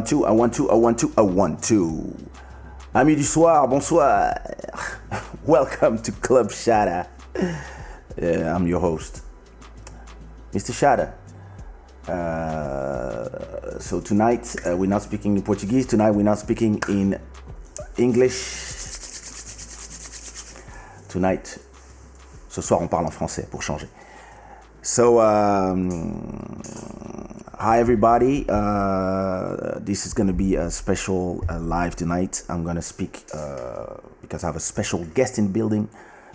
Want to, I want to, I want to. Amis du soir, bonsoir. Welcome to Club Shada. I'm your host, Mr. Shada. Uh, so tonight uh, we're not speaking in Portuguese. Tonight we're not speaking in English. Tonight, ce soir on parle en français pour changer. So, um, hi everybody. Uh, this is going to be a special uh, live tonight. I'm going to speak uh, because I have a special guest in building.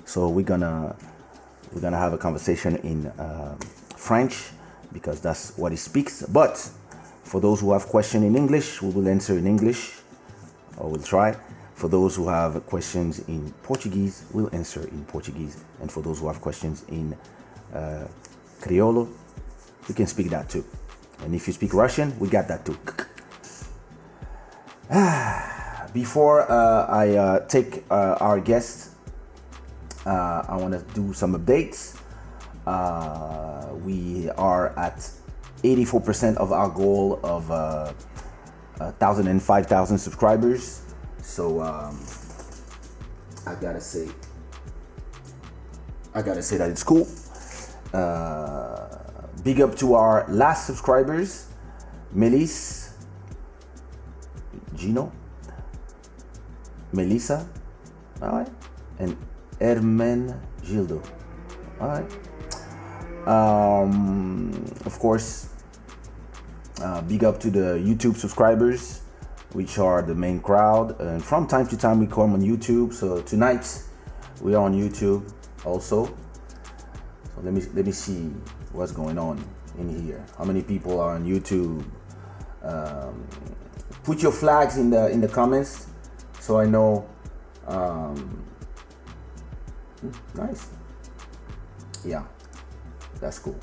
So we're gonna we're gonna have a conversation in uh, French because that's what he speaks. But for those who have question in English, we will answer in English, or we'll try. For those who have questions in Portuguese, we'll answer in Portuguese. And for those who have questions in uh, Criollo, we can speak that too. And if you speak Russian, we got that too. Before uh, I uh, take uh, our guest, uh, I want to do some updates. Uh, we are at 84% of our goal of uh, 1,000 and 5,000 subscribers. So um, I gotta say, I gotta say that it's cool. Uh, big up to our last subscribers, Melis, Gino, Melissa, all right, and Hermen Gildo, all right. Um, of course, uh, big up to the YouTube subscribers, which are the main crowd. And from time to time, we come on YouTube. So tonight, we are on YouTube also. So let me let me see what's going on in here. How many people are on YouTube? Um, put your flags in the in the comments so I know. Um, nice. Yeah, that's cool.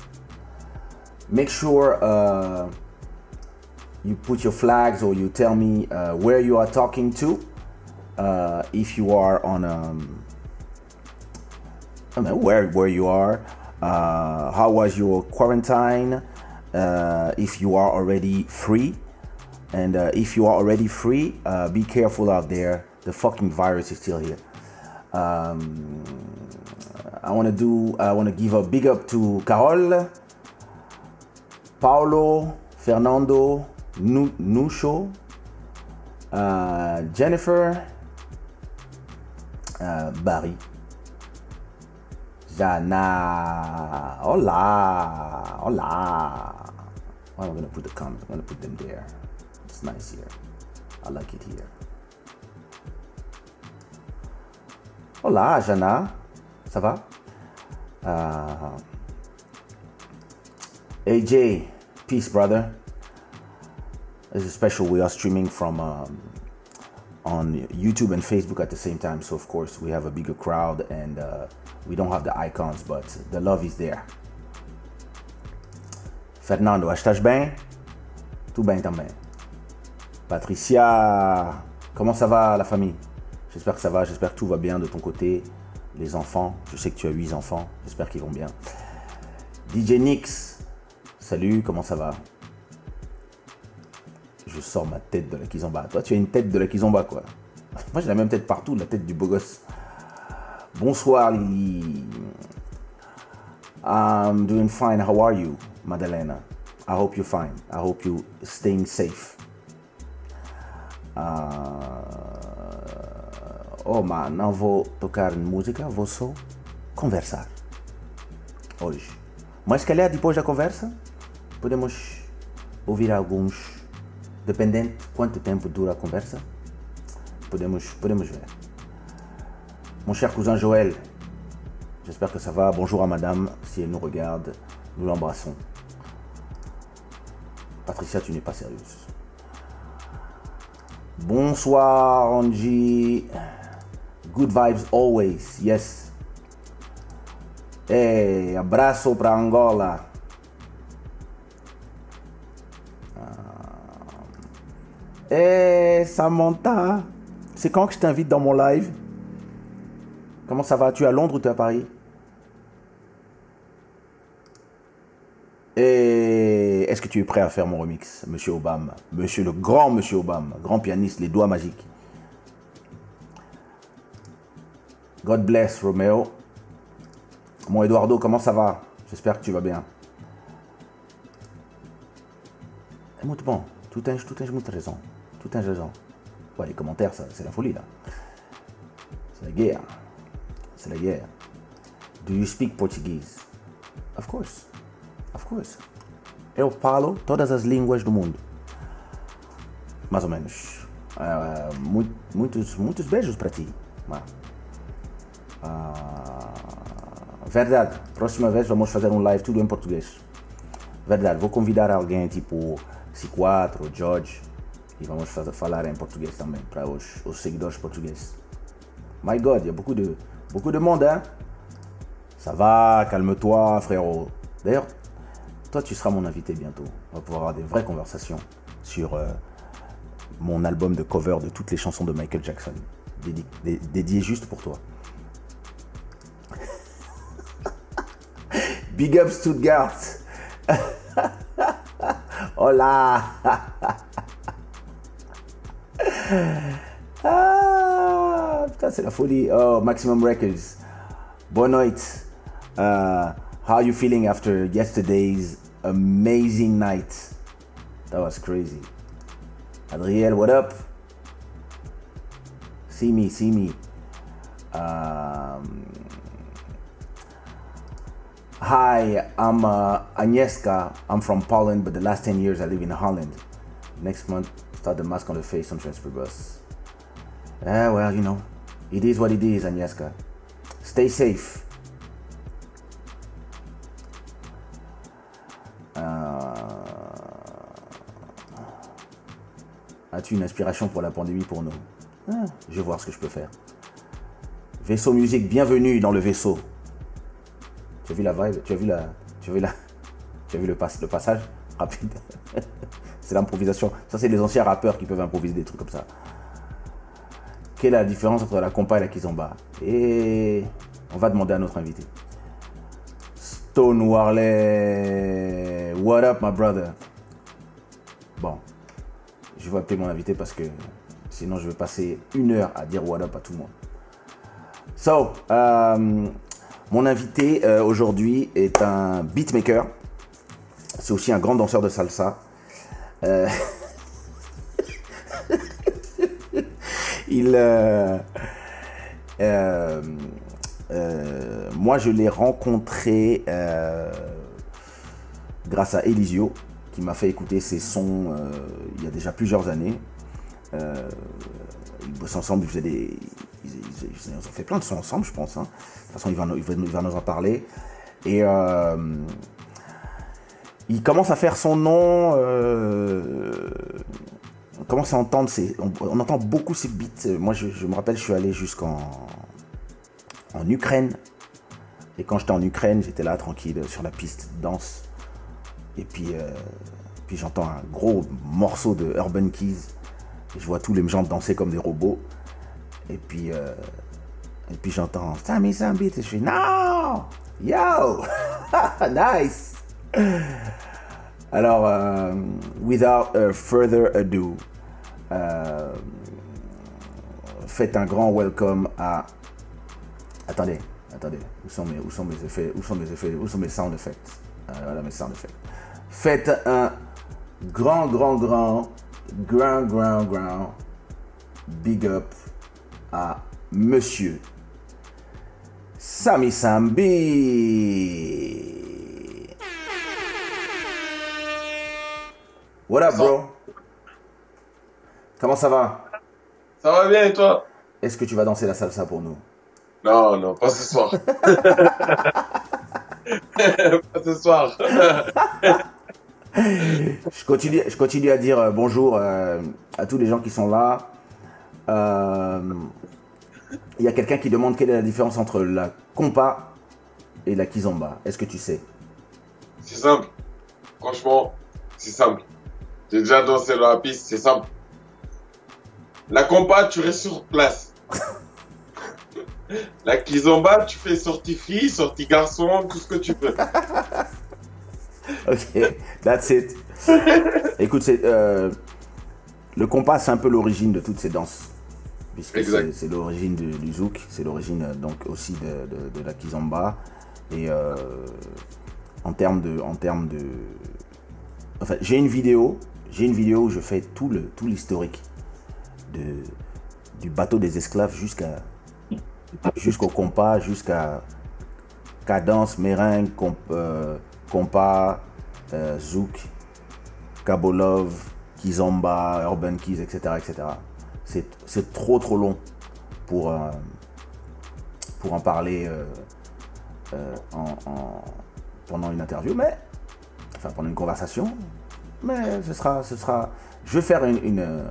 Make sure uh, you put your flags or you tell me uh, where you are talking to. Uh, if you are on um, I don't know where where you are. Uh, how was your quarantine? Uh, if you are already free, and uh, if you are already free, uh, be careful out there. The fucking virus is still here. Um, I want to do. I want to give a big up to Carol, Paulo, Fernando, Nu- Nucho, uh, Jennifer, uh, Barry. Jana. Hola. Hola. Why am I going to put the comments? I'm going to put them there. It's nice here. I like it here. Hola, Jana. Ça va? Uh, AJ, peace, brother. This is special. We are streaming from um, on YouTube and Facebook at the same time. So, of course, we have a bigger crowd and uh, we don't have the icons, but the love is there. Fernando, estás bem? Tout bem também. Patricia, comment ça va la famille? J'espère que ça va, j'espère que tout va bien de ton côté. Les enfants, je sais que tu as 8 enfants, j'espère qu'ils vont bien. DJ Nix, salut, comment ça va? Je sors ma tête de la kizomba. Toi, tu as une tête de la kizomba, quoi. Moi, j'ai la même tête partout, la tête du beau gosse. Bonsoir Lily. I'm doing fine. How are you, Madalena? I hope you're fine. I hope you staying safe. Uh, oh, mas não vou tocar música, vou só conversar hoje. Mas calhar depois da conversa podemos ouvir alguns, dependente quanto tempo dura a conversa, podemos, podemos ver. Mon cher cousin Joël, J'espère que ça va. Bonjour à madame, si elle nous regarde, nous l'embrassons. Patricia, tu n'es pas sérieuse. Bonsoir Angie. Good vibes always, yes. Hey, abraço para Angola. Hey Samantha, c'est quand que je t'invite dans mon live? Comment ça va? Tu es à Londres ou tu es à Paris? Et est-ce que tu es prêt à faire mon remix, Monsieur Obama? Monsieur le grand Monsieur Obama, grand pianiste, les doigts magiques. God bless Romeo. Mon Eduardo, comment ça va? J'espère que tu vas bien. Écoute bon, tout un, tout un, raison. Tout un raison. Ouais, les commentaires, ça, c'est la folie là. C'est la guerre. C'est la guerre. Do you speak Portuguese? Of course. Of course. Eu falo todas as línguas do mundo. Mais ou menos. Uh, muitos, muitos beijos para ti. Uh, verdade. Próxima vez vamos fazer um live tudo em português. Verdade. Vou convidar alguém tipo C4 ou George e vamos fazer, falar em português também para os, os seguidores portugueses. My God, a beaucoup de, beaucoup de monde, hein? Ça va, calme-toi, frérot. D'ailleurs, toi, tu seras mon invité bientôt. On va pouvoir avoir des vraies conversations sur euh, mon album de cover de toutes les chansons de Michael Jackson, dédié, juste pour toi. Big up Stuttgart. Hola. ah, c'est la folie. Oh, Maximum Records. Bonne nuit. Uh, how are you feeling after yesterday's amazing night. That was crazy. Adriel, what up? See me, see me. Um, hi, I'm uh, Agnieszka. I'm from Poland, but the last 10 years I live in Holland. Next month, start the mask on the face on transfer bus. Yeah, well, you know, it is what it is, Agnieszka. Stay safe. As-tu une inspiration pour la pandémie pour nous? Ah, Je vais voir ce que je peux faire. Vaisseau musique, bienvenue dans le vaisseau. Tu as vu la Tu as vu la. Tu as vu la. Tu as vu le, le passage? Rapide C'est l'improvisation. Ça, c'est les anciens rappeurs qui peuvent improviser des trucs comme ça. Quelle est la différence entre la compa et la kizomba Et on va demander à notre invité. Stone Warley. What up, my brother? Bon, je vais appeler mon invité parce que sinon je vais passer une heure à dire what up à tout le monde. So, euh, mon invité euh, aujourd'hui est un beatmaker. C'est aussi un grand danseur de salsa. Euh, il, moi, je l'ai rencontré grâce à Elisio, qui m'a fait écouter ses sons euh, il y a déjà plusieurs années. Euh, ils bossent ensemble, ils faisaient des. Ils, ont fait plein de sons ensemble, je pense. Hein. De toute façon, il va, nous en parler. Et euh, il commence à faire son nom. On commence à entendre ses. On, entend beaucoup ses beats. Moi, je, me rappelle, je suis allé jusqu'en en Ukraine. Et quand j'étais en Ukraine, j'étais là tranquille sur la piste danse. Et puis, euh, puis j'entends un gros morceau de Urban Keys. Je vois tous les gens danser comme des robots. Et puis, euh, et puis j'entends Sammy Sammy. Et je fais non, yo, nice. Alors, euh, without further ado, faites un grand welcome à. Attendez, attendez, où sont mes, où sont mes effets, où sont mes effets, où sont mes sound effects? voilà mes sound effects. Faites un grand, grand, grand, grand, grand, grand big up à Monsieur Sami Sambi. What up, bro? Comment ça va? Ça va bien et toi? Est-ce que tu vas danser la salsa pour nous? Non, non, pas ce soir. pas ce soir. je, continue, je continue à dire euh, bonjour euh, à tous les gens qui sont là. Euh, Il y a quelqu'un qui demande quelle est la différence entre la compa et la kizomba. Est-ce que tu sais? C'est simple. Franchement, c'est simple. J'ai déjà dansé dans la piste, c'est simple. La compa, tu restes sur place. La kizomba, tu fais sortie fille, sortie garçon, tout ce que tu veux. Ok, that's it. Écoute, euh, le compas, c'est un peu l'origine de toutes ces danses. Puisque c'est, l'origine du, du zouk, c'est l'origine euh, donc aussi de, de- de la kizomba. Et euh, en termes de, en termes de, enfin, j'ai une vidéo, j'ai une vidéo où je fais tout le, tout l'historique du bateau des esclaves jusqu'à, jusqu'au compas, jusqu'à cadence, meringue, euh, compas, euh, zouk, kabolov, kizomba, urban keys, etc. etc. C'est, trop trop long pour, euh, pour en parler en- en- pendant une interview, mais enfin pendant une conversation. Mais ce sera, ce sera. Je vais faire une, une, euh,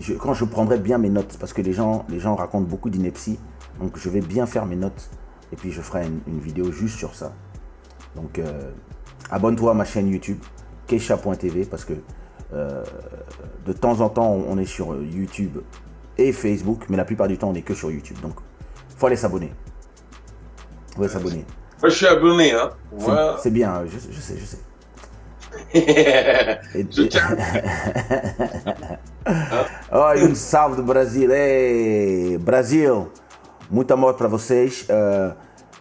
je- quand je prendrai bien mes notes, parce que les gens, les gens racontent beaucoup d'inepties, donc je vais bien faire mes notes et puis je ferai une, une vidéo juste sur ça. Donc euh, abonne-toi à ma chaîne YouTube, keisha.tv, parce que euh, de temps en temps on est sur YouTube et Facebook, mais la plupart du temps on est que sur YouTube. Donc faut aller s'abonner. Faut aller s'abonner. Je suis abonné, hein. C'est- bien, je, je sais, je sais. E um salve do Brasil. Ei, Brasil, muito amor para vocês. Ah,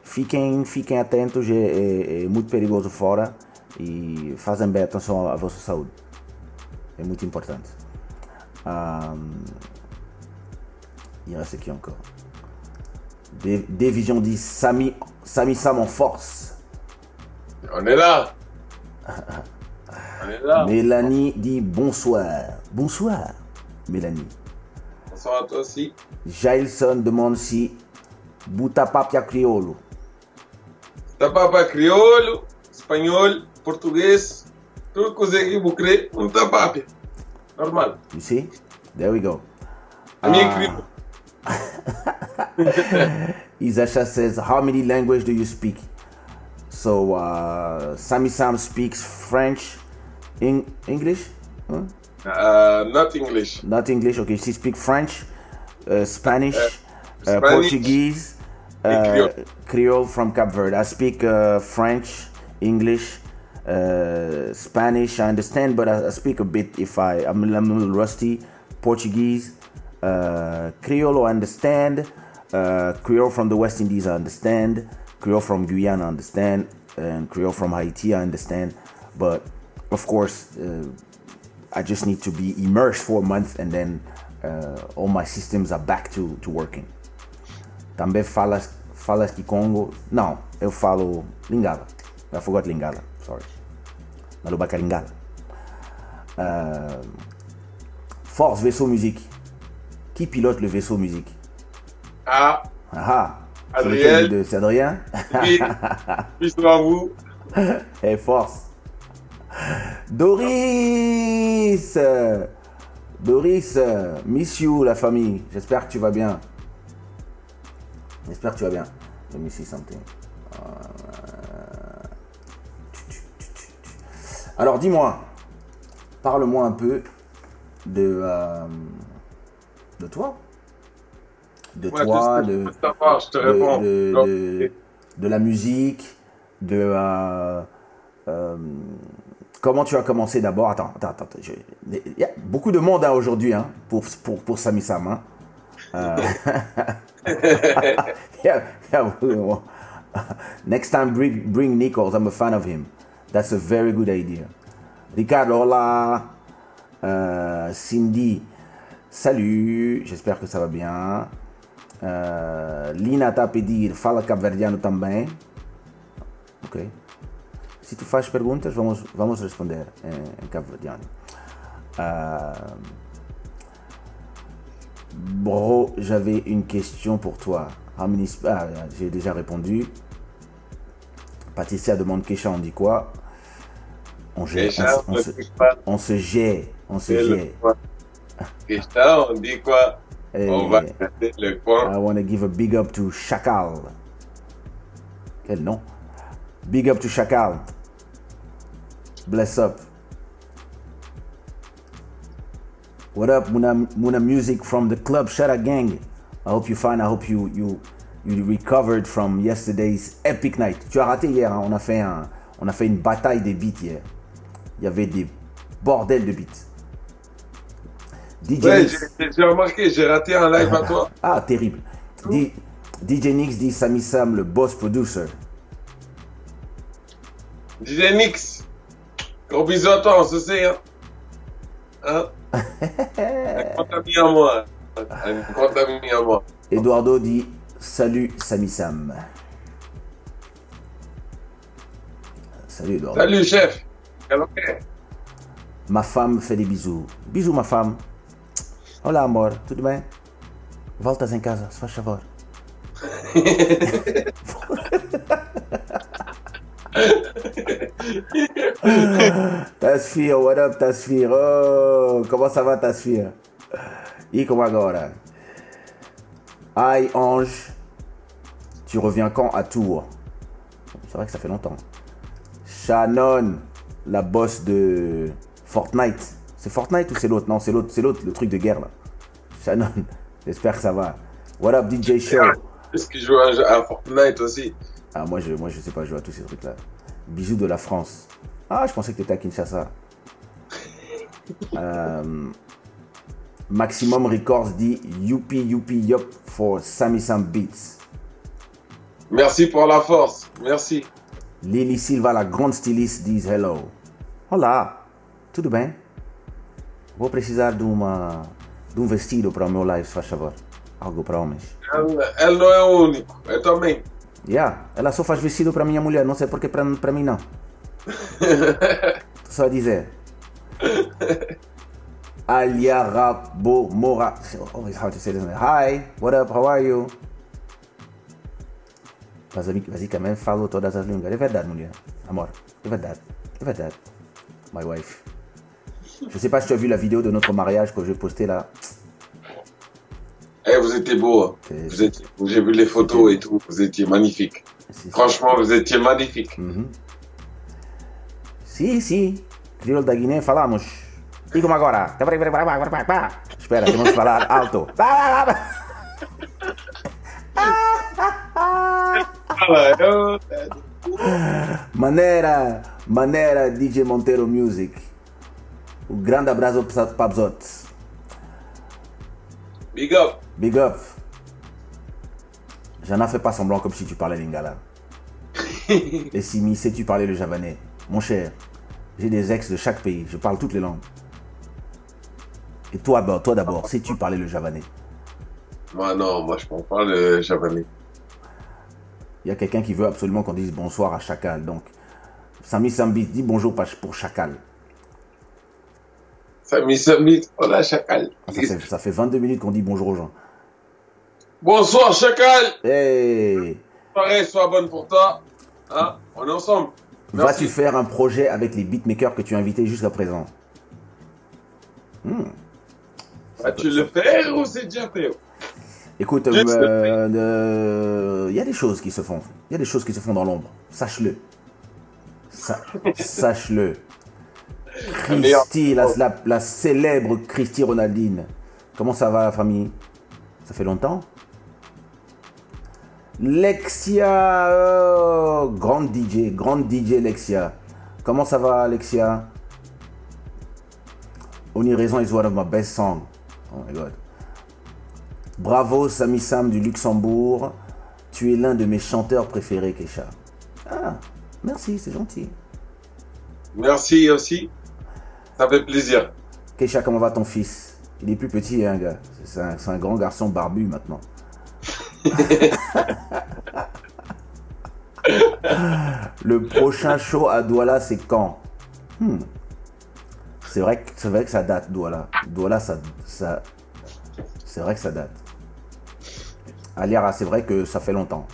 fiquem, fiquem atentos, é, é- é muito perigoso fora e fazem bem atenção à vossa saúde. É muito importante. Ah, il reste aqui encore. Visions dit Sami, Sami Sam en force. On est là. Mélanie dit bonsoir. Bonsoir, Mélanie. Bonsoir à toi aussi. Jailson demande si Buta Papia Criolo. Tá papa crioulo, espanhol, português, tudo que você que bucre, um tapapia. Normal. You see? There we go. A minha Ah. Isasha says, How many language do you speak? So, uh, Sami Sam speaks French, in English? Huh? Uh, not English. Not English. Okay, she speaks French, uh, Spanish, uh, Spanish, Portuguese, uh, Creole. Creole from Cape Verde. I speak uh, French, English, uh, Spanish. I understand, but I, I speak a bit. If I I'm, I'm a little rusty. Portuguese, uh, Creole. I understand. Uh, Creole from the West Indies. I understand. Creole from Guyana. I understand. And Creole from Haiti. I understand. But of course. Uh, I just need to be immersed for a month and then uh, all my systems are back to, to working. Também falas, falas Kikongo? Não, eu falo Lingala. I forgot Lingala, sorry. Malubaka Lingala. Euh, Force Vaisseau Musique. Qui pilote le vaisseau musique Ah, Ah Adrien. C'est Adrien oui. Bisous à vous. Hey, force. Doris Doris, miss you la famille. J'espère que tu vas bien. J'espère que tu vas bien. Let me see something. Euh, Alors dis-moi, parle-moi un peu de, euh, de toi. De Ouais, toi, de, peux savoir, je te de, réponds. de- de- de la musique, de euh, euh, comment tu as commencé d'abord? Attends, attends, attends. Il y a beaucoup de monde hein, aujourd'hui hein, pour, pour, pour Sami Sam. hein. Euh, Next time, bring, bring Nichols. I'm a fan of him. That's a very good idea. Ricardo, hola. Euh, Cindy, salut. J'espère que ça va bien. Euh, Lina está a pedir, fala cabo-verdiano também. Ok. Se tu fazes perguntas, vamos, vamos responder em, em cabo-verdiano. Euh, bro, j'avais une question pour toi. Ah, j'ai déjà répondu. Patricia demande Kesha, on dit quoi? On gère. Déjà, on, on se- on se gère. On se gère. Déjà, on dit quoi? Eh, On va garder le coin. I want to give a big up to Chacal. Quel nom? Big up to Chacal. Bless up. What up, Muna, Muna Music from the club? Shara Gang. I hope you fine. I hope you you you recovered from yesterday's epic night. Tu as raté hier. hein. On a fait un, on a fait une bataille des beats hier. Il y avait des bordels de beats. DJ Ouais, Nix. j'ai j'ai remarqué, j'ai raté un live à toi. Ah, terrible. D- DJ Nix dit Sami Sam, le boss producer. DJ Nix, gros bisous à toi, on se sait, hein. Hein? Un grand ami à moi. Un grand ami à moi. Eduardo dit Salut Sami Sam. Salut Eduardo. Salut, chef. Ma femme fait des bisous. Bisous, ma femme. Olá, amor. Tudo bem? Voltas em casa, se faz favor. Tasfir, what up, Tasfir? Oh, comment ça va, Tasfir? E como agora? Aïe, Ange, tu reviens quand à Tours? C'est vrai que ça fait longtemps. Shannon, la boss de Fortnite. C'est Fortnite ou c'est l'autre? Non, c'est l'autre, c'est l'autre, le truc de guerre là. Shannon, j'espère que ça va. What up, DJ Show? Est-ce qu'il joue à Fortnite aussi? Ah, moi je, moi, je sais pas jouer à tous ces trucs là. Bisous de la France. Ah, je pensais que tu étais à Kinshasa. Euh, Maximum Records dit Youpi Youpi Yup for Sami Sam Beats. Merci pour la force. Merci. Lily Silva, la grande styliste, diz hello. Olá, tudo bem? Vou precisar de, uma, de um vestido para o meu live, se faz favor. Algo para homens. Elle, elle não é o único. Eu também. Yeah, ela só faz vestido para minha mulher, não sei porque para, para mim não. Só a dizer. Aliarabo Mora. Always hard to say this. Hi, what up, how are you? Mas basicamente falo todas as línguas. É verdade, mulher. Amor, é verdade. É verdade. My wife. Je sais pas si tu as vu la vidéo de notre mariage que j'ai posté là. Eh, vous étiez beau. Vous étiez, j'ai vu les photos et tout. Vous étiez magnifique. Franchement, vous étiez magnifique. Uhum. Sim, sim. Crioulo da Guiné, falamos. E como agora? Espera, temos que falar alto. Fala, eu... Maneira, maneira DJ Monteiro Music. O grande abraço para Pabzot. Big up. Big up. J'en ai fait pas semblant comme si tu parlais lingala. Et si mi sais tu parlais le javanais? Mon cher, j'ai des ex de chaque pays, je parle toutes les langues. Et toi, bah, toi d'abord, sais-tu parler le javanais? Moi, non, moi, je comprends pas le japonais. Il y a quelqu'un qui veut absolument qu'on dise bonsoir à Chacal. Donc, Sami Sambi dit bonjour pour Chacal. Samy, Samy, oh la chacal. Ah, Ça fait, ça fait 22 minutes qu'on dit bonjour aux gens. Bonsoir, chacal. Hey Soirée soit bonne pour toi. Hein On est ensemble. Vas-tu faire un projet avec les beatmakers que tu as invités jusqu'à présent? Vas-tu le faire ou c'est déjà fait? Écoute, euh, euh, il y a des choses qui se font. Il y a des choses qui se font dans l'ombre. Sache-le. Sa- Sache-le. Christy, la, la- la célèbre Christy Ronaldine. Comment ça va, la famille? Ça fait longtemps? Lexia, oh, grande DJ, grande DJ Lexia. Comment ça va, Lexia? Only Raison is one of my best songs. Oh my god. Bravo Sami Sam du Luxembourg. Tu es l'un de mes chanteurs préférés, Kesha. Ah, merci, c'est gentil. Merci aussi. Ça fait plaisir. Kesha, comment va ton fils? Il est plus petit, hein, gars. C'est un, c'est un grand garçon barbu maintenant. Le prochain show à Douala, c'est quand? Hmm. C'est vrai, que- c'est vrai que ça date, Douala. Douala, ça, ça, c'est vrai que ça date. Aliara, c'est vrai que ça fait longtemps.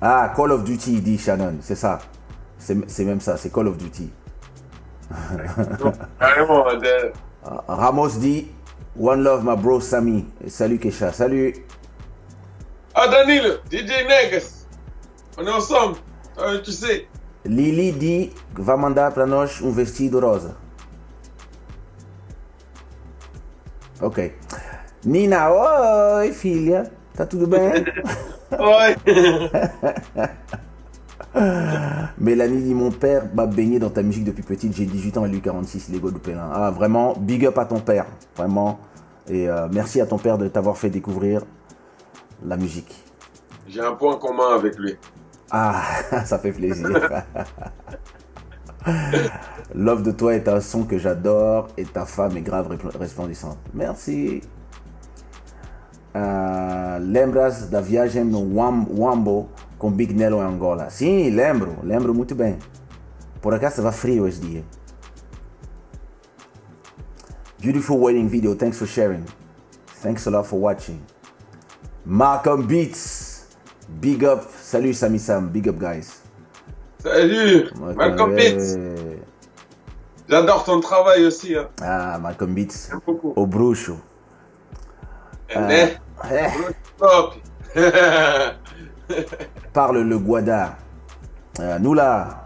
Ah, Call of Duty, dit Shannon, c'est ça. C'est même ça, c'est Call of Duty. De- Ramos dit One love, my bro Sami. Salut Kesha, salut. Ah, Danilo, DJ Negas. On est ensemble. Euh, tu sais. Lili dit Va mandar pra nós um vestido rosa. Ok. Nina, oi filha. Tá tudo bem? Ouais. Mélanie dit Mon père m'a baigné dans ta musique depuis petite. J'ai 18 ans et lui 46, Lego du Pélin. Ah, vraiment, big up à ton père. Vraiment. Et euh, merci à ton père de t'avoir fait découvrir la musique. J'ai un point commun avec lui. Ah, ça fait plaisir. Love de toi est un son que j'adore et ta femme est grave resplendissante. Merci. Ah, lembras da viagem no Wam- Wambo com Big Nelo em Angola? Sim, lembro, lembro muito bem. Por acaso estava frio esse dia. Beautiful wedding video, thanks for sharing. Thanks a lot for watching. Malcolm Beats, big up. Salut Sami Sam, big up guys. Salut, Malcolm. Pitts. J'adore ton travail aussi. Hein. Ah, Malcolm Beats, J'aime beaucoup. au bruxo. Eh, Eh, top. parle le Guada. Euh, nous là,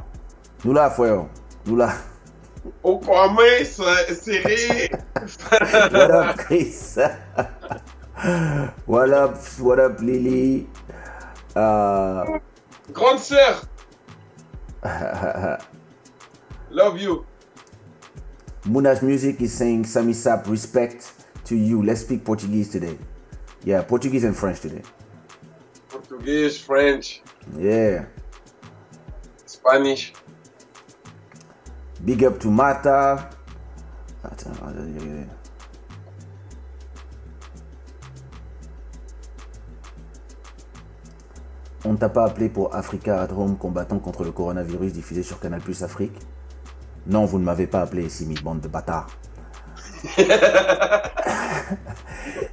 nous là, frère, nous là. Au Kwame, c'est serré. What up, Chris? what up, what up, Lily? Uh, Grande sœur. Love you. Muna's Music is saying, Sami Sap, respect to you. Let's speak Portuguese today. Yeah, Portuguese and French today. Português, French, Yeah. Spanish. Big up to Mata. Attends, On ne t'a pas appelé pour Africa at Home combattant contre le coronavirus diffusé sur Canal Plus Afrique? Non, vous ne m'avez pas appelé, Simi, bande de bâtards.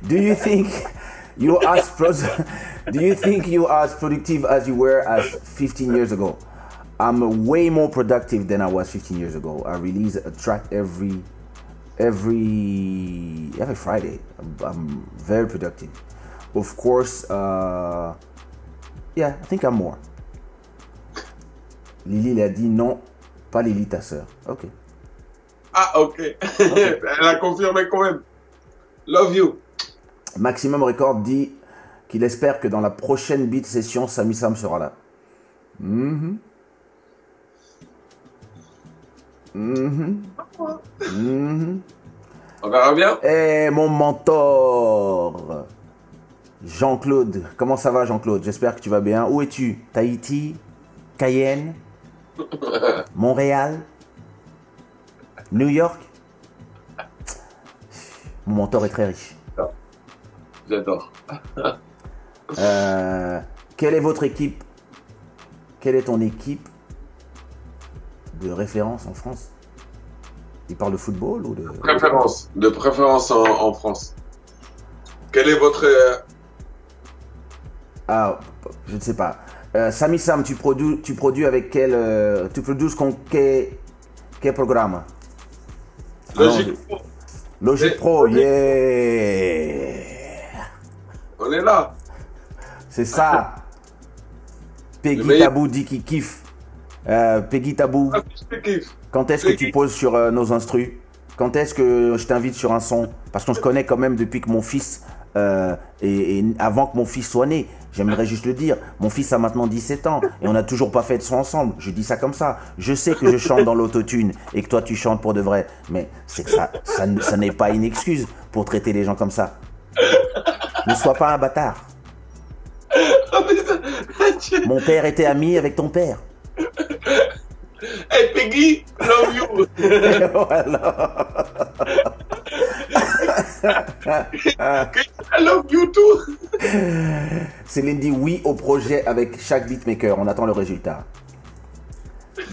Do you think you are as pro- Do you think you are as productive as you were as 15 years ago? I'm way more productive than I was 15 years ago. I release a track every every every Friday. I'm, I'm very productive. Of course, uh, yeah, I think I'm more. Lily il a dit non, pas Lily ta sœur. Ok. Ah, ok. Elle a confirmé quand même. Love you. Maximum Record dit qu'il espère que dans la prochaine beat session, Sami Sam sera là. Mhm. Mhm. Mhm. On verra bien. Eh, mon mentor Jean-Claude, comment ça va Jean-Claude? J'espère que tu vas bien. Où es-tu? Tahiti? Cayenne? Montréal? New York? Mon mentor est très riche. J'adore. Euh, quelle est votre équipe? Quelle est ton équipe de référence en France? Il parle de football ou de... Préférence. De préférence en, en France. Quel est votre. euh, Ah, je ne sais pas. Euh, Sami Sam, tu produis, tu produis avec quel... euh, tu produis con quel, quel programme? Logique Logic Et- Pro, yeah On est là. C'est ça Peggy meilleur. Tabou dit qu'il kiffe. Euh, Peggy Tabou, Ah, quand est-ce que tu poses sur euh, nos instrus? Quand est-ce que je t'invite sur un son? Parce qu'on se connaît quand même depuis que mon fils... euh, et, et avant que mon fils soit né, j'aimerais juste le dire, mon fils a maintenant 17 ans et on n'a toujours pas fait de son ensemble. Je dis ça comme ça. Je sais que je chante dans l'autotune et que toi tu chantes pour de vrai, mais c'est que ça, ça n'est pas une excuse pour traiter les gens comme ça. Ne sois pas un bâtard. Tu- Mon père était ami avec ton père. Hey Peggy, love you. I love you too. Céline dit oui au projet avec chaque beatmaker. On attend le résultat.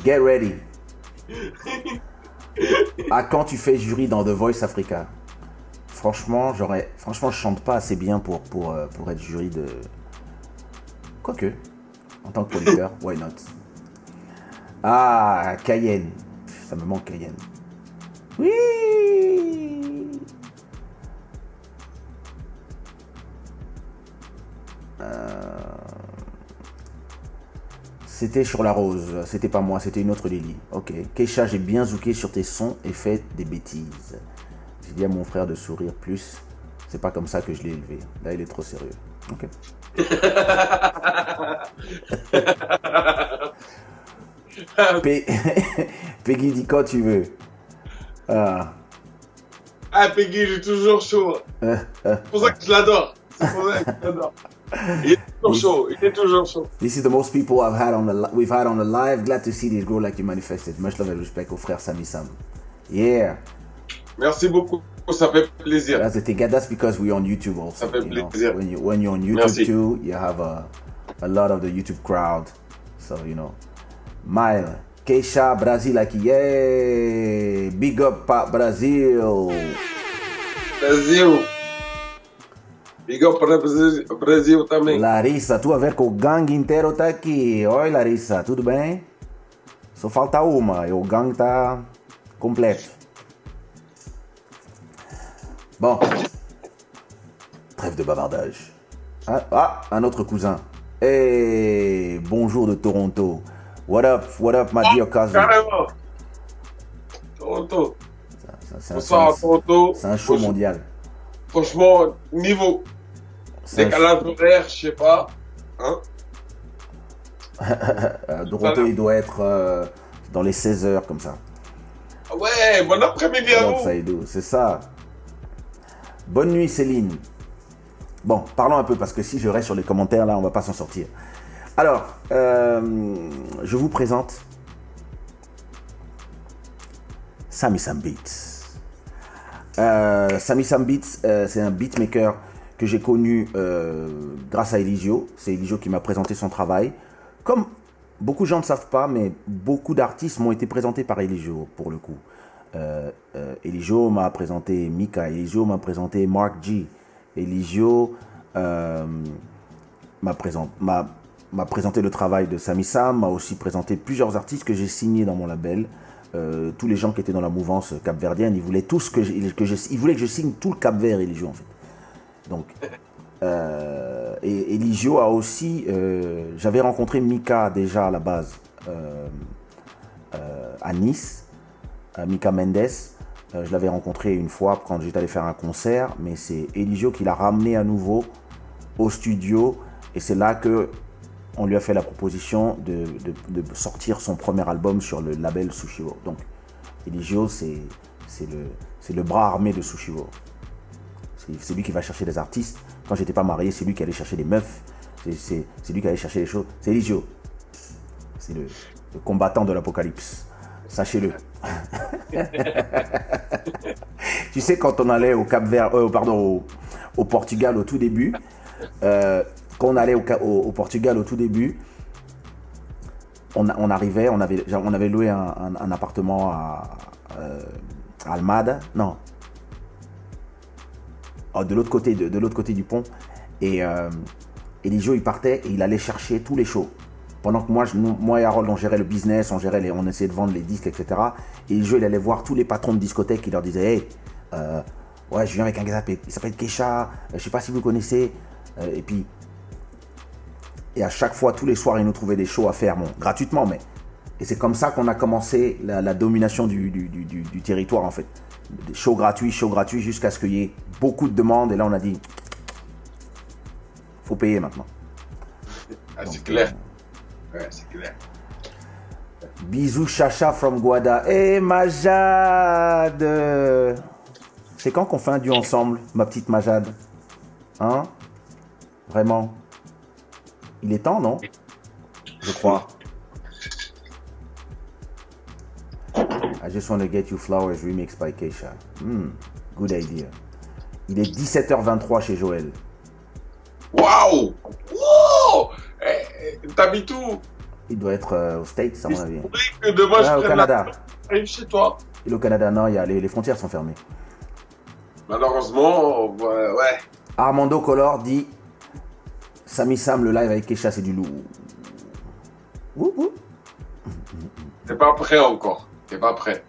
Get ready. À quand tu fais jury dans The Voice Africa? Franchement, j'aurais. Franchement, je chante pas assez bien pour, pour, euh, pour être jury de. Quoique. En tant que producteur, why not? Ah, Cayenne. Ça me manque Cayenne. Oui! Euh, C'était sur la rose, c'était pas moi, c'était une autre Lily. Ok. Keisha, j'ai bien zouké sur tes sons et fait des bêtises. J'ai dit à mon frère de sourire plus. C'est pas comme ça que je l'ai élevé. Là, il est trop sérieux. Ok. Pe- Peggy dit quand tu veux. Ah. Ah, Peggy, il est toujours chaud. C'est pour ça que je l'adore. C'est pour ça que je l'adore. Il est toujours chaud. Il est toujours chaud. This is the most people I've had on the we've had on the live. Glad to see this grow like you manifested. Much love and respect au frère Sami Sam. Yeah, Merci beaucoup. Ça fait plaisir. that's the thing. That's because we're on YouTube also. Ça fait you know. plaisir. When you when you're on YouTube Merci. too, you have a a lot of the YouTube crowd. So you know, Mile, Keisha, Brazil aqui. Yeah, big up pa Brasil. Brasil. Big up para Brasil, Brasil também. Larissa, tu a ver que o gangue inteiro tá aqui. Oi, Larissa, tudo bem? Só falta uma o gangue tá completo. Bon. Trêve de bavardage. Ah, ah, un autre cousin. Hey, bonjour de Toronto. What up, what up, my dear cousin? Caramba. Toronto. C'est un, Bonsoir à c'est- Toronto. c'est un show mondial. Franchement, niveau C'est décalage horaire, je sais pas. Hein Euh, Toronto, il doit être euh, dans les 16 heures comme ça. Ouais, bon après-midi à vous. C'est ça. Bonne nuit, Céline. Bon, parlons un peu parce que si je reste sur les commentaires, là, on va pas s'en sortir. Alors, euh, je vous présente Sami Sam Beats. Euh, Sami Sam Beats, euh, c'est un beatmaker que j'ai connu grâce à Eligio. C'est Eligio qui m'a présenté son travail. Comme beaucoup de gens ne savent pas, mais beaucoup d'artistes m'ont été présentés par Eligio pour le coup. Euh, euh, Eligio m'a présenté Mika, Eligio m'a présenté Mark G, Eligio euh, m'a présent- m'a- m'a présenté le travail de Sami Sam, m'a aussi présenté plusieurs artistes que j'ai signés dans mon label. Euh, tous les gens qui étaient dans la mouvance capverdienne, ils voulaient tous que, je- ils voulaient que je signe tout le Cap Vert Eligio en fait. Donc, et Eligio a aussi, j'avais rencontré Mika déjà à la base à Nice, Mika Mendes. Euh, je l'avais rencontré une fois quand j'étais allé faire un concert, mais c'est Eligio qui l'a ramené à nouveau au studio et c'est là que on lui a fait la proposition de, sortir son premier album sur le label Sushiwo. Donc, Eligio, c'est le, bras armé de Sushiwo. C'est lui qui va chercher les artistes. Quand j'étais pas marié, c'est lui qui allait chercher les meufs. C'est- lui qui allait chercher les choses. C'est Eligio. C'est le combattant de l'apocalypse. Sachez-le. tu sais, quand on allait au Cap Vert, euh, pardon, au, Portugal au tout début, euh, quand on allait au, Portugal au tout début, on, arrivait, on avait, loué un, appartement à, euh, Almada. Non. Oh, de l'autre côté, de, côté du pont. Et, euh, et les il partait et il allait chercher tous les shows. Pendant que moi, je- moi et Harold, on gérait le business, on, gérait les, on essayait de vendre les disques, etc. Et Joe, il allait voir tous les patrons de discothèques, il leur disait Hey, euh, ouais, je viens avec un gars, il s'appelle Kesha, euh, je sais pas si vous connaissez. Euh, et puis, et à chaque fois, tous les soirs, il nous trouvait des shows à faire, bon, gratuitement, mais. Et c'est comme ça qu'on a commencé la, la domination du, du- du- du- du territoire, en fait. Des shows gratuits, shows gratuits, jusqu'à ce qu'il y ait beaucoup de demandes. Et là, on a dit faut payer maintenant. Ah, c'est clair. Ouais, c'est clair. Bisous Chacha from Guada. Eh Majade C'est quand qu'on fait un duo ensemble, ma petite Majade Hein? Vraiment Il est temps, non? Je crois. I just want to get you flowers remix by Keisha. Hmm, good idea. Il est 17h23 chez Joël. Waouh Wow T'habites où Il doit être euh, aux States, à mon avis. que demain je au Canada. Arrive chez toi. Et au Canada, non, y a, les, les frontières sont fermées. Malheureusement, ouais. ouais. Armando Color dit Sami Sam, le live avec Kesha, c'est du lourd. Ouh, ouh. T'es pas prêt encore. T'es pas prêt.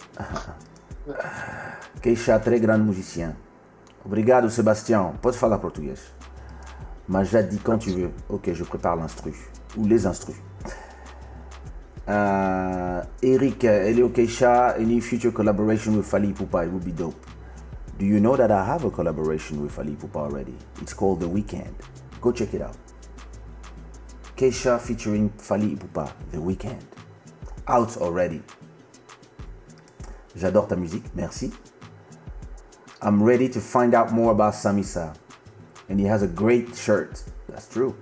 Keisha, très grand musicien. Obrigado, Sébastien. Pode falar português. Mas já dit quand tu veux. Ok, je prépare l'instru. Ou les instrus. Uh, Eric, Elio Keisha, any future collaboration with Fali Pupa, it would be dope. Do you know that I have a collaboration with Fali Pupa already? It's called The Weekend. Go check it out. Keisha featuring Fali Pupa, The Weekend. Out already. J'adore ta musique, merci. I'm ready to find out more about Samisa. And he has a great shirt. That's true.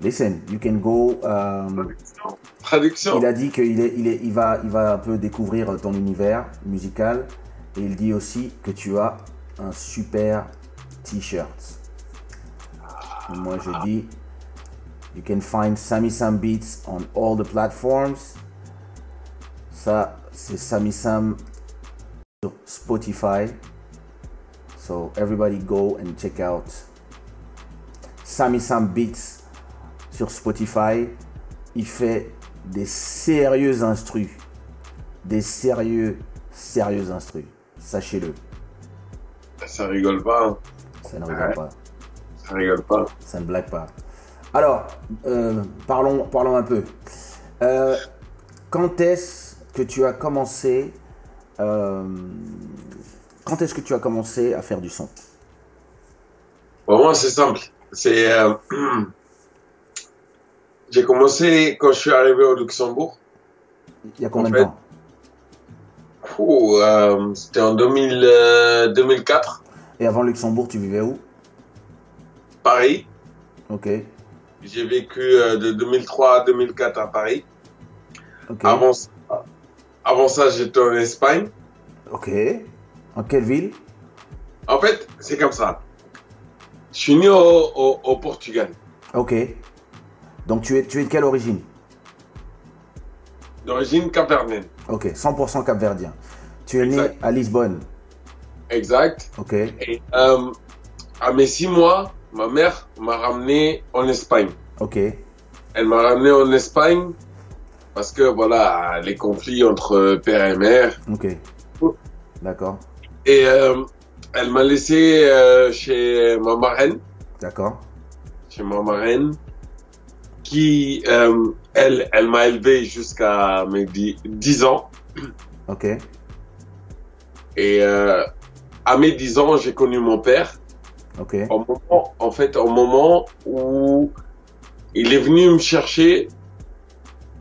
Listen, you can go. um, Traduction. il a dit qu'il est, il est, il va, il va un peu découvrir ton univers musical. Et il dit aussi que tu as un super t-shirt. Moi je dis, you can find Sami Sam Beats on all the platforms. Ça, c'est Sami Sam sur Spotify. So everybody go and check out Sami Sam Beats sur Spotify. Il fait des sérieux instrus. Des sérieux, sérieux instrus. Sachez-le. Ça rigole pas. hein. Ça ne rigole Ouais. pas. Ça rigole pas. Ça ne blague pas. Alors, euh, parlons, parlons un peu. Euh, quand est-ce que tu as commencé euh, Quand est-ce que tu as commencé à faire du son? Pour moi, c'est simple. C'est. euh, J'ai commencé quand je suis arrivé au Luxembourg. Il y a combien En de temps? euh, C'était en 2000, euh, 2004, Et avant Luxembourg, tu vivais où? Paris. Ok. J'ai vécu euh, de 2003 à 2004 à Paris. Avant, ça- avant ça, j'étais en Espagne. Ok. En quelle ville? En fait, c'est comme ça. Je suis né au, au, au Portugal, Ok. Donc tu es, tu es de quelle origine? D'origine capverdienne. Ok. 100% capverdien. Tu es né à Lisbonne. Exact. Ok. Et euh, à mes six mois, ma mère m'a ramené en Espagne. Ok. Elle m'a ramené en Espagne parce que voilà, les conflits entre père et mère. Ok. D'accord. Et euh, elle m'a laissé euh, chez ma marraine, D'accord. chez ma marraine, qui, euh, elle, elle m'a élevé jusqu'à mes dix- 10 ans. Ok. Et euh, à mes 10 ans, j'ai connu mon père. Ok. Au moment, en fait, au moment où il est venu me chercher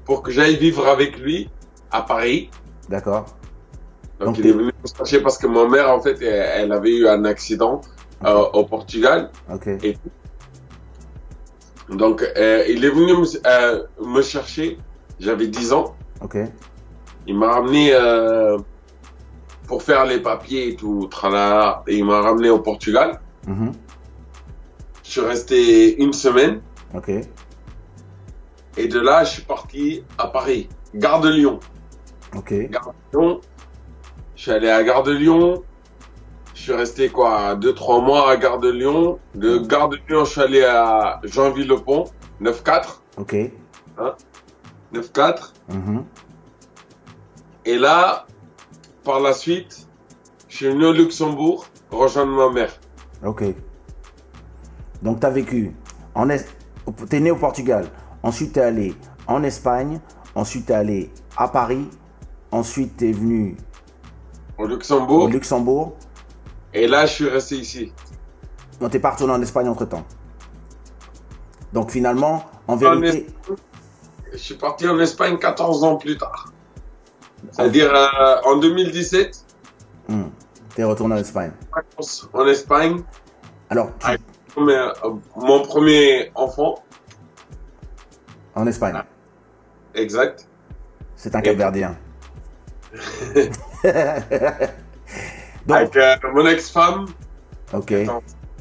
pour que j'aille vivre avec lui à Paris. D'accord. Donc, Donc, il est venu me chercher parce que ma mère, en fait, elle, elle avait eu un accident euh, au Portugal. Ok. Et donc, euh, il est venu me, euh, me chercher. J'avais 10 ans. Ok. Il m'a ramené pour faire les papiers et tout, tralala. Et il m'a ramené au Portugal. Mhm. Je suis resté une semaine. Ok. Et de là, je suis parti à Paris, Gare de Lyon. Ok. Gare de Lyon. Je suis allé à Gare de Lyon. Je suis resté quoi, deux trois mois à Gare de Lyon. De Gare de Lyon, je suis allé à Jeanville-le-Pont, 9-4, Ok. 9-4. Mhm. Et là, par la suite, je suis venu au Luxembourg rejoindre ma mère. Ok. Donc, tu as vécu en Es- T'es né au Portugal. Ensuite, tu es allé en Espagne. Ensuite, tu es allé à Paris. Ensuite, tu es venu Au au Luxembourg. Luxembourg. Et là, je suis resté ici. Non, tu pas retourné en Espagne entre temps. Donc, finalement, en En vérité. Je suis parti en Espagne 14 ans plus tard. C'est-à-dire euh, en 2017, tu es retourné en Espagne. en Espagne. Alors, tu- Ah. Euh, mon premier enfant, en Espagne. exact. C'est un Capverdien. Donc, Avec euh, mon ex-femme, ok.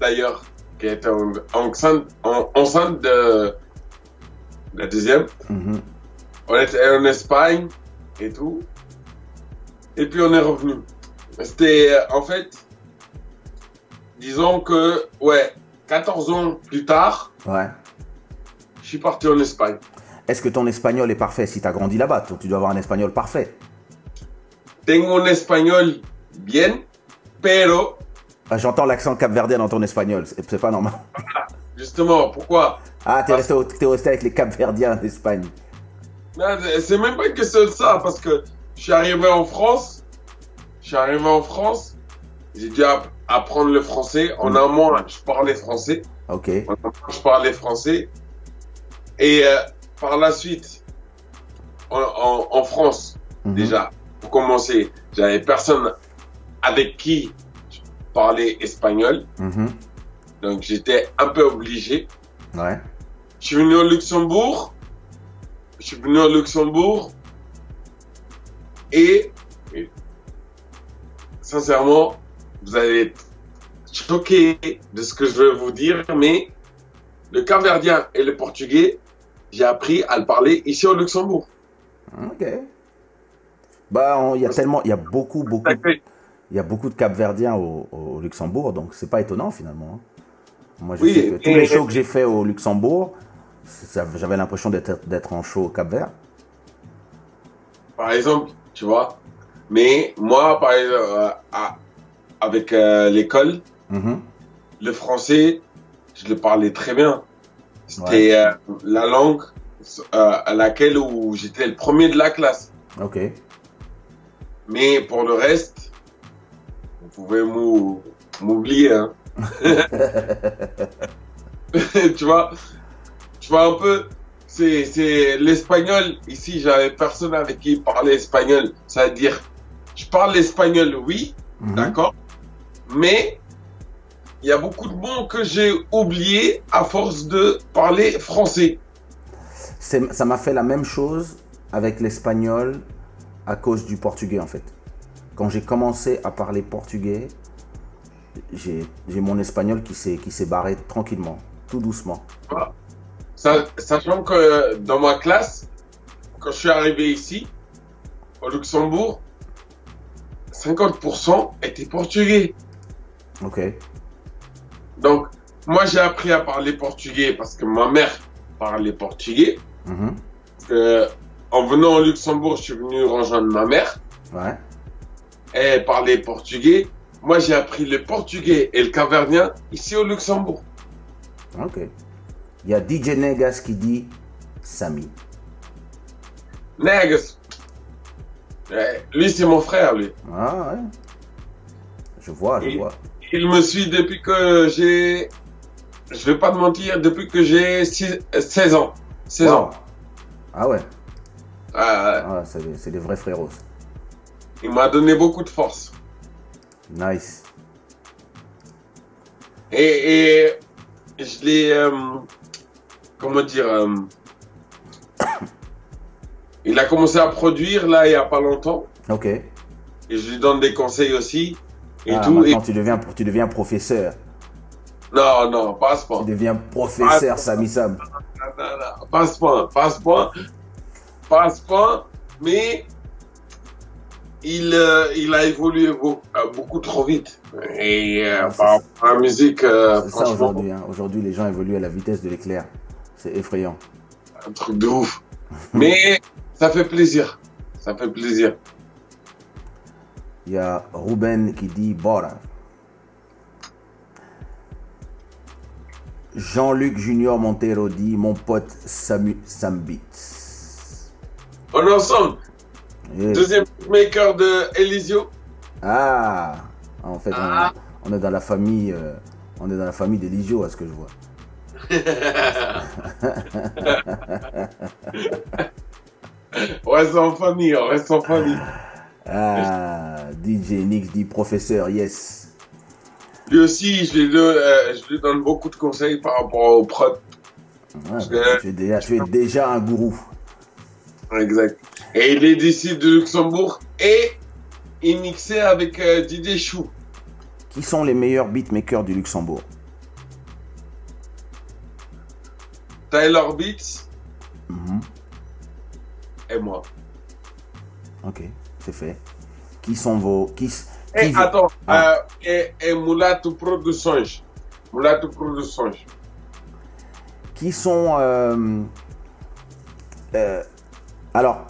d'ailleurs, qui était en- enceinte, en- enceinte de la deuxième. Mhm. On était en Espagne et tout. Et puis on est revenu. C'était, euh, en fait, disons que, ouais, 14 ans plus tard, Ouais. je suis parti en Espagne. Est-ce que ton espagnol est parfait Si tu as grandi là-bas, tu dois avoir un espagnol parfait. Tengo un espagnol bien, pero, Ah, J'entends l'accent capverdien dans ton espagnol, c'est pas normal. justement, pourquoi? Ah, t'es resté, resté avec les capverdiens d'Espagne. Non, C'est même pas une question de ça, parce que je suis arrivé en France, je suis arrivé en France, j'ai dû app- apprendre le français. En un mois, je parlais français. Ok. En un mois, je parlais français. Et euh, par la suite, en, en- en France, Mhm. déjà, pour commencer, j'avais personne avec qui parlais espagnol, Mhm. donc j'étais un peu obligé. Ouais. Je suis venu au Luxembourg. Je suis venu au Luxembourg. Et, et sincèrement, vous allez être choqués de ce que je vais vous dire, mais le caverdien et le portugais, j'ai appris à le parler ici au Luxembourg. Ok. Bah, il y a tellement, il y a beaucoup, beaucoup, il y a beaucoup de capverdiens au, au Luxembourg, donc c'est pas étonnant finalement. hein. Moi, je Oui, sais que tous les shows que j'ai fait au Luxembourg, j'avais l'impression d'être en show au Cap-Vert. Par exemple, tu vois. Mais moi, par exemple, euh, à- avec euh, l'école, Mhm. le français, je le parlais très bien. C'était euh, la langue à laquelle j'étais le premier de la classe. Ok. Mais pour le reste, vous pouvez m'ou- m'oublier. Hein. tu vois, tu vois un peu, c'est c'est l'espagnol. Ici, j'avais personne avec qui parler espagnol. Ça veut dire, je parle espagnol, oui, Mhm. D'accord Mais il y a beaucoup de mots que j'ai oubliés à force de parler français. Ça m'a fait la même chose avec l'espagnol à cause du portugais en fait. Quand j'ai commencé à parler portugais, j'ai mon espagnol qui s'est barré tranquillement, tout doucement. Sa- Sachant que dans ma classe, quand je suis arrivé ici, au Luxembourg, 50% étaient portugais. Ok. Donc, moi, j'ai appris à parler portugais parce que ma mère parlait portugais. Mhm. Parce que, en venant au Luxembourg, je suis venu rejoindre ma mère. Ouais. Elle parlait portugais. Moi, j'ai appris le portugais et le cavernien ici au Luxembourg. Ok. Il y a DJ Negas qui dit Samy. Negus. Eh, Lui, c'est mon frère, lui. Ah ouais. Je vois, je vois. Il me suit depuis que j'ai... Je vais pas te mentir, depuis que j'ai six- euh, 16 ans. 16 Wow. ans. Ah ouais. Ah, c'est des- c'est des vrais frérots. il m'a donné beaucoup de force. Nice. Et, et je l'ai... euh, comment dire... euh, il a commencé à produire, là, il y a pas longtemps. Ok. Et je lui donne des conseils aussi. Et Ah, tout. Et... maintenant tu deviens tu deviens professeur. Non, non, pas ce point. Tu deviens professeur. Samy Sam. Non, non, non, Pas point, pas point. Pas mais il, euh, il a évolué euh, beaucoup trop vite. Et euh, Ah, par ça. rapport à la musique, euh, C'est ça aujourd'hui. hein. Aujourd'hui, les gens évoluent à la vitesse de l'éclair. C'est effrayant. un truc de ouf. mais ça fait plaisir. Ça fait plaisir. Il y a Ruben qui dit Bora. Jean-Luc Junior Montero dit Mon pote Samu Sambit. On est ensemble. Deuxième maker de Elisio. Ah En fait, on- Ah. On, est dans la famille. euh, on est dans la famille d'Eligio, à ce que je vois. On reste en famille, on reste en famille. Ah, DJ Nix dit professeur, yes. Lui aussi, je lui, donne, euh, je lui donne beaucoup de conseils par rapport au prod. Ouais, tu, es déjà, tu es déjà un gourou. Exact. Et il est d'ici de Luxembourg et il mixait avec euh, Didier Chou. Qui sont les meilleurs beatmakers du Luxembourg? Tyler Beats Mhm. et moi. Ok, c'est fait. Qui sont vos, qui, Et Qui veut- attends, Ah. euh, et, et Moulatou Produções. Moulatou Produções. qui sont. euh, euh, alors,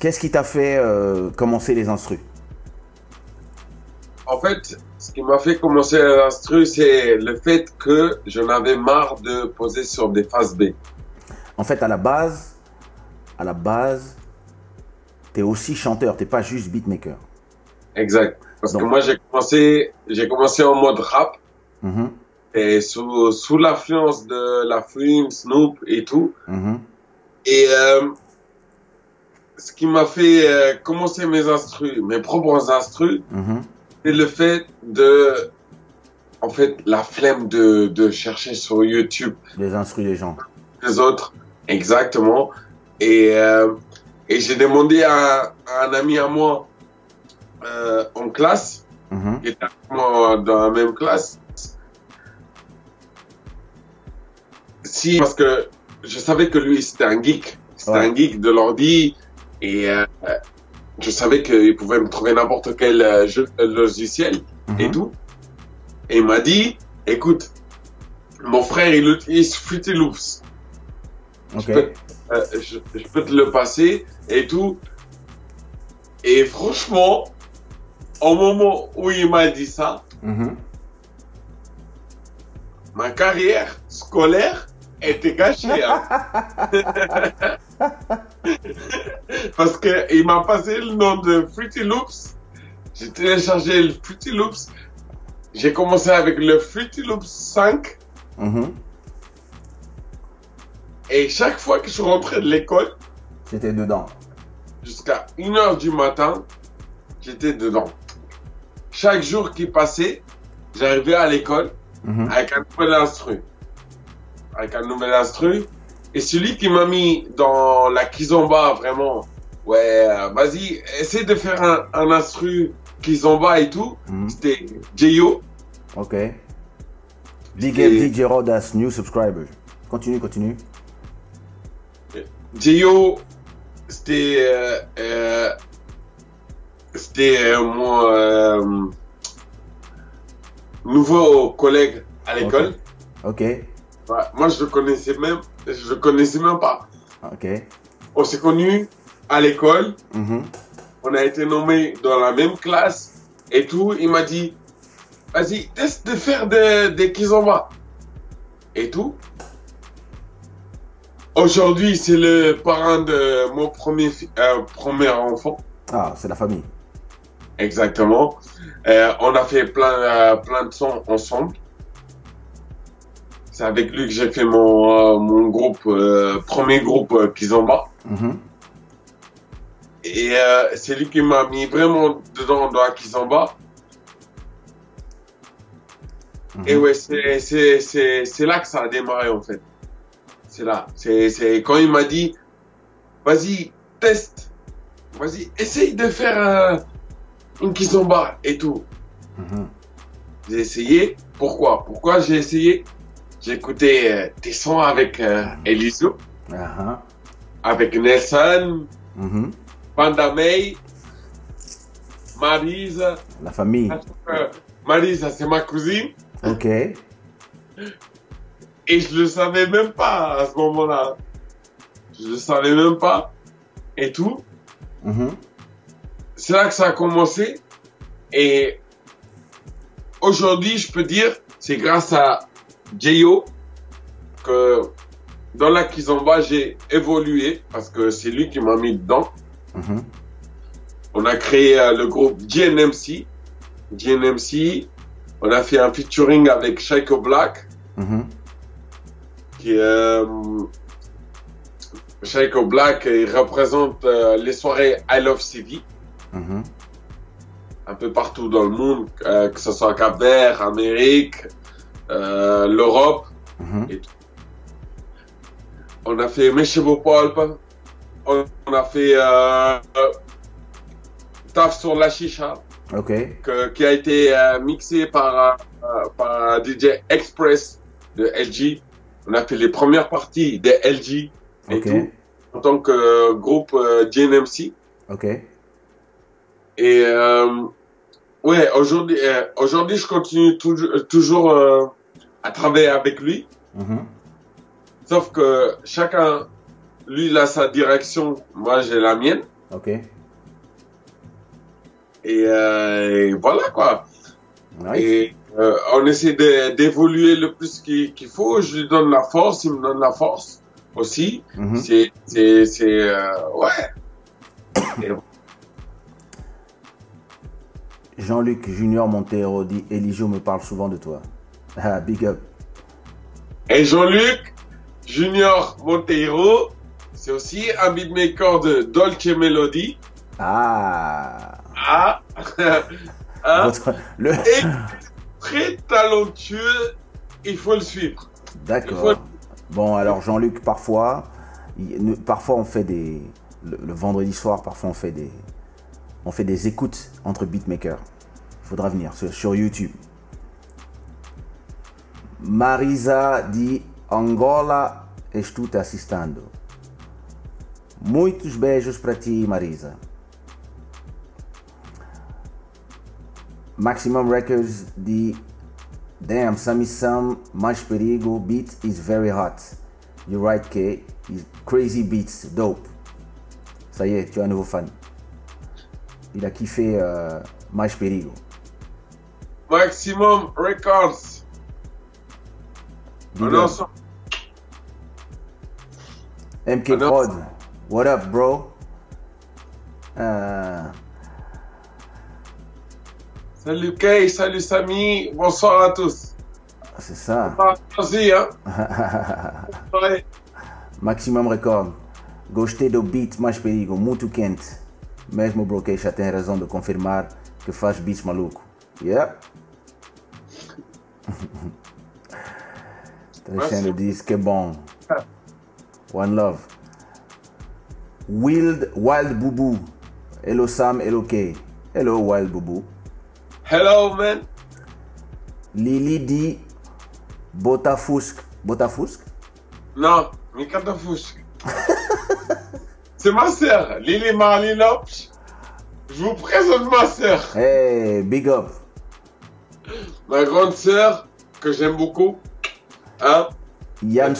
qu'est-ce qui t'a fait euh, commencer les instrus? En fait, ce qui m'a fait commencer l'instru, c'est le fait que j'en avais marre de poser sur des phases B. En fait, à la base, à la base, t'es aussi chanteur, t'es pas juste beatmaker. Exact. Parce que moi, j'ai commencé, j'ai commencé en mode rap Mhm, et sous, sous l'influence de la Flume, Snoop et tout. mhm, Et euh, ce qui m'a fait euh, commencer mes instrus, mes propres instrus, mhm. c'est le fait de, en fait, la flemme de, de chercher sur YouTube Les instrus des gens. les autres. Exactement. Et, euh, et j'ai demandé à, à un ami à moi euh, en classe, Mhm, qui était avec moi dans la même classe, si, parce que je savais que lui, c'était un geek. C'était Ouais. un geek de l'ordi. Et euh, je savais qu'il pouvait me trouver n'importe quel euh, jeu, euh, logiciel et mhm. tout. Et il m'a dit, écoute, mon frère, il utilise Fruity Loops. Ok. Je peux, euh, je, je peux te le passer et tout. Et franchement, au moment où il m'a dit ça, Mhm. ma carrière scolaire était gâchée. hein. Parce que il m'a passé le nom de Fruity Loops. J'ai téléchargé le Fruity Loops. J'ai commencé avec le Fruity Loops 5. Mhm. Et chaque fois que je rentrais de l'école, C'était dedans. jusqu'à 1h du matin, j'étais dedans. Chaque jour qui passait, j'arrivais à l'école Mhm. avec un nouvel instru. Avec un nouvel instru. Et celui qui m'a mis dans la kizomba, vraiment, ouais, euh, vas-y, essaie de faire un, un instru kizomba et tout, Mhm. c'était J.O. Ok. Big up DJ Rod as new subscriber. Continue, continue. J.O. c'était, euh, euh, c'était euh, mon euh, nouveau collègue à l'école. Ok. Ouais, moi, je le connaissais même, je connaissais même pas. Ok. On s'est connus à l'école. Mhm. On a été nommés dans la même classe et tout. Il m'a dit, vas-y, teste de faire des, des kizomba. Et tout. Aujourd'hui, c'est le parrain de mon premier, euh, premier enfant. Ah, c'est la famille. Exactement. Euh, on a fait plein, euh, plein de sons ensemble. C'est avec lui que j'ai fait mon, euh, mon groupe, euh, premier groupe euh, Kizomba. Mhm. Et c'est lui qui m'a mis vraiment dedans dans la Kizomba. Mhm. Et ouais, c'est, là que ça a démarré en fait. C'est là. C'est, quand il m'a dit, vas-y, teste. Vas-y, essaye de faire euh, une Kizomba et tout. Mhm. J'ai essayé. Pourquoi? Pourquoi j'ai essayé? J'ai écouté euh, tes sons avec euh, Elisio, Ah, avec Nelson, ah. Mhm. Panda May, Marise. La famille. Euh, Marise, c'est ma cousine. Ok. Et je le savais même pas à ce moment-là. Je le savais même pas. Et tout. Mhm. C'est là que ça a commencé. Et aujourd'hui, je peux dire, c'est grâce à J.O. que dans la Kizomba, j'ai évolué parce que c'est lui qui m'a mis dedans. Mhm. On a créé euh, le groupe GNMC. GNMC. On a fait un featuring avec Shaiko Black. Qui euh, Shaiko Black, il représente euh, les soirées I Love CV Mhm. un peu partout dans le monde, que ce soit Cap Vert, Amérique, euh, l'Europe. Mhm. On a fait Mes chevaux Pulp, on, on a fait euh, euh, Taf sur la chicha, Ok. que- qui a été euh, mixé par, euh, par DJ Express de LG. On a fait les premières parties des LG et Ok. tout, en tant que euh, groupe euh, GNMC. Ok. Et euh, ouais, aujourd'hui, euh, aujourd'hui, je continue toujours, toujours euh, à travailler avec lui. Mhm. Sauf que chacun, lui, il a sa direction, moi, j'ai la mienne. Ok. Et, euh, et voilà, quoi. Nice. Et euh, on essaie d'évoluer le plus qu'il faut. Je lui donne la force, il me donne la force aussi. Mhm. C'est, euh, ouais. Jean-Luc Junior Montero dit Eligio me parle souvent de toi. Ah, big up. Et Jean-Luc Junior Monteiro, c'est aussi un beatmaker de Dolce Melody. Ah. Ah, Hein? Votre- le... Et très talentueux, il faut le suivre. D'accord. Bon, alors Jean-Luc, parfois, il- nous- parfois on fait des. Le, le vendredi soir, parfois on fait des. On fait des écoutes entre beatmakers. Il faudra venir sur, sur YouTube. Marisa dit Angola estou te assistindo. Muitos beijos para ti, Marisa. Maximum Records dit Damn, Sammy Sam, mais perigo, beat is very hot. You're right, K. Crazy beats, dope. Y est, tu as un nouveau fan. Il a euh, mais perigo. Maximum Records. Ensemble. MK Prod, what up, bro? Euh, Salut Kay, salut Samy, bonsoir à tous. c'est ça. Merci, hein. Ouais. Maximum Record. Gostei do beat mais perigo, muito quente. Mesmo o bloqueio já tem razão de confirmar que faz beats maluco. Yeah. Trecendo diz que bom. One love. Wild, Wild Bubu. Hello Sam, hello K. Hello Wild Bubu. Hello, man. Lily dit Botafusque. Botafusque? Non, Mikata Fouch. C'est ma sœur, Lily Marley Lopes. Je vous présente ma sœur, Hey, big up. ma grande sœur, que j'aime beaucoup. Hein, Yann.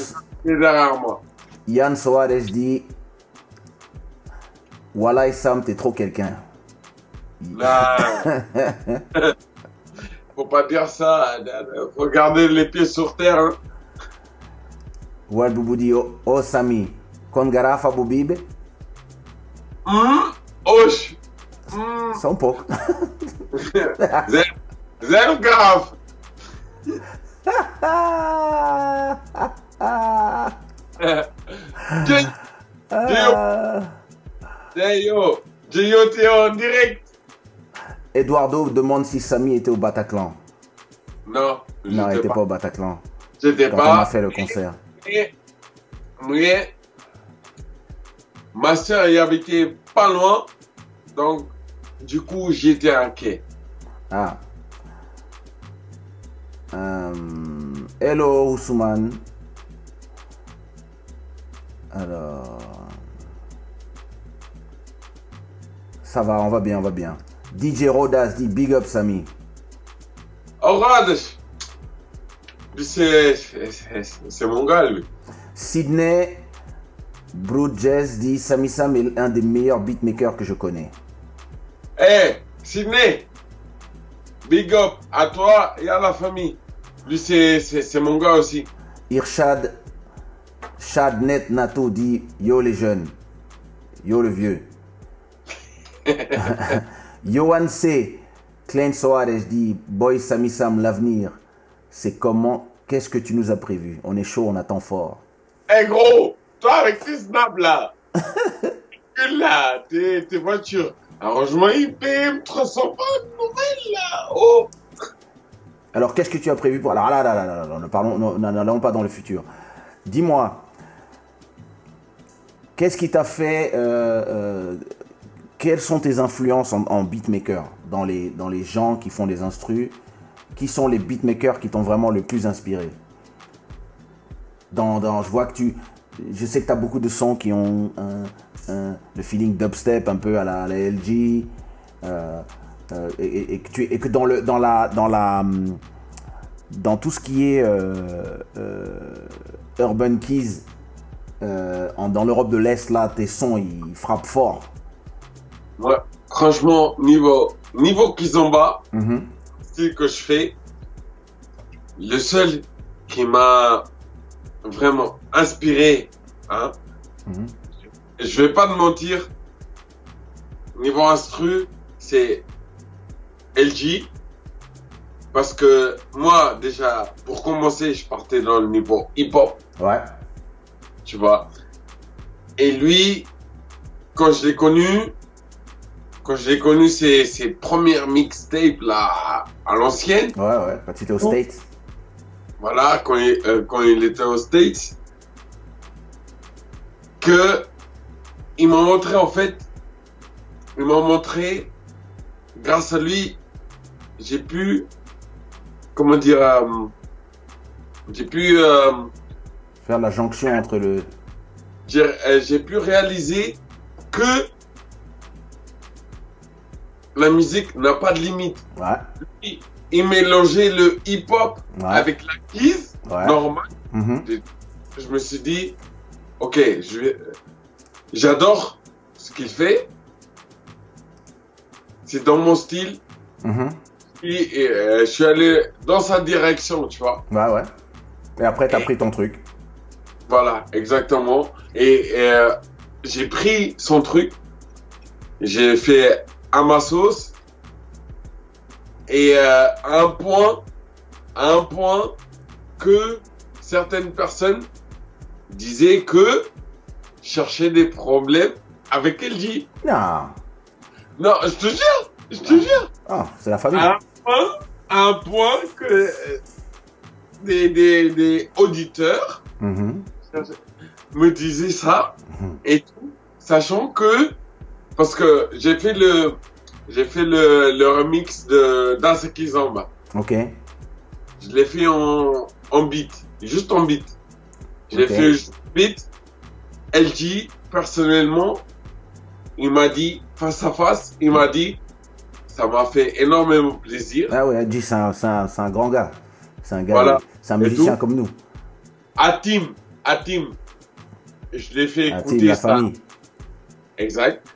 Yann Soares dit Wallah Sam, t'es trop quelqu'un. Faut pas dire ça. Faut garder les pieds sur terre. Hein. Wild Bubu dit Oh, oh Sami, com garrafa bubibe? Hum. Hum, Só um pouco. zero, zero grave. Jayo, t'es en direct. Eduardo demande si Sami était au Bataclan. Non, Non, il n'était pas. pas au Bataclan. J'étais Quand on a pas. fait le concert. Mais, mais ma soeur y habitait pas loin, donc du coup j'étais inquiet. Ah. Euh, hello Ousmane. Alors. Ça va, on va bien, on va bien. DJ Rodas dit big up Sami. Oh lui c'est mon gars lui. Sydney Jazz dit Sami Sam est un des meilleurs beatmakers que je connais. Eh, Sydney, big up à toi et à la famille. Lui c'est mon gars aussi. Irshad Shadnet Nato dit Yo les jeunes, yo le vieux. Johan C. Klein Soares dit Boy Sami Sam, l'avenir, c'est comment Qu'est-ce que tu nous as prévu? On est chaud, on attend fort. Eh gros, toi avec tes snaps là, là, tes, tes voitures, arrangement IPM 300 pas de nouvelles là, oh. Alors, qu'est-ce que tu as prévu pour. Alors là, là, là, là, là, ne parlons, n'allons pas dans le futur. Dis-moi, qu'est-ce qui t'a fait. euh, euh, quelles sont tes influences en, en beatmaker dans les, dans les gens qui font des instrus Qui sont les beatmakers qui t'ont vraiment le plus inspiré? Dans, dans, Je vois que tu. Je sais que tu as beaucoup de sons qui ont un- un- le feeling dubstep un peu à la, à la LG. euh, euh, et, et que tu, et que dans, le, dans, la, dans, la, hum, dans tout ce qui est euh, euh, Urban Keys, en- dans l'Europe de l'Est, là, tes sons, ils frappent fort. Ouais. Franchement, niveau, niveau Kizomba, Mhm. style que je fais, le seul qui m'a vraiment inspiré, hein, Mhm. je vais pas te mentir, niveau instru, c'est LG. Parce que moi, déjà, pour commencer, je partais dans le niveau hip-hop, Ouais. tu vois. Et lui, quand je l'ai connu, quand je l'ai connu, ses, ses premières mixtapes, là, à l'ancienne, Ouais, ouais. Quand tu étais au Oh. States. voilà, quand il, euh, quand il était aux States, que il m'a montré en fait, il m'a montré, grâce à lui, j'ai pu, comment dire, euh, j'ai pu, euh, Faire la jonction entre le. j'ai euh, j'ai pu réaliser que la musique n'a pas de limite. Ouais. Il, il mélangeait le hip-hop Ouais. avec la keys, Ouais. normal. Mhm. je me suis dit, ok, j'adore ce qu'il fait. C'est dans mon style. Mhm. Et, euh, je suis allé dans sa direction, tu vois. Ouais, ouais. Et après, t'as Et- pris ton truc. Voilà, exactement. Et, euh, j'ai pris son truc. J'ai fait à ma sauce. Et euh, un point, un point que certaines personnes disaient que je cherchais des problèmes avec LG. Non. Non, je te jure, je te jure. Ah, c'est la famille. À un point, à un point que euh, des, des, des auditeurs Mhm. me disaient ça Mhm. et tout, sachant que parce que j'ai fait le j'ai fait le, le remix de Danse Kizamba. Ok. Je l'ai fait en, en beat, juste en beat. J'ai Ok. fait juste beat. LG, personnellement, il m'a dit, face à face, il m'a dit, ça m'a fait énormément plaisir. Ah ouais, G, c'est un, c'est un, un grand gars. C'est un gars, Voilà. c'est un musicien comme nous. Atim, Atim, je l'ai fait écouter team, la ça. famille. Exact.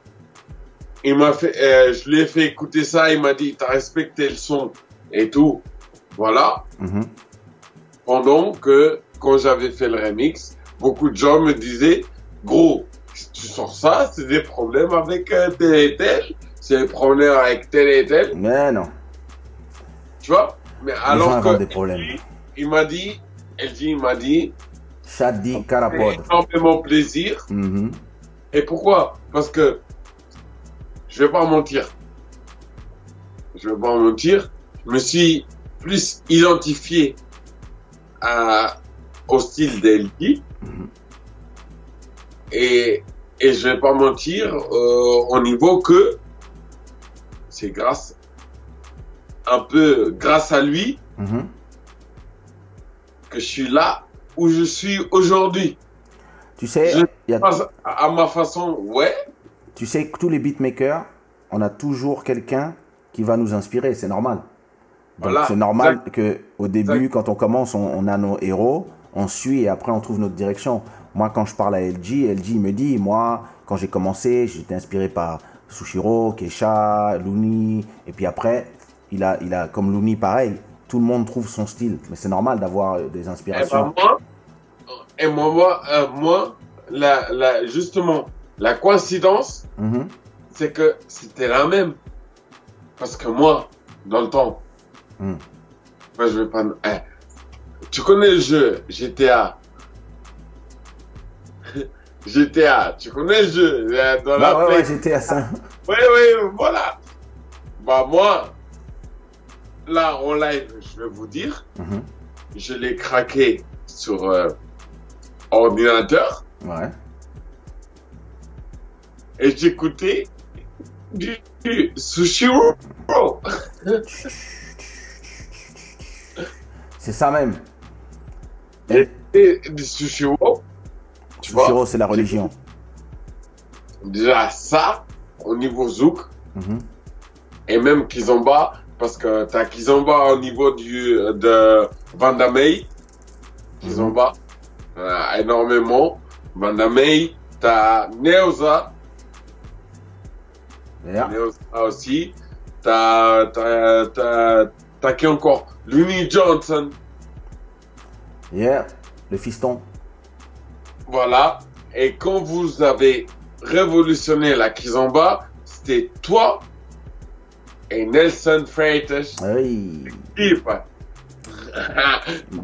Il m'a fait, euh, je lui ai fait écouter ça, il m'a dit, t'as respecté le son et tout. Voilà. Mhm. Pendant que, quand j'avais fait le remix, beaucoup de gens me disaient, gros, si tu sors ça, c'est des problèmes avec euh, tel et tel, c'est problèmes avec tel et tel, Mais non. tu vois? Mais alors que, des problèmes. Il m'a dit, LG, il m'a dit, Shadi Karapod. énormément plaisir. Mhm. Et pourquoi? Parce que je vais pas mentir. Je vais pas mentir. Je me suis plus identifié à, au style d'Elgi. Mhm. Et, et je vais pas mentir euh, au niveau que c'est grâce un peu grâce à lui Mhm. que je suis là où je suis aujourd'hui. Tu sais, Je- il y a- Pas À ma façon, ouais, tu sais que tous les beatmakers, on a toujours quelqu'un qui va nous inspirer, c'est normal. Donc Voilà, c'est normal exact. que au début, Exact. quand on commence, on, on a nos héros, on suit et après on trouve notre direction. Moi, quand je parle à LG, LG me dit, moi, quand j'ai commencé, j'étais inspiré par Sushiro, Keisha, Looney, et puis après, il a, il a comme Looney, pareil. Tout le monde trouve son style, mais c'est normal d'avoir euh, des ben, inspirations. moi, et moi, moi, euh, moi la, la, justement, la coïncidence, Mhm. c'est que c'était la même. Parce que moi, dans le temps, moi, je vais pas. eh, tu connais le jeu GTA GTA, tu connais le jeu dans la Ouais, ouais, à ça. Oui, oui, voilà. Bah moi, là en live, je vais vous dire, Mhm. je l'ai craqué sur euh, ordinateur Ouais. et j'écoutais du, du Sushiro. C'est ça même. Et, et du Sushiro. Tu c'est la religion. déjà ça, au niveau zouk, Mhm. et même Kizomba, parce que t'as Kizomba au niveau du, de Vandamei. Kizomba, euh, énormément. Vandamei, t'as Neoza, Yeah. Neoza aussi. T'as qui encore? Looney Johnson. Yeah. Le fiston. Voilà. Et quand vous avez révolutionné la Kizomba, c'était toi et Nelson Freitas. Oui. Deep.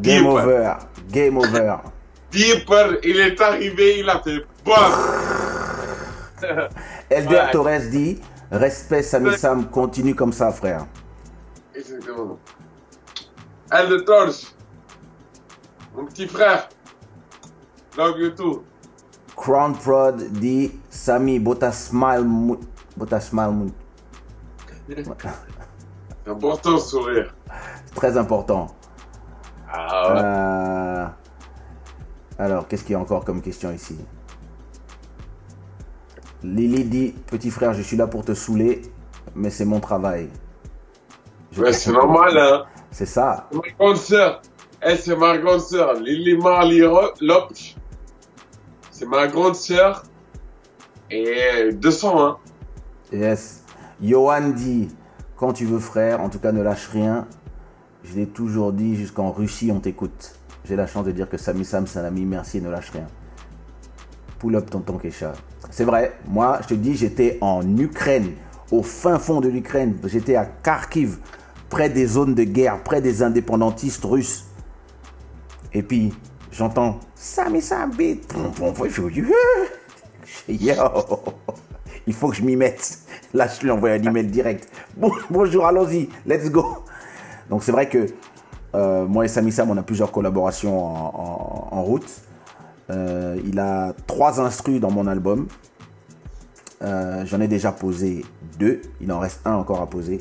Game over. Game over. Deeper, il est arrivé, il a fait BAM Elder Ouais. Torres dit Respect Sami Sam, continue comme ça, frère. Exactement. Elle de torche. Mon petit frère. Love you too. Crown Prod dit Sami, Bota smile, mou- Bota smile, important sourire. Très important. Ah ouais. Euh, Alors, qu'est-ce qu'il y a encore comme question ici? Lily dit Petit frère, je suis là pour te saouler, mais c'est mon travail. Je- Ouais, c'est normal, hein. C'est ça. Ma grande sœur. Elle, c'est ma grande sœur. Lily Marley Lopch. C'est ma grande sœur. Et 200, hein. Yes. Johan dit Quand tu veux, frère, en tout cas, ne lâche rien. Je l'ai toujours dit, jusqu'en Russie, on t'écoute. J'ai la chance de dire que Sami Sam, c'est ami, merci, ne lâche rien. Pull up, tonton Kesha. C'est vrai, moi, je te dis, j'étais en Ukraine, au fin fond de l'Ukraine. J'étais à Kharkiv, près des zones de guerre, près des indépendantistes russes. Et puis, j'entends Sami Sam beat. Pom, pom, pom. Je dis, Euh. Yo, il faut que je m'y mette. Là, je lui envoie un email direct. Bon- bonjour, allons-y, let's go. Donc, c'est vrai que euh, moi et Sami Sam, on a plusieurs collaborations en route. Euh, il a trois instrus dans mon album. Euh, J'en ai déjà posé deux. Il en reste un encore à poser.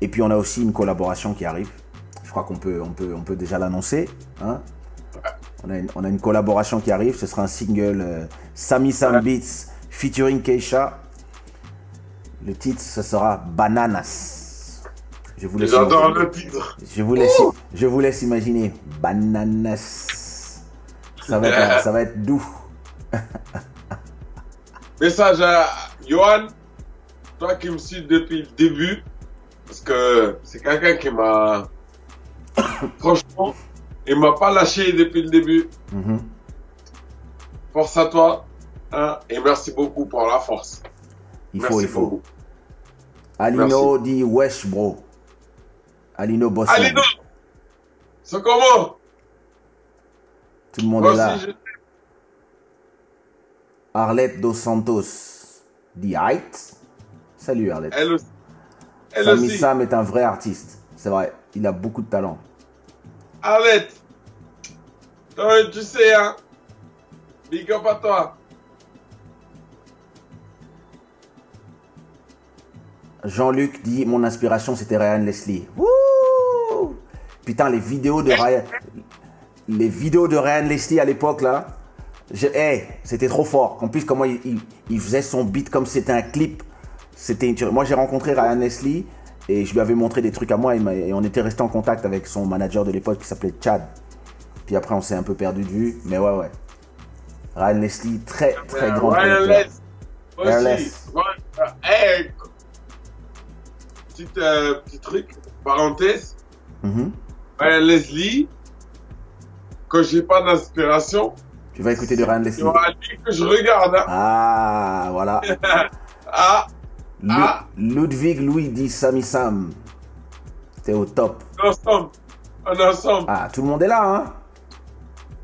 Et puis, on a aussi une collaboration qui arrive. Je crois qu'on peut, on peut, on peut déjà l'annoncer. hein. On a, une, on a une collaboration qui arrive. Ce sera un single euh, Sami Sam Beats featuring Keisha. Le titre, ce sera Bananas. Je vous laisse, J'adore imaginer, le titre. je vous laisse, je vous laisse imaginer Bananas. Ça va être, ça va être doux. Message à Johan. Toi qui me suis depuis le début. Parce que c'est quelqu'un qui m'a. Franchement, il m'a pas lâché depuis le début. Mhm. Force à toi. Hein, et merci beaucoup pour la force. Il Merci faut, il faut. beaucoup. Alino dit wesh bro. Alino boss. Allez, non C'est comment Tout le monde Moi est là. je- Arlette dos Santos dit height. Salut Arlette. Elle aussi. Elle Sami aussi. Sam est un vrai artiste. C'est vrai, il a beaucoup de talent. Arlette. Tu sais, hein. Big up à toi. Jean-Luc dit mon inspiration c'était Ryan Leslie. Wouh Putain les vidéos de Ryan les vidéos de Ryan Leslie à l'époque là, je- hey, c'était trop fort. En plus comment il, il- faisait son beat comme c'était un clip. C'était une moi j'ai rencontré Ryan Leslie et je lui avais montré des trucs à moi et, on était resté en contact avec son manager de l'époque qui s'appelait Chad. Puis après on s'est un peu perdu de vue, mais ouais ouais. Ryan Leslie très très grand. Ouais, euh, hey, petit, euh, petit truc, parenthèse. Mhm. Ryan Leslie, quand j'ai pas d'inspiration, Tu vas écouter de Ryan Leslie. aura lui que je regarde. Hein. Ah, voilà. Ah, Ah. Ludwig Louis dit Sami Sam. T'es au top. ensemble. Ensemble. Ah, tout le monde est là, hein?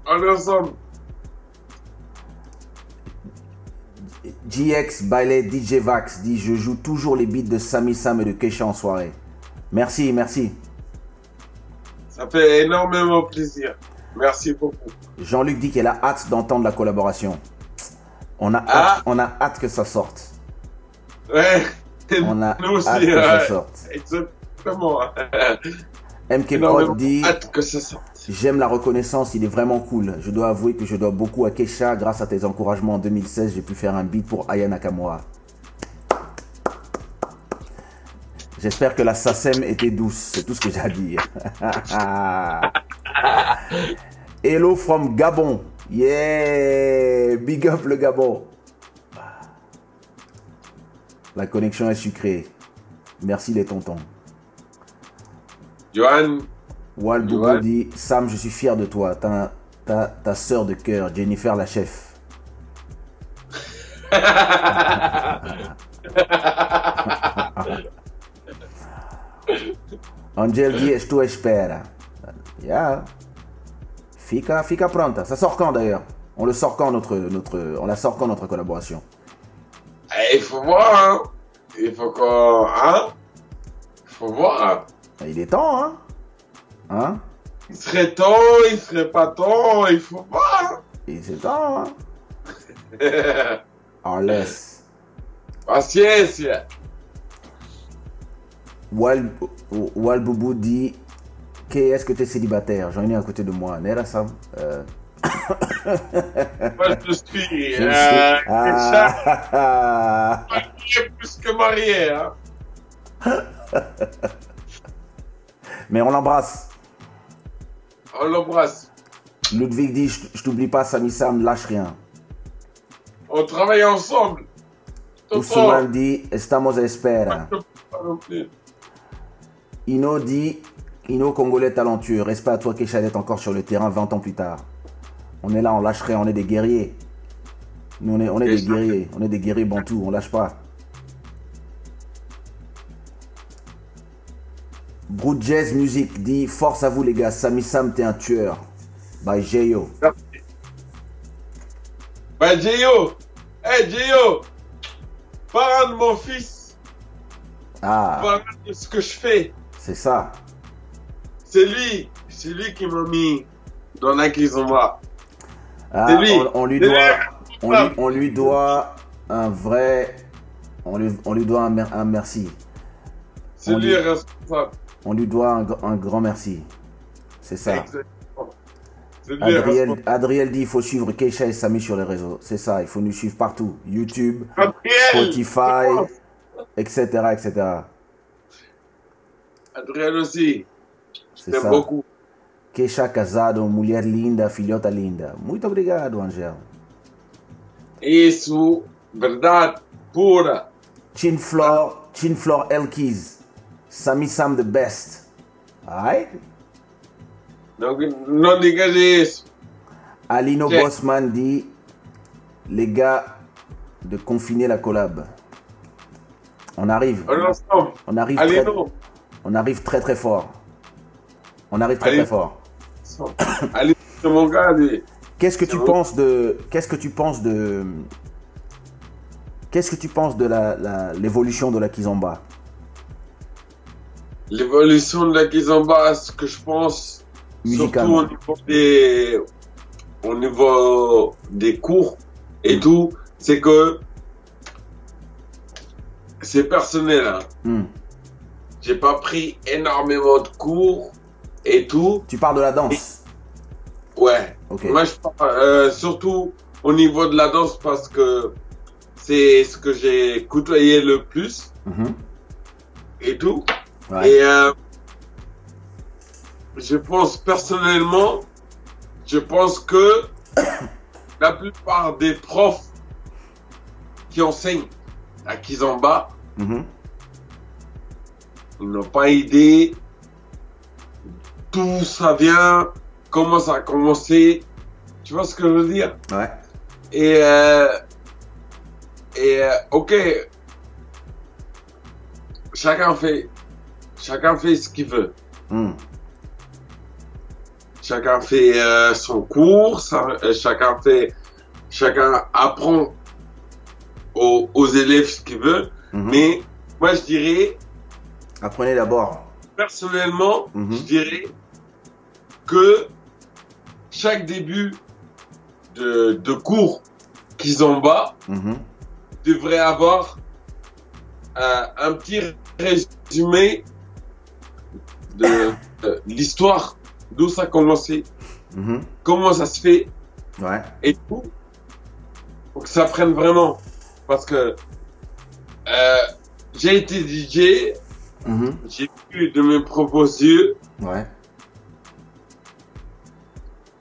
Est ensemble. GX Bailey DJ Vax dit Je joue toujours les beats de Sami Sam et de Kesha en soirée. Merci, merci. Ça fait énormément plaisir. Merci beaucoup. Jean-Luc dit qu'elle a hâte d'entendre la collaboration. On a, hâte, Ah. on a hâte que ça sorte. Ouais. On a Nous aussi, hâte que ça sorte. Exactement. MK Prod dit. J'aime la reconnaissance, il est vraiment cool. Je dois avouer que je dois beaucoup à Kesha. Grâce à tes encouragements en 2016, j'ai pu faire un beat pour Aya Nakamura. J'espère que la SACEM était douce, c'est tout ce que j'ai à dire. Hello from Gabon. Yeah, big up le Gabon. La connexion est sucrée. Merci les tontons. Johan, Wal Boubou Johan. dit Sam, je suis fier de toi. Ta, ta, ta sœur de cœur, Jennifer la chef. Angel dit Estou espera. Yeah. Fica, fica pronta. Ça sort quand d'ailleurs? On le sort quand notre, notre, on la sort quand notre collaboration? Il faut voir, hein. Il faut qu'on, hein. Il faut voir, hein. Il est temps, hein Hein Il serait temps, il serait pas temps, il faut voir. Il est temps, hein hein. Arles. Patience. Wal, Wal Boubou dit que est-ce que tu es célibataire? J'en ai à côté de moi. Nera Sam euh, Moi, je suis, je euh, Ah, marié plus que marié, hein. Mais on l'embrasse. On l'embrasse. Ludwig dit Je t'oublie pas, Sami Sam, lâche rien. On travaille ensemble. Ousmane dit Estamos espera. Ino dit Ino Congolais talentueux. Respect à toi, Kesha, d'être encore sur le terrain 20 ans plus tard. On est là, on lâche rien, on est des guerriers. Nous, on est, on est des guerriers. On est des guerriers bantous, on lâche pas. Brood Jazz Music dit Force à vous, les gars. Sami Sam, t'es un tueur. By Jeyo. Bah, Gio. Eh, Gio. Parle de mon fils. Ah, Parle de ce que je fais. c'est ça. C'est lui. C'est lui qui m'a mis dans la kizomba. Ah, lui. On, on lui doit, on lui, on lui doit un vrai, on lui, on lui doit un, mer- un merci. C'est On lui responsable. On lui doit un, gr- un grand merci. C'est ça. Adriel, dit il faut suivre Keisha et Sami sur les réseaux. C'est ça, il faut nous suivre partout. YouTube, Adriel. Spotify, etc. etc. Adriel aussi. C'est ça. beaucoup. Keisha casado, mulher linda, filhota linda. Muito obrigado, Angel. Isso, verdade pura. Chin Flor, Chin Flor Elkies. Sami Sam the best. Alright? Não, não digas isso. Alino Check. Bossman dit les gars de confiner la collab. On arrive. On arrive très, on arrive très très fort. On arrive très très fort. Mon gars, lui. Qu'est-ce que tu penses de qu'est-ce que tu penses de qu'est-ce que tu penses de la- la- l'évolution de la Kizomba? L'évolution de la Kizomba, ce que je pense, surtout au niveau des, au niveau des cours et Mm. tout, c'est que c'est personnel. Hein. Hmm. J'ai pas pris énormément de cours et tout. Tu parles de la danse. Ouais. Ok. Moi, je parle euh, surtout au niveau de la danse parce que c'est ce que j'ai côtoyé le plus Mhm. et tout. Ouais. Et euh, je pense personnellement, je pense que la plupart des profs qui enseignent à Kizomba, Mhm. ils n'ont pas idée d'où ça vient, comment ça a commencé. Tu vois ce que je veux dire Ouais. Et, euh, et euh, ok, chacun fait, chacun fait ce qu'il veut. Hmm. Chacun fait euh, son cours, ça- euh, chacun fait, chacun apprend aux, aux élèves ce qu'il veut. Mhm. Mais moi, je dirais, Apprenez d'abord. personnellement, Mhm. je dirais que chaque début de, de cours qu'ils ont bas Mhm. devrait avoir euh, un petit résumé de, de l'histoire, d'où ça a commencé, Mhm. comment ça se fait Ouais. et tout, pour que ça prenne vraiment. Parce que euh, j'ai été DJ Mhm. j'ai vu de mes propres yeux Ouais.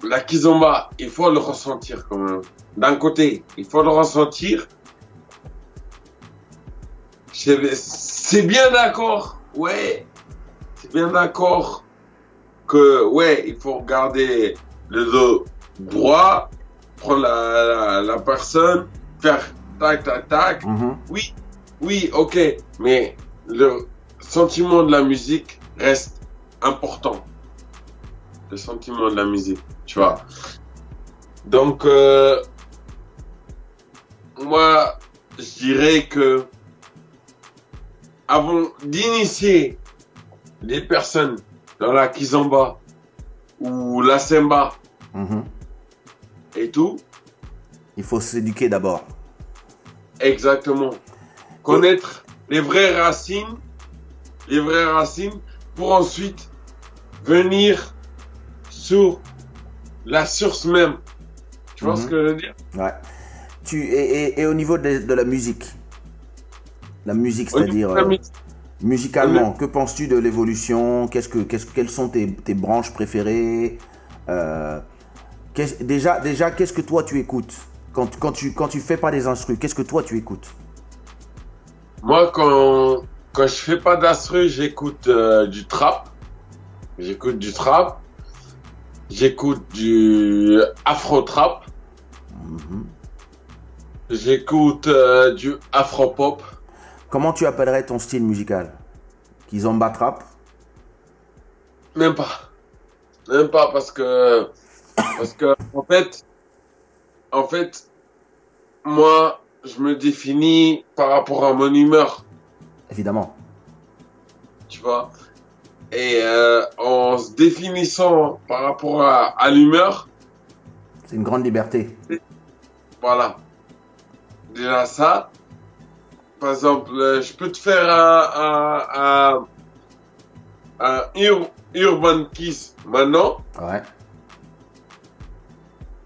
La kizomba. Il faut le ressentir quand même. D'un côté, il faut le ressentir. C'est bien d'accord, ouais. C'est bien d'accord que, ouais, il faut regarder le dos droit, prendre la, la, la personne, faire tac, tac, tac. Mhm. Oui, oui, ok, mais le sentiment de la musique reste important. Le sentiment de la musique, tu vois. Donc, euh, moi, je dirais que avant d'initier les personnes dans la kizomba ou la semba Mhm. et tout, Il faut s'éduquer d'abord. Exactement. Connaître les vraies racines, les vraies racines, pour ensuite venir sur la source même. Tu vois Mhm. ce que je veux dire? Ouais. Tu, et, et- et au niveau de, de la musique? La musique, c'est-à-dire euh, musicalement, que penses-tu de l'évolution? Qu'est-ce que, qu'est-ce, Quelles sont tes, tes branches préférées? Euh, qu'est-ce- Déjà, déjà qu'est-ce que toi tu écoutes? Quand, quand, tu, quand tu fais pas des instrus, qu'est-ce que toi tu écoutes? Moi, quand, quand je fais pas d'instru, j'écoute euh, du trap. J'écoute du trap. J'écoute du afro-trap. Mhm. J'écoute euh, du afro-pop. Comment tu appellerais ton style musical? Kizomba trap? Même pas. Même pas parce que parce que en fait en fait moi je me définis par rapport à mon humeur, Évidemment. tu vois? Et euh, en se définissant par rapport à, à l'humeur, C'est une grande liberté. voilà. Déjà ça. Par exemple, euh, je peux te faire un, un, un, un ur- urban kiss maintenant. Ouais.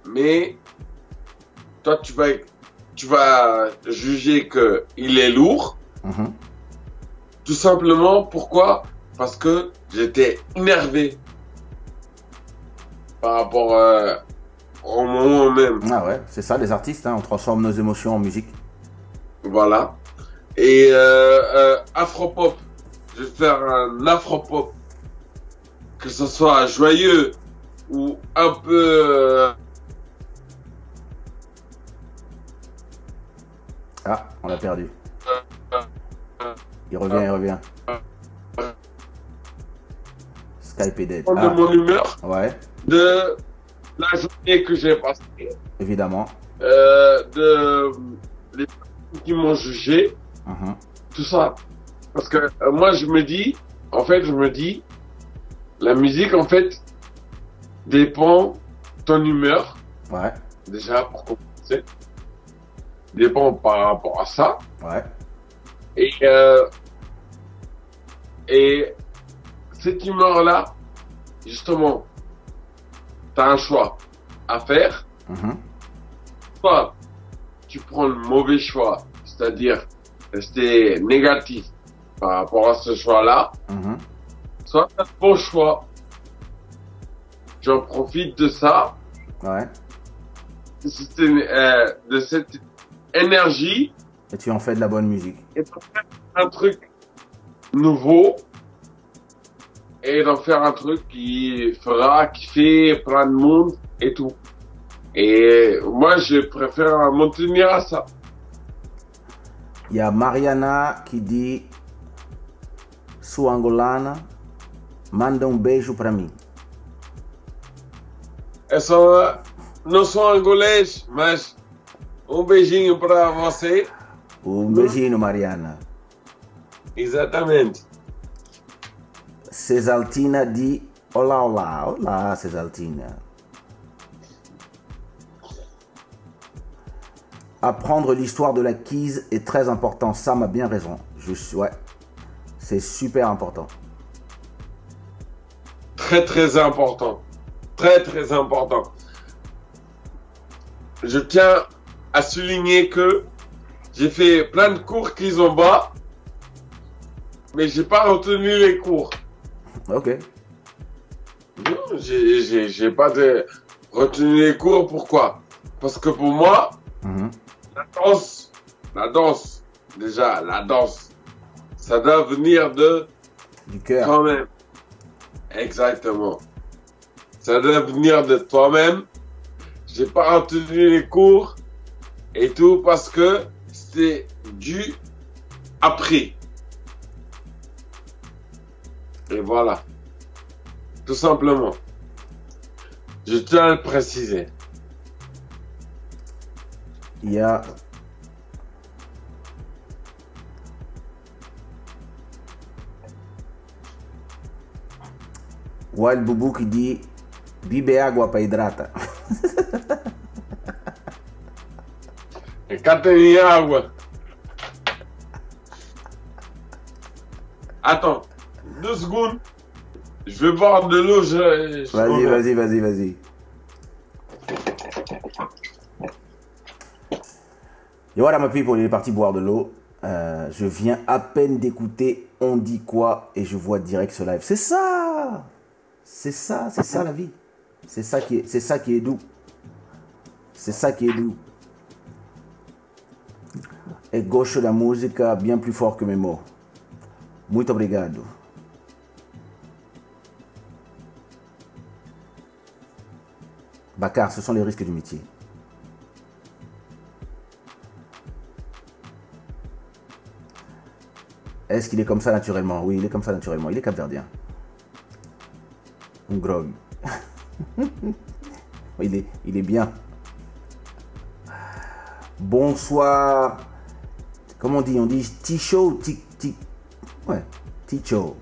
mais toi tu vas tu vas juger que il est lourd Mhm. tout simplement pourquoi? Parce que j'étais énervé par rapport euh, au moment même Ah ouais, c'est ça les artistes, hein, on transforme nos émotions en musique. voilà et euh, euh, afropop je vais faire un afropop que ce soit joyeux ou un peu euh, Ah, on l'a perdu. Il revient, il revient. Skype de Ah, mon humeur ouais, de la journée que j'ai passée évidemment. euh, de les personnes qui m'ont jugé, Mhm. tout ça. Parce que euh, moi, je me dis, en fait, je me dis, la musique, en fait, dépend ton humeur, Ouais, déjà, pour commencer. Dépend par rapport à ça. ouais. Et, euh, et cette humeur-là, justement, t'as un choix à faire. Mhm. soit tu prends le mauvais choix, c'est-à-dire rester négatif par rapport à ce choix-là, Mhm. soit tu as le bon choix. J'en profite de ça, Ouais. de cette, euh, de cette énergie Et tu en fais de la bonne musique. et d'en faire un truc nouveau et d'en faire un truc qui fera kiffer plein de monde et tout. Et moi, je préfère m'en tenir à ça. Il y a Mariana qui dit Sou angolana, manda um beijo pra mim. É só, não sou angolês, mas um beijinho para você. Um beijinho, Mariana. Exatamente. Cesaltina dit Olá, olá. Olá, Cesaltina. Apprendre l'histoire de la quise est très important. Sam a bien raison. Je ouais. C'est super important. Très très important. Très très important. Je tiens à souligner que j'ai fait plein de cours qu'ils ont bas mais j'ai pas retenu les cours. Ok. Non, j'ai- pas de retenu les cours. Pourquoi? Parce que pour moi, Mhm. la danse, la danse, déjà, la danse, ça doit venir de Du cœur. toi-même. Exactement. Ça doit venir de toi-même. J'ai pas retenu les cours et tout parce que c'était dû après. Et voilà. Tout simplement. Je tiens à le préciser. Il y a. Wild Boubou qui dit Bibe agua pa hidrata. Et quand t'es agua. Attends, deux secondes. Je vais boire de l'eau. Je, Vas-y, vas-y, vas-y, vas-y. Yo, voilà, my people, il est parti boire de l'eau. Euh, je viens à peine d'écouter On dit quoi et je vois direct ce live. C'est ça C'est ça, c'est ça la vie. C'est ça qui est, c'est ça qui est doux. C'est ça qui est doux. Et gauche la musica bien plus fort que mes mots. Muito obrigado. Bakar, ce sont les risques du métier. Est-ce qu'il est comme ça naturellement? Oui, il est comme ça naturellement. Il est capverdien. Un grog. il, est, il est bien. Bonsoir. Comment on dit? On dit Ticho Ti- Ouais, Ticho.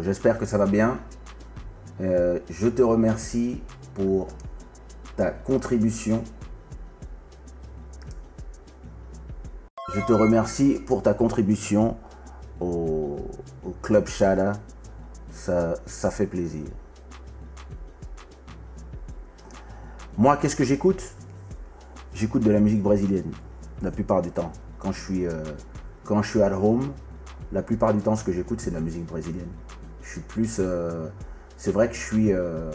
J'espère que ça va bien. Euh, je te remercie pour ta contribution. Je te remercie pour ta contribution au, Club Shada. Ça, ça fait plaisir. Moi, qu'est-ce que j'écoute? J'écoute de la musique brésilienne, la plupart du temps. Quand je suis, euh, quand je suis at home, la plupart du temps, ce que j'écoute, c'est de la musique brésilienne. Je suis plus... euh, c'est vrai que je suis... euh,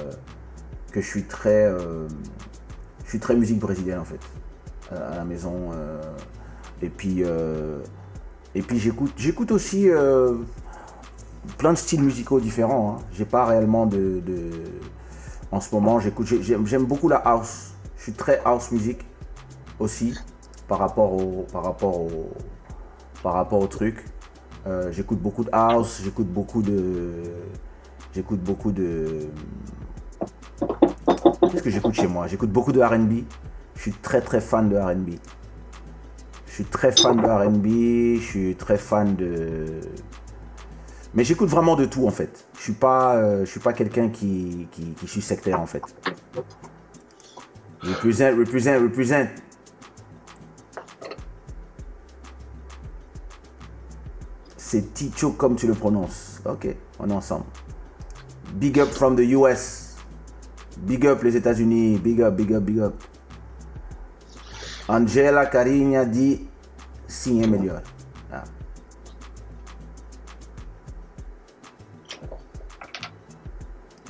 que je suis très... euh, je suis très musique brésilienne, en fait. À, la maison. euh, et puis... euh, et puis j'écoute, j'écoute aussi plein de styles musicaux différents. hein. J'ai pas réellement de, En ce moment, j'écoute, j'ai- j'aime beaucoup la house. Je suis très house music aussi par rapport au, par rapport au, par rapport au truc. J'écoute beaucoup de house, j'écoute beaucoup de, j'écoute beaucoup de. Qu'est-ce que j'écoute chez moi? J'écoute beaucoup de R&B. Je suis très très fan de R&B. Je suis très fan de R&B, je suis très fan de... Mais j'écoute vraiment de tout en fait. Je suis pas, euh, je suis pas quelqu'un qui, qui, qui suis sectaire en fait. Represent, represent, represent. C'est Ticho comme tu le prononces. Ok, on est ensemble. Big up from the US. Big up les États-Unis. Big up, big up, big up. Angela Carinha dit é melhor. Ah.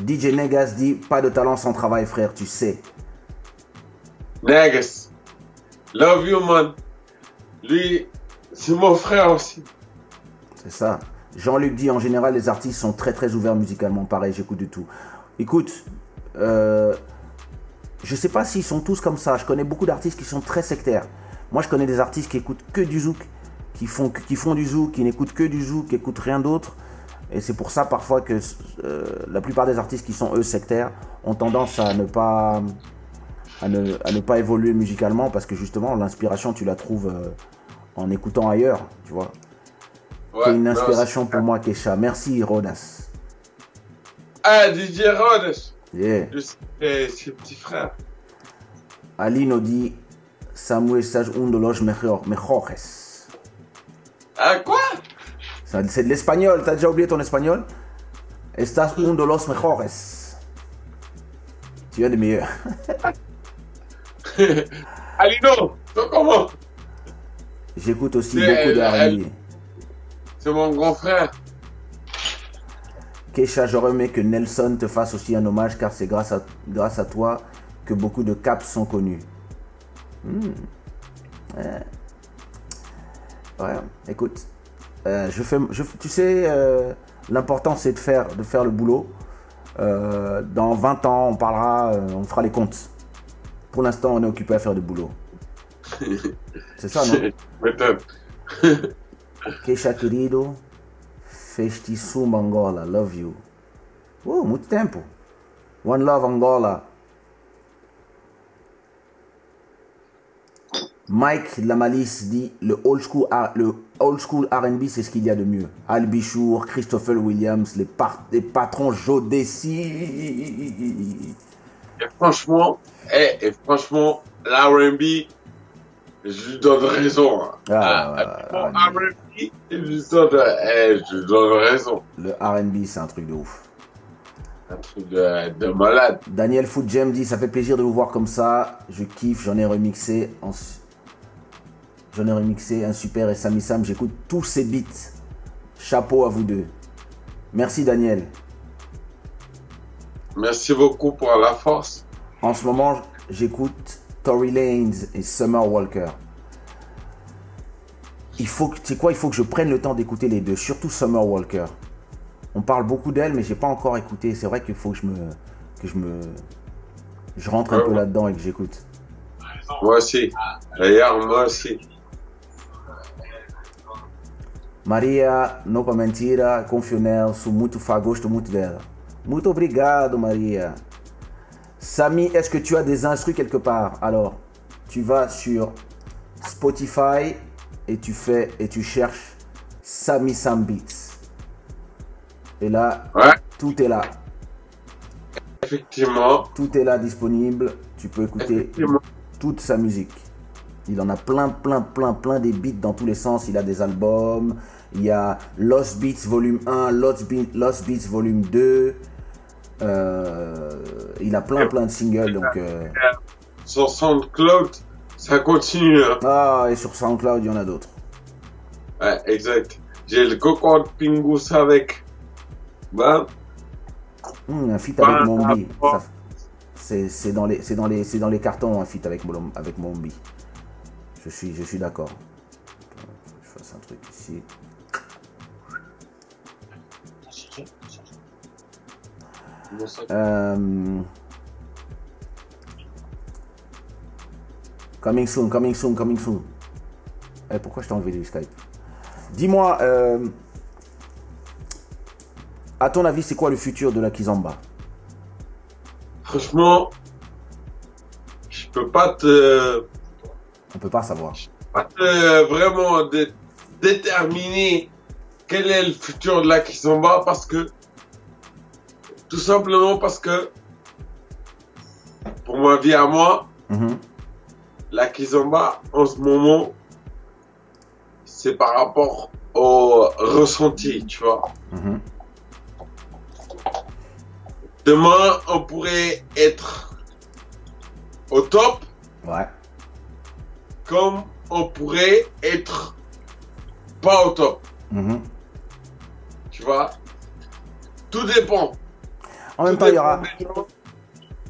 DJ Negas dit pas de talent sans travail frère, tu sais. Negas. Love you, man. Lui, c'est mon frère aussi. C'est ça. Jean-Luc dit en général les artistes sont très très ouverts musicalement. Pareil, j'écoute du tout. Écoute, euh, je sais pas s'ils sont tous comme ça. Je connais beaucoup d'artistes qui sont très sectaires. Moi, je connais des artistes qui écoutent que du zouk, qui font, qui font du zouk, qui n'écoutent que du zouk, qui écoutent rien d'autre. Et c'est pour ça parfois que euh, la plupart des artistes qui sont eux sectaires ont tendance à ne pas à ne, à ne pas évoluer musicalement parce que justement l'inspiration tu la trouves euh, en écoutant ailleurs, tu vois. Ouais, C'est une inspiration pour moi, Kesha. Merci, Rodas. Ah, DJ Rhodes. Yeah. Je sais, C'est c'est petit frère. Ali nous dit Samuel estás un de los mejor- mejores. Ah, quoi? C'est de l'espagnol. T'as déjà oublié ton espagnol? Estás un de los mejores. Tu es le meilleur. Alino, toi comment? J'écoute aussi beaucoup de c'est mon grand frère. Keisha, j'aurais aimé que Nelson te fasse aussi un hommage car c'est grâce à, grâce à toi que beaucoup de caps sont connus. Hmm. Ouais. Ouais, écoute, euh, je fais, je- tu sais, euh, l'important c'est de faire, de faire le boulot. Euh, dans 20 ans, on parlera, on fera les comptes. Pour l'instant, on est occupé à faire du boulot. C'est ça, non? Keisha querido, festíssimo Angola, love you. Oh, muito tempo. One love Angola. Mike Lamalis dit le old school, le old school R&B c'est ce qu'il y a de mieux. Al Bichour, Christopher Williams, les, patrons Joe. Et franchement, eh, et franchement, l'R&B, je lui donne raison. hein. Ah, Ah, R&B, je lui donne, je lui donne raison. Le R&B c'est un truc de ouf. Un truc de, de malade. Daniel Foot Jam dit ça fait plaisir de vous voir comme ça. Je kiffe, j'en ai remixé en j'en ai remixé un super et Sami Sam, j'écoute tous ces beats. Chapeau à vous deux. Merci Daniel. Merci beaucoup pour la force. En ce moment, j'écoute Tory Lanez et Summer Walker. Il faut que tu sais quoi, il faut que je prenne le temps d'écouter les deux, surtout Summer Walker. On parle beaucoup d'elle mais j'ai pas encore écouté. C'est vrai qu'il faut que je me que je me je rentre un Ouais, peu là-dedans et que j'écoute. Moi aussi. D'ailleurs, moi aussi. Maria, não para mentira, confio nela, sou muito fã, gosto muito dela. Muito obrigado, Maria. Samy, est-ce que tu as des instrus quelque part? Alors, tu vas sur Spotify et tu fais et tu cherches Samy Sam Beats. Et là, Ouais, tout est là. effectivement. Tout est là disponible. Tu peux écouter toute sa musique. Il en a plein, plein, plein, plein des beats dans tous les sens. Il a des albums. Il y a Lost Beats Volume 1, Lost, Be- Lost Beats Volume 2. Euh, il a plein, plein de singles. Donc, euh, Sur SoundCloud, ça continue. hein. Ah, et sur SoundCloud, il y en a d'autres. Ouais, exact. J'ai le coco de Pingus avec. Ben, Hmm, un feat avec Bah, Mombi. bah. C'est c'est dans, les- c'est dans, les- c'est dans les cartons, un feat avec, avec Mombi. Je suis, je suis d'accord. Je fasse un truc ici. Euh, Coming soon, coming soon, coming soon. Eh, pourquoi je t'ai enlevé du Skype? Dis-moi, euh, à ton avis, c'est quoi le futur de la Kizomba? Franchement, je peux pas te, On peut pas savoir. pas te vraiment dé- déterminer quel est le futur de la Kizomba parce que, tout simplement parce que, pour ma vie à moi, Mhm. la Kizomba, en ce moment, c'est par rapport au ressenti, tu vois. Mhm. Demain, on pourrait être au top, Ouais. comme on pourrait être pas au top, Mhm. tu vois. Tout dépend. En même temps, il y aura gens.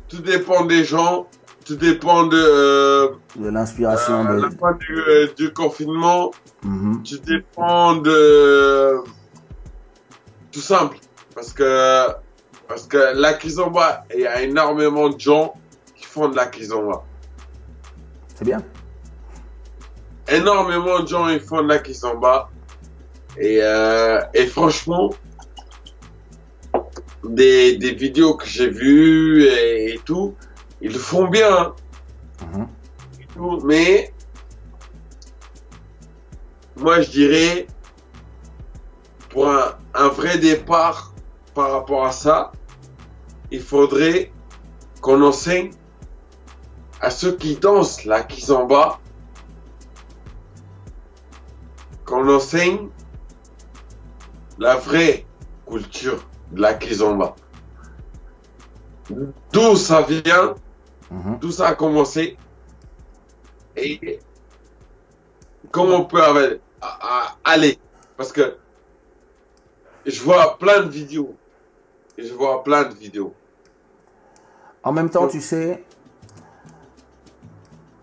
Tout dépend des gens. Tout dépend de euh, de l'inspiration euh, de. la fin du, euh, du confinement. Mhm. Tout dépend de tout simple parce que parce que la kizomba, il y a énormément de gens qui font de la kizomba. C'est bien. énormément de gens ils font de la kizomba et et franchement des des vidéos que j'ai vues et, et tout ils le font bien hein, Mhm. et tout, mais moi je dirais pour un, un vrai départ par rapport à ça il faudrait qu'on enseigne à ceux qui dansent la kizomba qu'on enseigne la vraie culture de la kizomba. D'où ça vient, Mhm. d'où ça a commencé et comment on peut aller. Parce que je vois plein de vidéos. Et je vois plein de vidéos. En même temps, tu sais,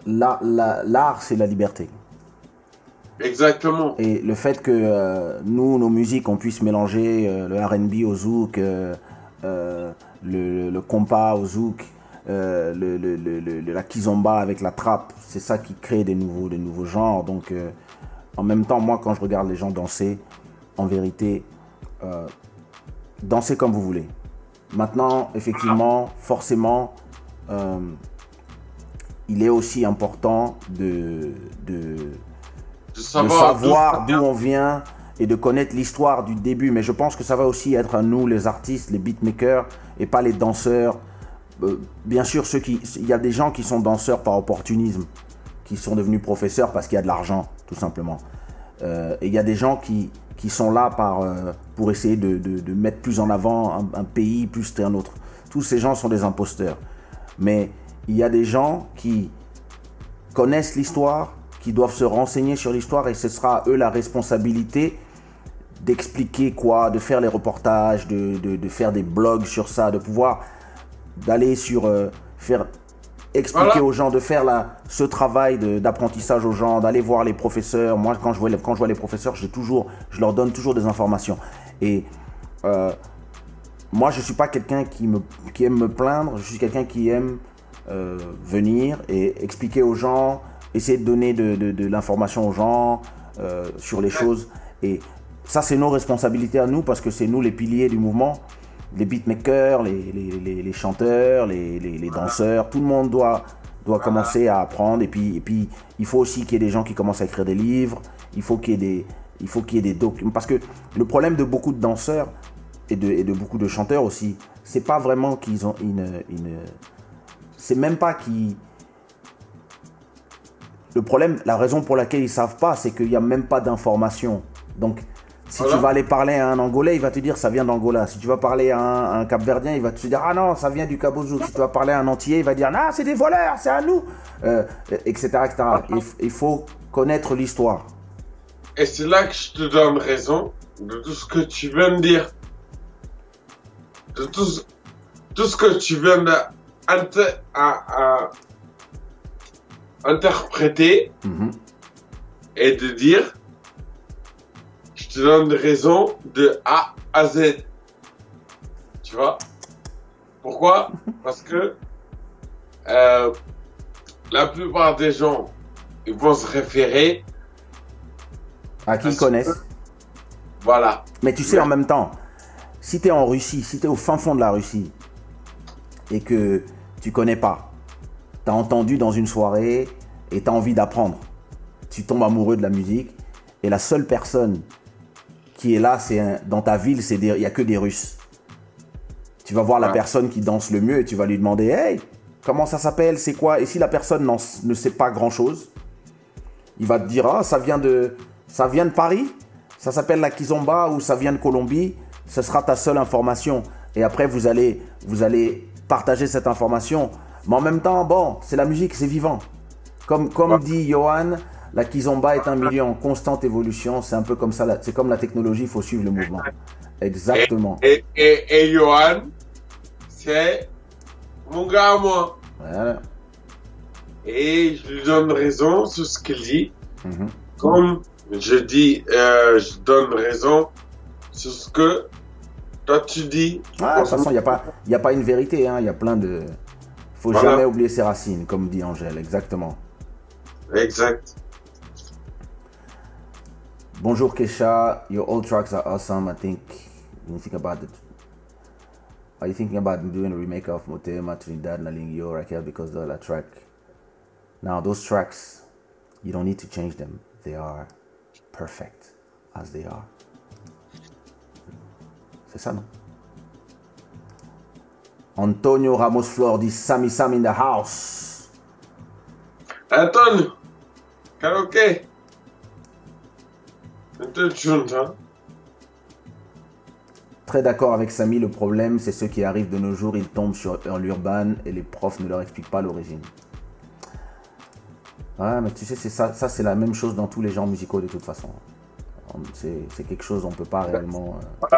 l'art, la- l'art, c'est la liberté. Exactement. Et le fait que euh, nous, nos musiques, on puisse mélanger euh, le RB au zouk, euh, le, compas au zouk, le, la kizomba avec la trappe, c'est ça qui crée des nouveaux, des nouveaux genres. Donc, en même temps, moi, quand je regarde les gens danser, en vérité, dansez comme vous voulez. Maintenant, effectivement, forcément, il est aussi important de, de, De savoir, d'où savoir d'où on vient et de connaître l'histoire du début. Mais je pense que ça va aussi être à nous, les artistes, les beatmakers, et pas les danseurs. Euh, bien sûr, ceux qui, il y a des gens qui sont danseurs par opportunisme, qui sont devenus professeurs parce qu'il y a de l'argent, tout simplement. Euh, et il y a des gens qui, qui sont là par, euh, pour essayer de, de- de mettre plus en avant un, un pays plus qu'un autre. Tous ces gens sont des imposteurs. Mais il y a des gens qui connaissent l'histoire, qui doivent se renseigner sur l'histoire et ce sera à eux la responsabilité d'expliquer quoi, de faire les reportages, de, de- de faire des blogs sur ça, de pouvoir d'aller sur euh, faire expliquer Voilà. aux gens, de faire la, ce travail d'apprentissage aux gens, d'aller voir les professeurs. Moi, quand je vois les, quand je vois les professeurs, j'ai toujours, je leur donne toujours des informations. Et euh, moi, je suis pas quelqu'un qui, me, qui aime me plaindre, je suis quelqu'un qui aime euh, venir et expliquer aux gens, essayer de donner de, de- de l'information aux gens euh, sur les choses. Et ça, c'est nos responsabilités à nous parce que c'est nous les piliers du mouvement. Les beatmakers, les, les, les- les chanteurs, les, les- les danseurs, tout le monde doit, doit commencer à apprendre. Et puis, et puis il faut aussi qu'il y ait des gens qui commencent à écrire des livres. Il faut qu'il y ait des, il faut qu'il y ait des documents. Parce que le problème de beaucoup de danseurs et de, et de beaucoup de chanteurs aussi, c'est pas vraiment qu'ils ont une. une c'est même pas qu'ils. Le problème, la raison pour laquelle ils savent pas, c'est qu'il n'y a même pas d'information. Donc, si Voilà. tu vas aller parler à un Angolais, il va te dire ça vient d'Angola. Si tu vas parler à un, à un Cap-Verdien, il va te dire ah non, ça vient du Cap-Ozouk. Si tu vas parler à un Antillais, il va dire ah c'est des voleurs, c'est à nous, euh, etc. etc. Il, faut connaître l'histoire. Et c'est là que je te donne raison de tout ce que tu viens de dire. De tout, ce- tout ce que tu viens d'interpréter Mhm. et de dire. Je te donne raison de A à Z. Tu vois? Pourquoi? Parce que euh, la plupart des gens ils vont se référer, À qui ils connaissent. voilà, Mais tu sais, en même temps, si tu es en Russie, si tu es au fin fond de la Russie et que tu connais pas, tu as entendu dans une soirée et tu as envie d'apprendre, tu tombes amoureux de la musique et la seule personne qui est là, c'est un- dans ta ville, c'est des- il y a que des Russes. Tu vas voir la Ouais. personne qui danse le mieux et tu vas lui demander Hey, comment ça s'appelle C'est quoi? Et si la personne n'en- ne sait pas grand chose, il va te dire Ah, ça vient de, ça vient de Paris Ça s'appelle la Kizomba ou ça vient de Colombie Ce sera ta seule information. Et après, vous allez, vous allez partager cette information. Mais en même temps, bon, c'est la musique, c'est vivant. Comme, comme Ouais. dit Johan, la Kizomba est un milieu en constante évolution. C'est un peu comme ça. C'est comme la technologie, il faut suivre le mouvement. Exactement. Et, et, et Johan, c'est mon gars à moi. Voilà. Et je lui donne raison sur ce qu'il dit. Mhm. Comme je dis, euh, je donne raison sur ce que toi tu dis. Ouais, de toute façon, il n'y a, pas- y a pas une vérité. hein. Il y a plein de. Faut Voilà. jamais oublier ses racines, comme dit Angèle. Exactement. Exact. Bonjour Kesha, your old tracks are awesome. I think when you think about it, are you thinking about doing a remake of Motema, Trinidad, Nalingyo, Raquel because of that track? Now those tracks, you don't need to change them. They are perfect as they are. C'est ça, non? Antonio Ramos Flor dit Sammy Sam in the house. Antonio, karaoke. Hein? Très d'accord avec Samy, le problème c'est ceux qui arrivent de nos jours, ils tombent sur l'urban et les profs ne leur expliquent pas l'origine. Ouais, mais tu sais, c'est ça, ça c'est la même chose dans tous les genres musicaux de toute façon. On- C'est c'est quelque chose, on peut pas réellement. euh,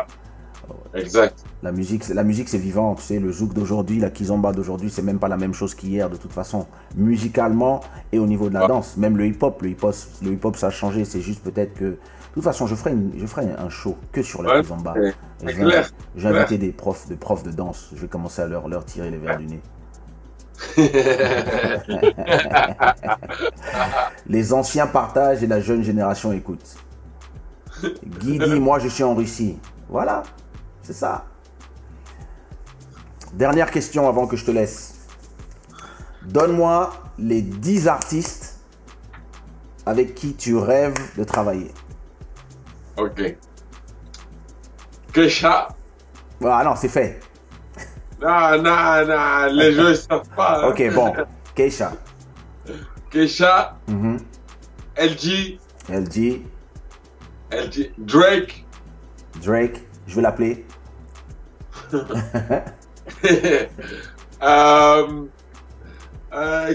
Exact. La musique, c'est- la musique c'est vivant, tu sais, le zouk d'aujourd'hui, la kizomba d'aujourd'hui, c'est même pas la même chose qu'hier de toute façon, musicalement et au niveau de la danse. Même le hip-hop, le hip-hop, le hip-hop ça a changé, c'est juste peut-être que... De toute façon, je ferai, une- je ferai un show que sur la Ouais, kizomba. vais inviter des profs, des profs de danse, je vais commencer à leur, leur tirer les verres du nez. Les anciens partagent et la jeune génération écoute. Guy dit, moi je suis en Russie. Voilà, c'est ça. Dernière question avant que je te laisse. Donne-moi les 10 artistes avec qui tu rêves de travailler. ok. Kesha. Voilà, non, c'est fait. Non, non, non, les jeux, ils savent pas. hein. Ok, bon. Keisha. Kesha, Mhm. LG, LG, LG, Drake. Drake, je vais l'appeler.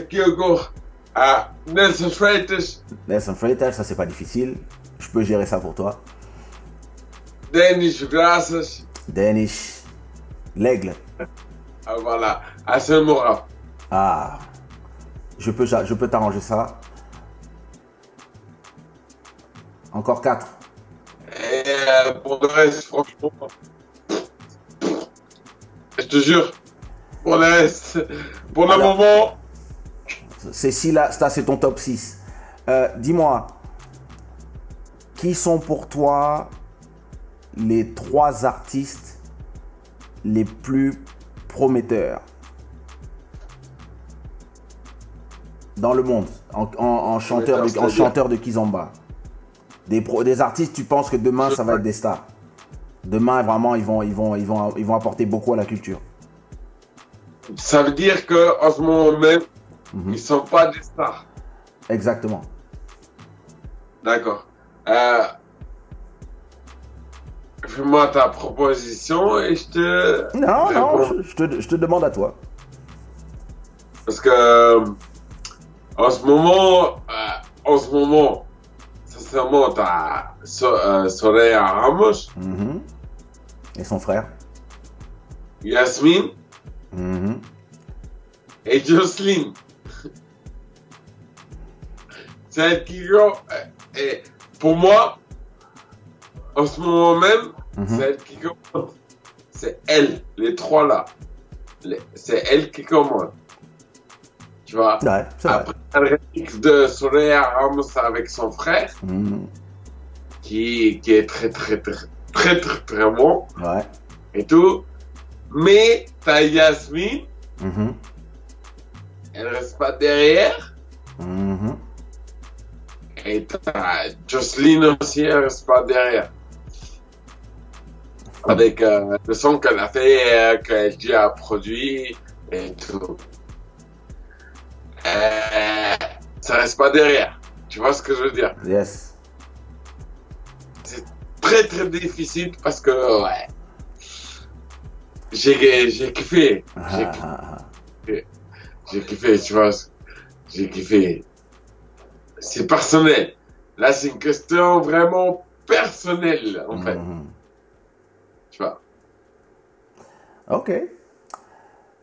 Qui encore? Ah, Nelson Freitas, Nelson Freitas, ça c'est pas difficile. Je peux gérer ça pour toi. Denis Graças. Danish, l'aigle. Ah, voilà. Hassan Moura. Ah, je peux, je peux t'arranger ça. Encore 4. Et euh, pour le reste, franchement, je te jure, pour reste, pour le Alors. moment, C'est si là, ça c'est ton top 6. Euh, Dis-moi, qui sont pour toi les trois artistes les plus prometteurs dans le monde en, en- en chanteur, de, en chanteur de Kizomba? Des, pro- des artistes, tu penses que demain ça va être des stars? Demain, vraiment, ils vont, ils, vont, ils, vont, ils vont apporter beaucoup à la culture. ça veut dire que en ce moment même, Mhm. ils sont pas des stars. Exactement. D'accord. Euh, Fais-moi ta proposition et je te. Non, non, je, je te, je te demande à toi. Parce que euh, en ce moment, euh, en ce moment, sincèrement, t'as so euh, Soraya Ramos, Mhm. Et son frère Yasmine Mhm. et Jocelyn. C'est elle qui compte. Et pour moi, en ce moment même, Mhm. c'est elle qui commande. C'est elle, les trois là. C'est elle qui commande. Tu vois? Ouais, c'est vrai. Après un remix de Soraya Ramos avec son frère, Mhm. qui, qui est très très très très très très bon Ouais. et tout. Mais t'as Yasmine, Mhm. elle reste pas derrière. Mhm. Et t'as Jocelyn aussi, elle reste pas derrière. Avec euh, le son qu'elle a fait, euh, qu'elle a produit et tout. Euh, ça reste pas derrière. Tu vois ce que je veux dire? Yes. Très très difficile parce que ouais. J'ai j'ai kiffé. J'ai Ah, kiffé. ah, ah. J'ai kiffé, tu vois. J'ai kiffé. C'est personnel. Là, c'est une question vraiment personnelle, en fait. Mhm. Tu vois. Ok.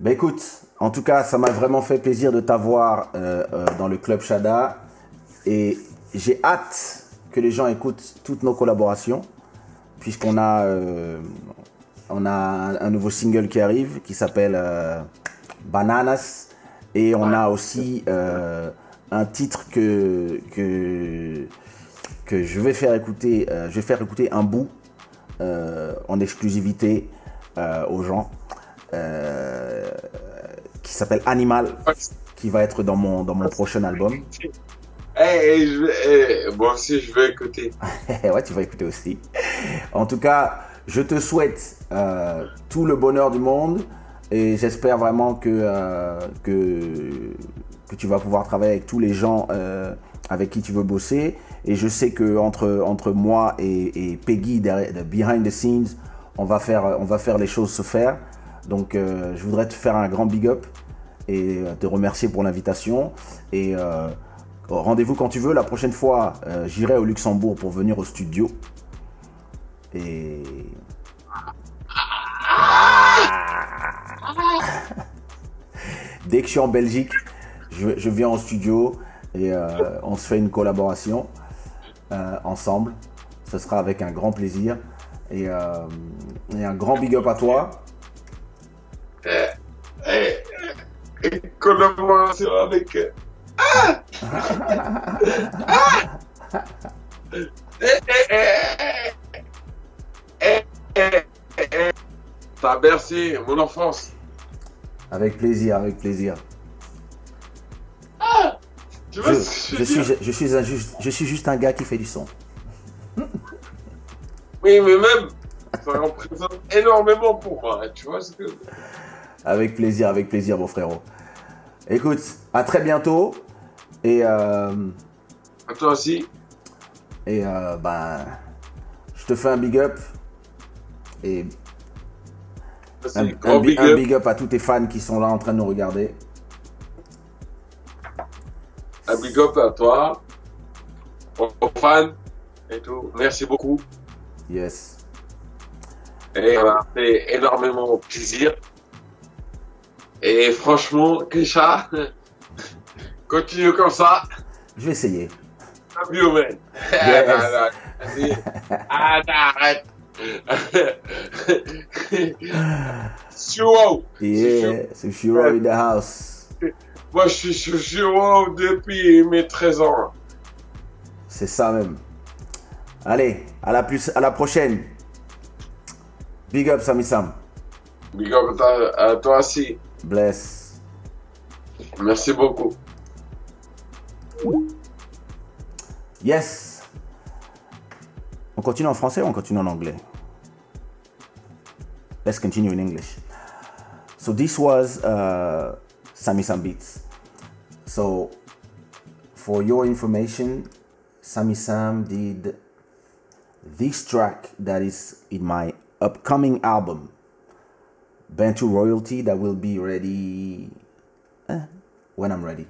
Ben écoute, en tout cas, ça m'a vraiment fait plaisir de t'avoir euh, euh, dans le club Shada. Et j'ai hâte que les gens écoutent toutes nos collaborations, puisqu'on a, euh, on a un, nouveau single qui arrive qui s'appelle euh, Bananas. Et on a aussi euh, un titre que, que, que je vais faire écouter. je vais faire écouter un bout en exclusivité aux gens qui s'appelle Animal, qui va être dans mon, dans mon prochain album. Eh, je vais, eh, moi aussi, je vais écouter. ouais, tu vas écouter aussi. En tout cas, je te souhaite euh, tout le bonheur du monde et j'espère vraiment que, euh, que, que tu vas pouvoir travailler avec tous les gens euh, avec qui tu veux bosser. Et je sais que entre, entre moi et, Peggy, derrière, de behind the scenes, on va faire, on va faire les choses se faire. Donc, je voudrais te faire un grand big up et te remercier pour l'invitation. Et Rendez-vous quand tu veux. La prochaine fois, euh, j'irai au Luxembourg pour venir au studio. Et. Dès que je suis en Belgique, je, je viens au studio et euh, on se fait une collaboration euh, ensemble. Ce sera avec un grand plaisir. Et, et un grand big up à toi. Et, et collaboration avec. Euh, Ah Ah Eh, eh, eh, eh, eh, eh, eh. A bercé mon enfance. Avec plaisir, avec plaisir. Tu vois Je, ce que je suis, je suis juste un gars qui fait du son. Oui, mais même, ça représente énormément pour moi. Tu vois ce que. Avec plaisir, avec plaisir, mon frérot. Écoute, à très bientôt. Et, euh, À toi aussi. et euh, ben, je te fais un big up. Et un, big un up. big up à tous tes fans qui sont là en train de nous regarder. Un big up à toi, aux fans et tout. Merci beaucoup. Yes. Et ça m'a fait énormément plaisir. Et franchement, Krisha, continue comme ça. Je vais essayer. Yes. Vas-y. Ah, arrête. Suo. Yeah, c'est Shiro in the house. Moi, je suis sur depuis mes 13 ans. C'est ça même. Allez, à la, plus, à la prochaine. Big up, Sami Sam. Big up à toi aussi. Bless. Merci beaucoup. Yes. On continue en français ou on continue en anglais? Let's continue in English. So this was uh, Sami Sam Beats. So for your information, Sami Sam did this track that is in my upcoming album, Bantu Royalty, that will be ready eh, when I'm ready.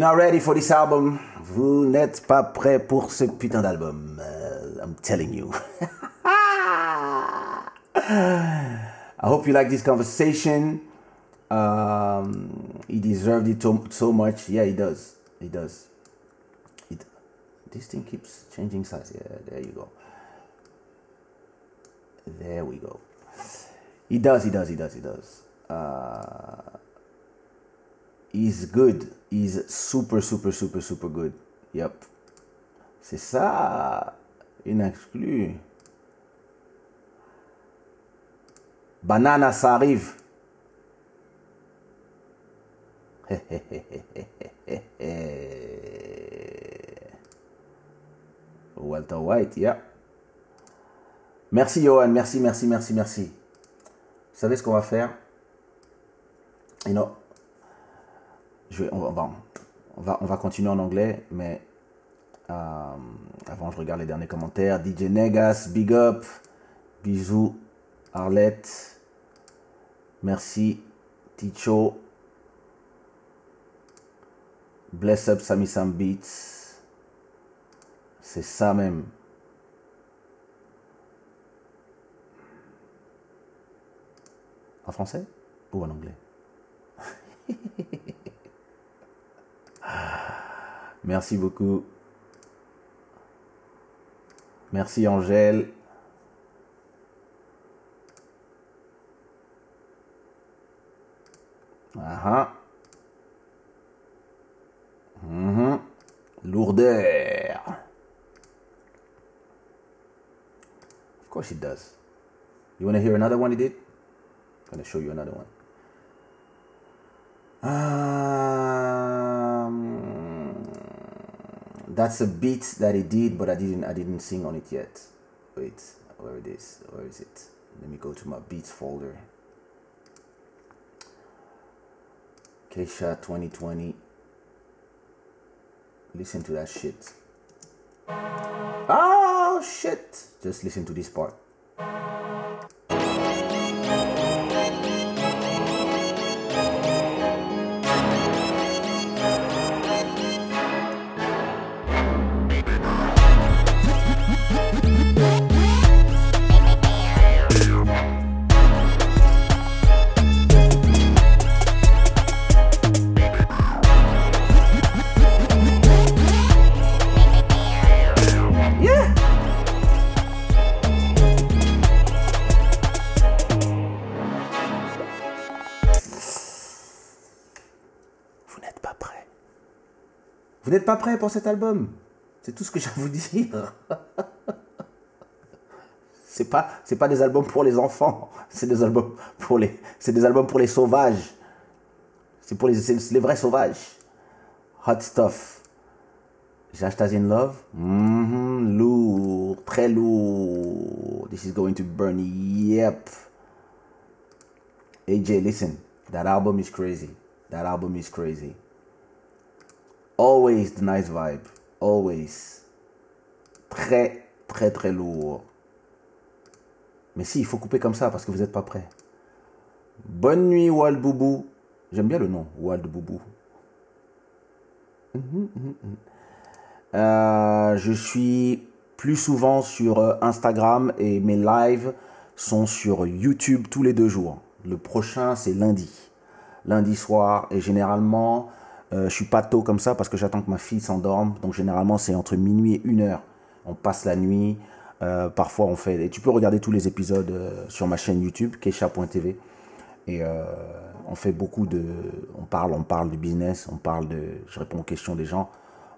You're not ready for this album. Vous n'êtes pas prêts pour ce putain d'album. Euh, I'm telling you. I hope you like this conversation. Um, he deserved it so, so much. Yeah, he does. He does. It, this thing keeps changing size. Yeah, there you go. There we go. He does, he does, he does, he does. Uh, he's good. He's super, super, super, super good. Yep. C'est ça. Une exclue. Banana, ça arrive. Walter White, yeah. Merci Johan, merci, merci, merci, merci. Vous savez ce qu'on va faire? You know, je vais, on, va, on, va, on va continuer en anglais, mais euh, avant je regarde les derniers commentaires. DJ Negas, big up. Bisous. Arlette. Merci. Ticho. Bless up Sami Sam Beats. C'est ça même. En français ou en anglais? Merci beaucoup. Merci Angèle. Ah mhm. Lourdeur. Of course it does. You want to hear another one he did? I'm going to show you another one. Um, that's a beat that he did, but I didn't I didn't sing on it yet. Wait, where it is? Where is it? Let me go to my beats folder. Keisha 2020. Listen to that shit. Oh shit! Just listen to this part. Vous n'êtes pas prêt pour cet album? C'est tout ce que j'ai à vous dire. C'est pas, c'est pas des albums pour les enfants. C'est des albums pour les, c'est des albums pour les sauvages. C'est pour les, c'est les vrais sauvages. Hot stuff. Jashta's in love. Mhm, lourd, très lourd. This is going to burn. Yep. AJ, listen. That album is crazy. That album is crazy. Always the nice vibe. Always. Très, très, très lourd. Mais si, il faut couper comme ça parce que vous n'êtes pas prêts. Bonne nuit, Wald Boubou. J'aime bien le nom, Wald Boubou. Euh, je suis plus souvent sur euh, Instagram et mes lives sont sur YouTube tous les deux jours. Le prochain, c'est lundi. Lundi soir. Et généralement, euh, je suis pas tôt comme ça parce que j'attends que ma fille s'endorme. Donc généralement, c'est entre minuit et une heure. On passe la nuit. Euh, parfois, on fait. Et tu peux regarder tous les épisodes euh, sur ma chaîne YouTube, kesha.tv. Et euh, on fait beaucoup de. On parle, on parle du business, on parle de. Je réponds aux questions des gens.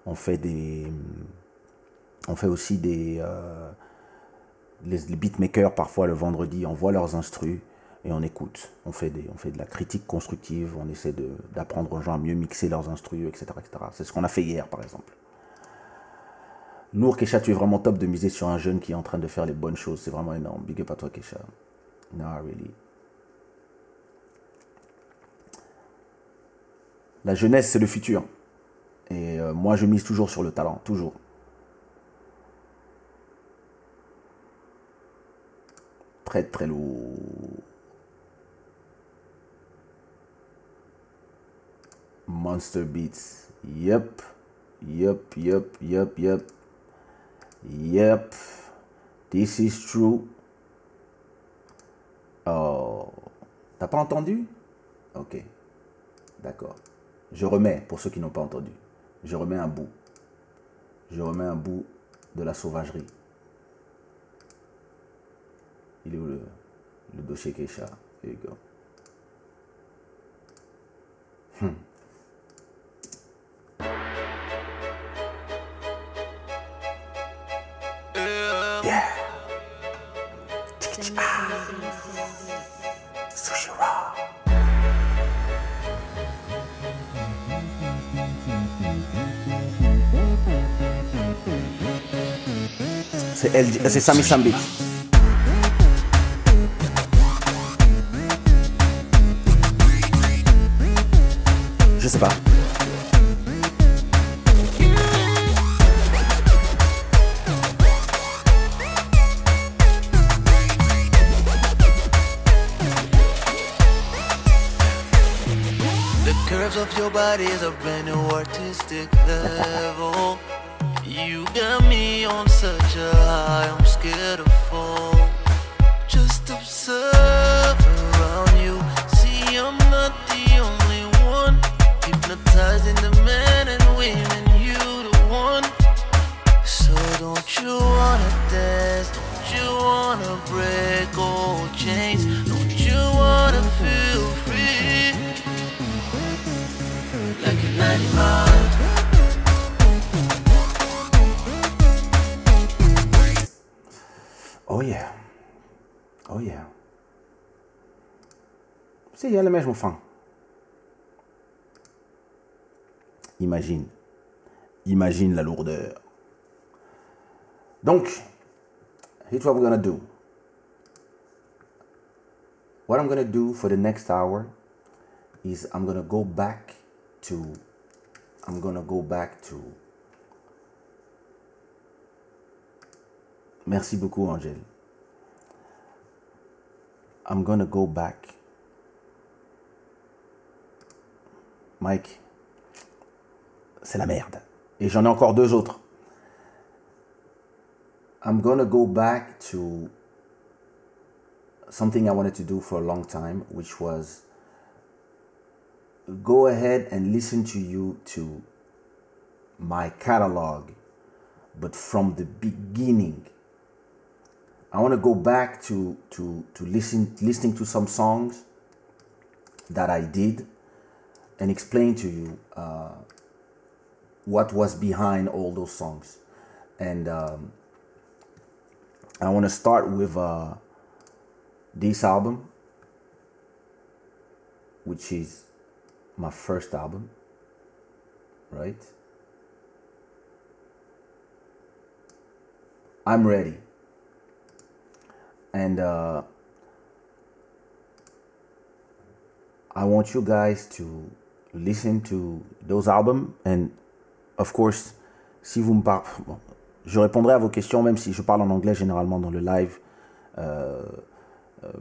On fait des. On fait aussi des. les, beatmakers, parfois le vendredi, envoient leurs instrus et on écoute. On fait, de la critique constructive, on essaie d'apprendre aux gens à mieux mixer leurs instrus, etc. etc. C'est ce qu'on a fait hier, par exemple. Lourd, Kesha, tu es vraiment top de miser sur un jeune qui est en train de faire les bonnes choses. C'est vraiment énorme. Big up à toi, Kesha. No, really. La jeunesse, c'est le futur. Et euh, moi, je mise toujours sur le talent, toujours. Très, très lourd. Monster Beats. Yep. Yep, yep, yep, yep. Yep. This is true. Oh. T'as pas entendu? Ok. D'accord. Je remets, pour ceux qui n'ont pas entendu, je remets un bout. Je remets un bout de la sauvagerie. Il est où le, le dossier Keisha? There you go. Hmm. C'est LG c'est Sami Sambi. Je sais pas. Of body a brand new artistic level. You got me on such a high, I'm scared to Ela mesmo fã. Imagine. Imagine la lourdeur. Donc, here's what we're gonna do. What I'm gonna do for the next hour is I'm gonna go back to I'm gonna go back to Merci beaucoup Angèle. I'm gonna go back. Mike, c'est la merde. Et j'en ai encore deux autres. I'm gonna go back to something I wanted to do for a long time, which was go ahead and listen to you to my catalog, but from the beginning. I want to go back to to to listen listening to some songs that I did and explain to you uh, what was behind all those songs. And um, I want to start with uh, this album, which is my first album, right? I'm ready. And uh, I want you guys to listen to those albums. And of course, si vous me parlez, je répondrai à vos questions, même si je parle en anglais généralement dans le live, euh, euh,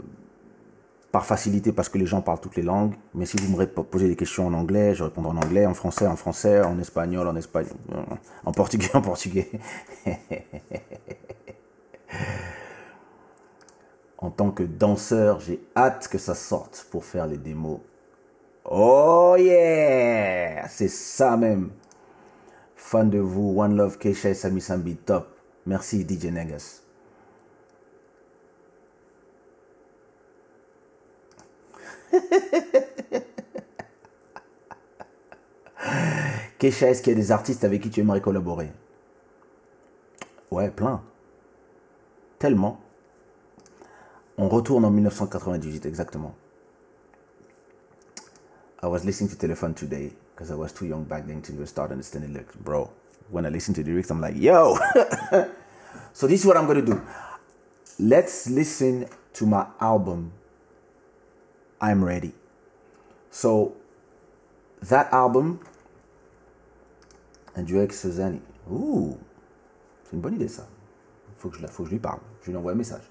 par facilité parce que les gens parlent toutes les langues. Mais si vous me posez des questions en anglais, je répondrai en anglais, en français, en français, en espagnol, en espagnol, en portugais, en portugais. en tant que danseur, j'ai hâte que ça sorte pour faire les démos. Oh yeah C'est ça même. Fan de vous, One Love, Keisha et Sami Sambi, top. Merci DJ Negas. Keisha, est-ce qu'il y a des artistes avec qui tu aimerais collaborer? Ouais, plein. Tellement. On retourne en 1998, exactement. I was listening to Telephone today because I was too young back then to even start understanding lyrics. Bro, when I listen to the lyrics, I'm like, yo! so this is what I'm going to do. Let's listen to my album, I'm Ready. So that album, duo avec Suzanne. Ouh, c'est une bonne idée ça. Faut que je, faut que je lui parle. Je lui envoie un message.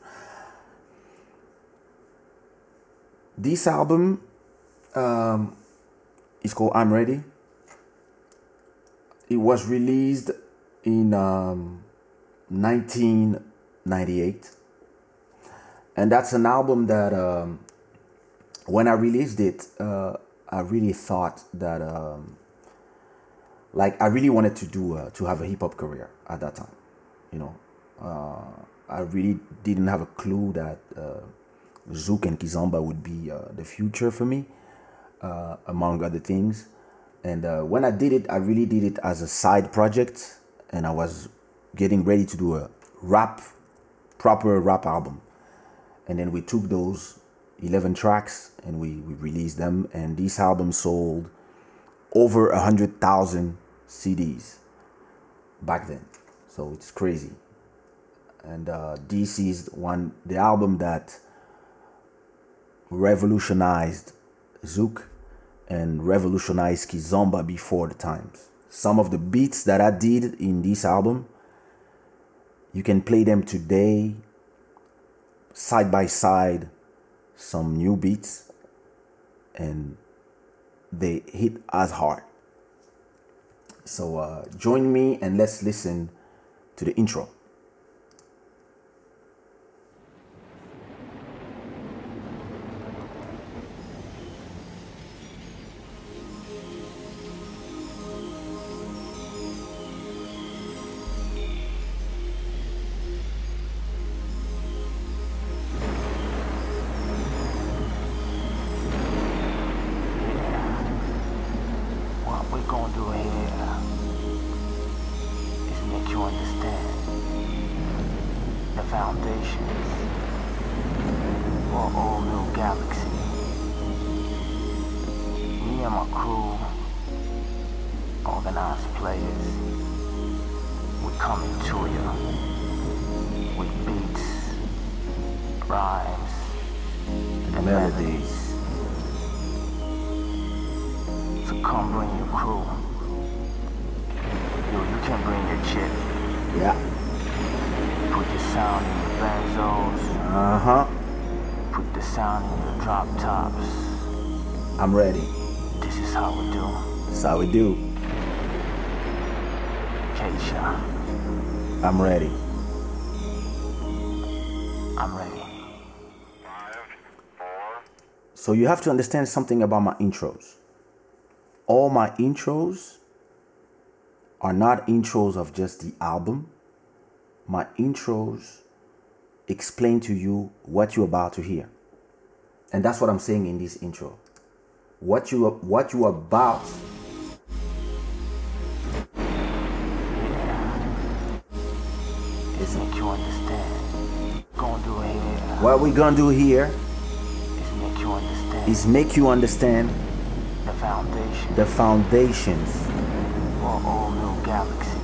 This album um, is called I'm Ready. It was released in um, 1998. And that's an album that um, when I released it, uh, I really thought that um, like I really wanted to do uh, to have a hip hop career at that time. You know, uh, I really didn't have a clue that uh, Zouk and Kizomba would be uh, the future for me, uh, among other things. And uh, when I did it, I really did it as a side project, and I was getting ready to do a rap, proper rap album. And then we took those 11 tracks and we, we released them, and this album sold over a hundred thousand CDs back then. So it's crazy. And uh, this is one the album that revolutionized Zouk and revolutionized Kizomba before the times. Some of the beats that I did in this album, you can play them today side by side, some new beats, and they hit as hard. So uh, join me and let's listen to the intro. So you have to understand something about my intros. All my intros are not intros of just the album. My intros explain to you what you're about to hear. And that's what I'm saying in this intro. What you what you about This make you understand. Gonna do here what we gonna do here is make you understand is make you understand the foundation the foundations. for a whole new galaxy.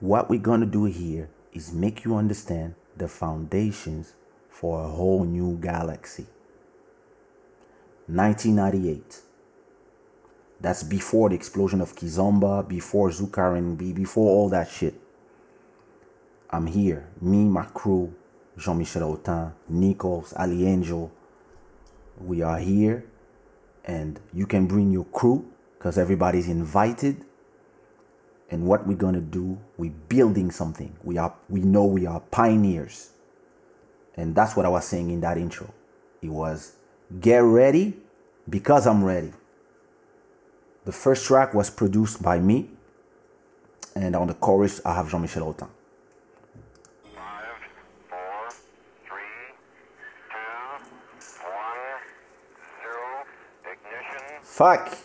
What we're gonna do here is make you understand the foundations for a whole new galaxy. 1998. That's before the explosion of Kizomba, before Zukar and B, before all that shit. I'm here, me, my crew, Jean-Michel Autain, Nichols, Ali Angel. We are here, and you can bring your crew because everybody's invited. And what we're gonna do we're building something. We are we know we are pioneers. And that's what i was saying in that intro. It was get ready because i'm ready. The first track was produced by me and on the chorus i have jean-michel autain FAC.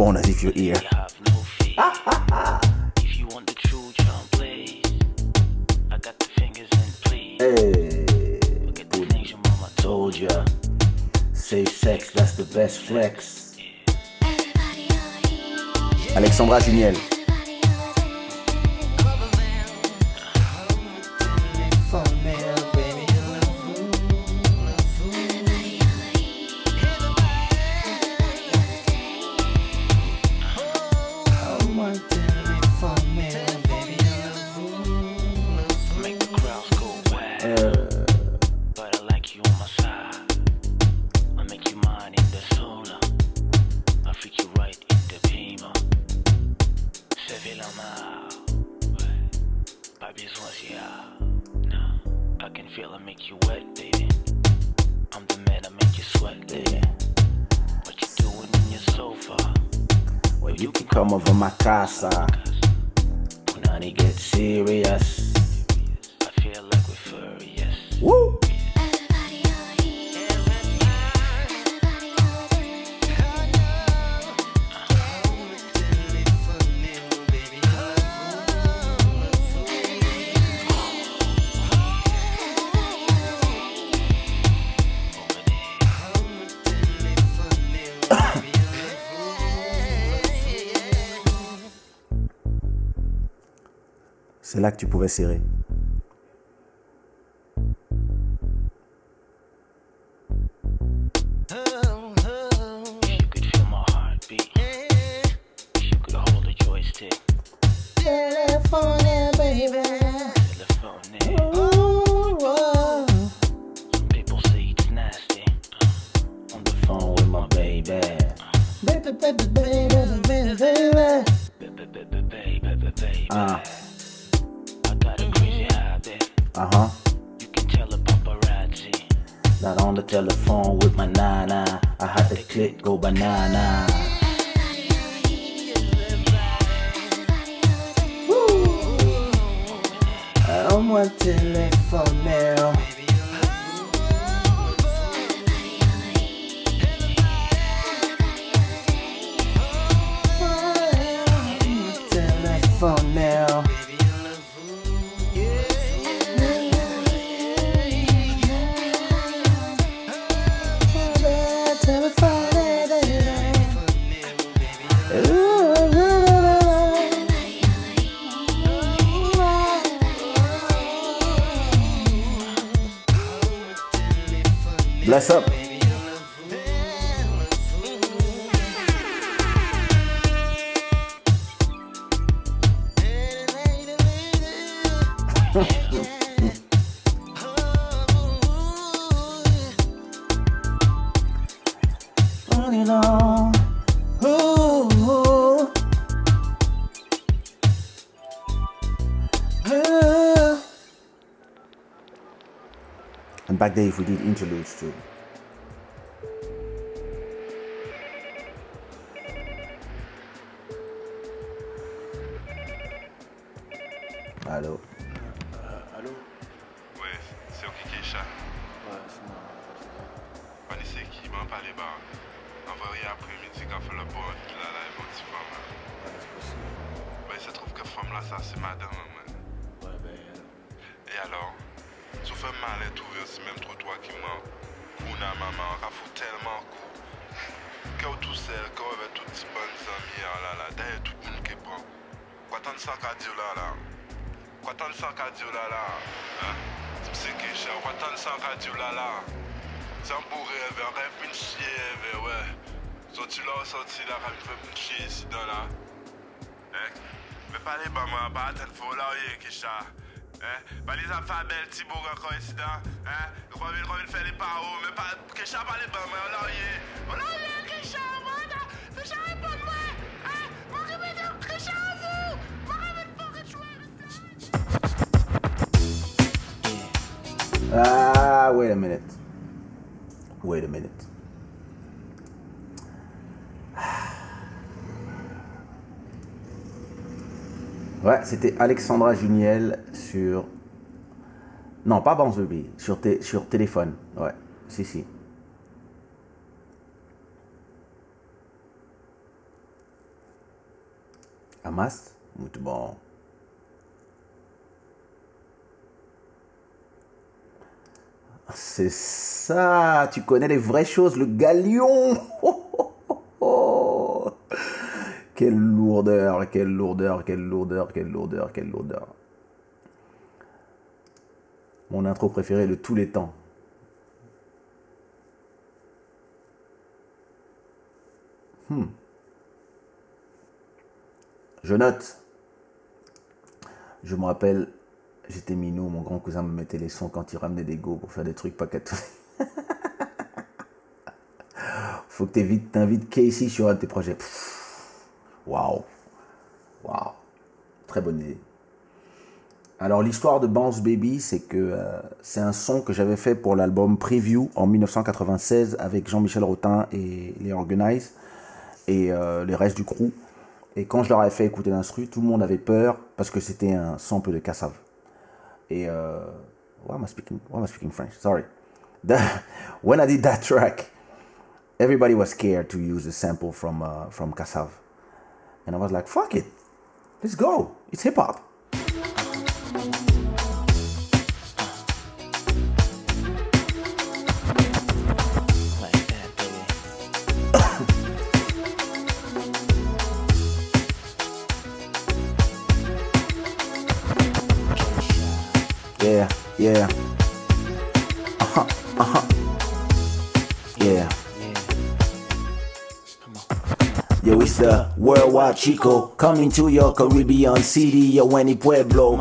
Phone as if you're You here hey told ya safe sex that's the best flex alexandra juniel C'est là que tu pouvais serrer. back then if we did interludes too. c'était Alexandra Juniel sur. Non, pas Bounce Baby, sur, sur téléphone. Ouais, si, si. Hamas Muito. C'est ça, tu connais les vraies choses, le galion. Oh, oh, oh, oh. Quelle lourdeur, quelle lourdeur, quelle lourdeur, quelle lourdeur, quelle lourdeur. Mon intro préférée de tous les temps. Hmm. Je note. Je me rappelle, j'étais minot, mon grand cousin me mettait les sons quand il ramenait des go pour faire des trucs pas catholiques. Faut que t'invites Casey sur un de tes projets. Waouh Waouh Très bonne idée. Alors l'histoire de Bounce Baby, c'est que euh, c'est un son que j'avais fait pour l'album Preview en 1996 avec Jean-Michel Rotin et les Organize et euh, les restes du crew. Et quand je leur avais fait écouter l'instru, tout le monde avait peur parce que c'était un sample de cassave. Et euh, why am I speaking? Why am I speaking French? Sorry. That, when I did that track, everybody was scared to use a sample from uh, from cassave. And I was like, "Fuck it, let's go. It's hip hop." Yeah, yeah. Uh huh, uh huh. Yeah. It's the worldwide Chico coming to your Caribbean city, yo, any Pueblo.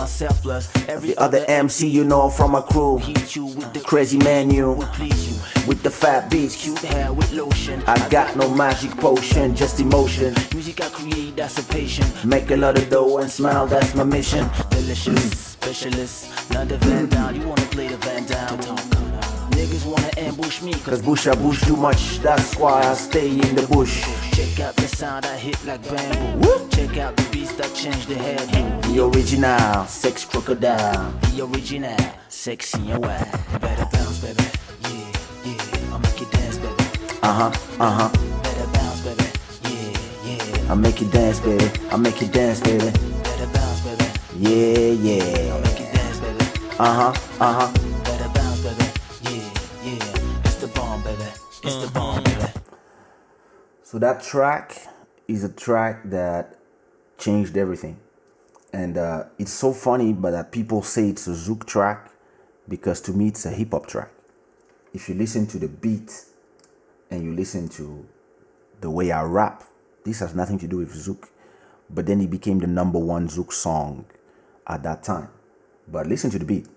Every The other MC you know from my crew, with the crazy menu, would please you. with the fat beats. Cute hair with lotion. I got no magic potion, just emotion. Music I create, that's a patient. Make a lot of dough and smile, that's my mission. Delicious, specialist. Not the Van Down, you wanna play the Van Down. Niggas wanna ambush me, cause bush I bush too much, that's why I stay in the bush. Check out the sound I hit like bamboo. Check out the beats that change the head. The original, sex crocodile. The original, sexy and wild. Better bounce, baby. Yeah, yeah. I'll make you dance, baby. Uh huh, uh huh. Better bounce, baby. Yeah, yeah. I make you dance, baby. I make you dance, baby. Better bounce, baby. Yeah, yeah. I'll make you dance, baby. Uh huh, uh huh. So that track is a track that changed everything. And uh, it's so funny, but that people say it's a Zouk track because to me it's a hip hop track. If you listen to the beat and you listen to the way I rap, this has nothing to do with Zouk. But then it became the number one Zouk song at that time. But listen to the beat.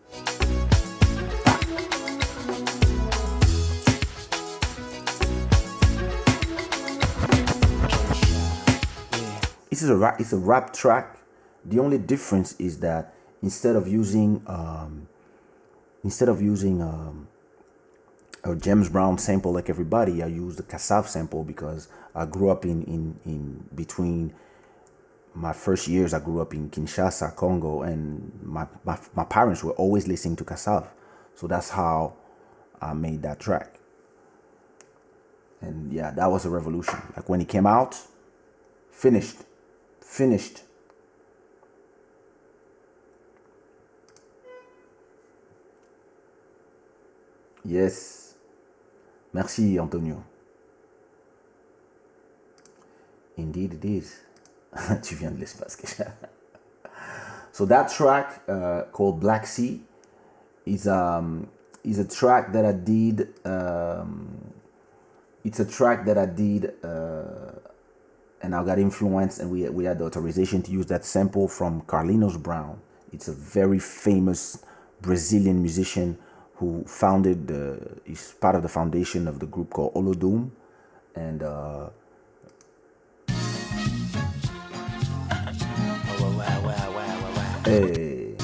Is a rap, it's a rap track. The only difference is that instead of using um, instead of using um, a James Brown sample like everybody, I use the Kassav sample because I grew up in, in, in between my first years. I grew up in Kinshasa, Congo, and my, my, my parents were always listening to Kassav. So that's how I made that track. And yeah, that was a revolution. Like when it came out, finished, finished. Yes. Merci, Antonio. Indeed, it is. tu viens de l'espace. Kesha. so that track uh, called Black Sea is um is a track that I did. Um, it's a track that I did, uh, and I got influenced, and we we had the authorization to use that sample from Carlinhos Brown. It's a very famous Brazilian musician who founded the. He's part of the foundation of the group called Olodum, and. Uh. Hey.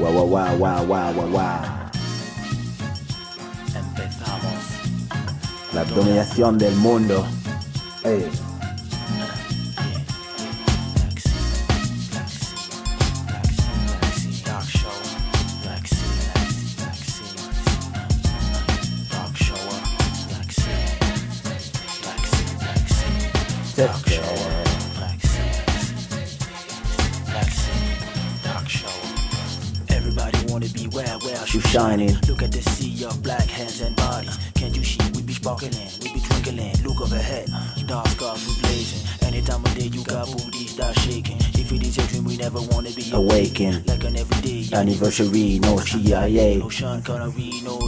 Wow, wow, wow, wow, wow, wow, wow. Empezamos. La dominación del mundo. Hey. Dark Dark. Everybody wanna be where, where you shining. Never wanna be Awaken. Like an everyday Anniversary, no CIA. No Sean Connery, no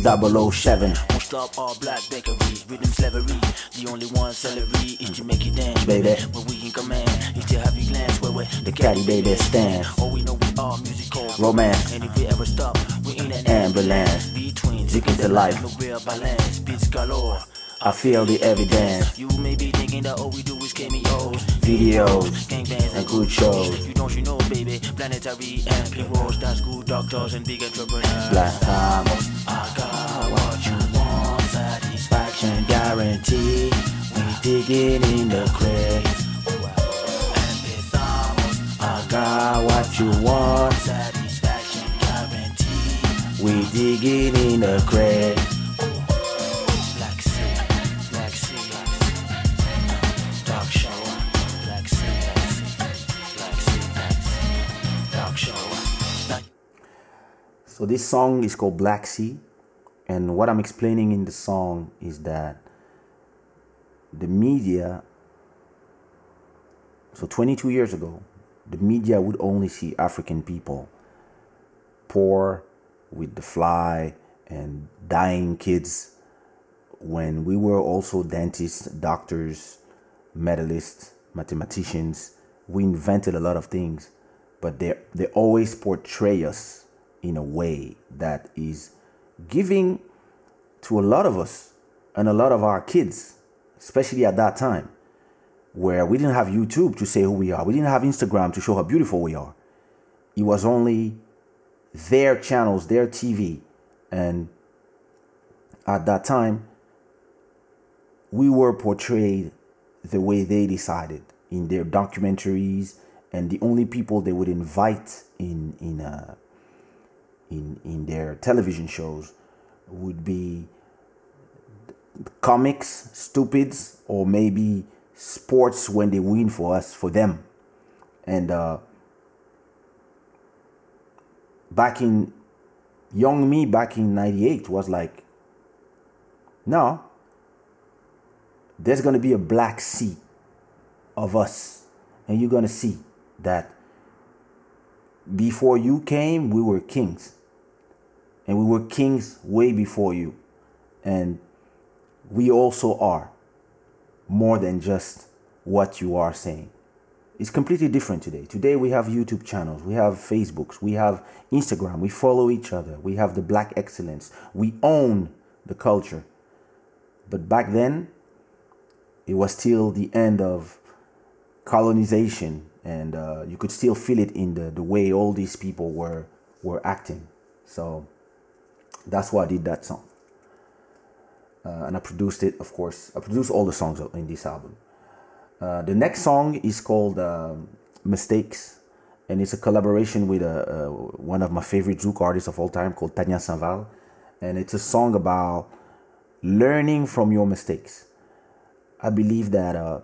007. Won't stop all black bakeries, rhythm slavery. The only one celery is to make you dance, Baby. When we in command, is to have you glance where we The caddy baby stand. Oh, we know we are musical Romance. And if we ever stop, we in an Ambulance. between Zipping to life. No real balance, beats galore. I feel the evidence. You may be thinking that all we do is cameos, Videos gangbangs and good shows. You don't you know, baby? Planetary and P-rolls, that's good doctors and big entrepreneurs. Black time, I got what you want, satisfaction. guarantee. We digging in the crate. Empezamos, I got what you want. satisfaction guarantee. We digging in the crate. So this song is called Black Sea, and what I'm explaining in the song is that the media. So 22 years ago, the media would only see African people poor with the fly and dying kids when we were also dentists, doctors, medalists, mathematicians. We invented a lot of things, but they they always portray us in a way that is giving to a lot of us and a lot of our kids, especially at that time, where we didn't have YouTube to say who we are. We didn't have Instagram to show how beautiful we are. It was only their channels, their TV. And at that time, we were portrayed the way they decided in their documentaries, and the only people they would invite in in uh, in in their television shows would be comics, stupids, or maybe sports when they win for us for them, and uh, back in young me back in 98 was like no there's going to be a black sea of us and you're going to see that before you came we were kings and we were kings way before you and we also are more than just what you are saying it's completely different today. Today we have YouTube channels, we have Facebooks, we have Instagram, we follow each other, we have the black excellence, we own the culture. But back then, it was still the end of colonization, and uh, you could still feel it in the, the way all these people were were acting. So that's why I did that song, uh, and I produced it. Of course, I produced all the songs in this album. Uh, the next song is called um, Mistakes, and it's a collaboration with uh, uh, one of my favorite Zouk artists of all time called Tanya Sanval. And it's a song about learning from your mistakes. I believe that uh,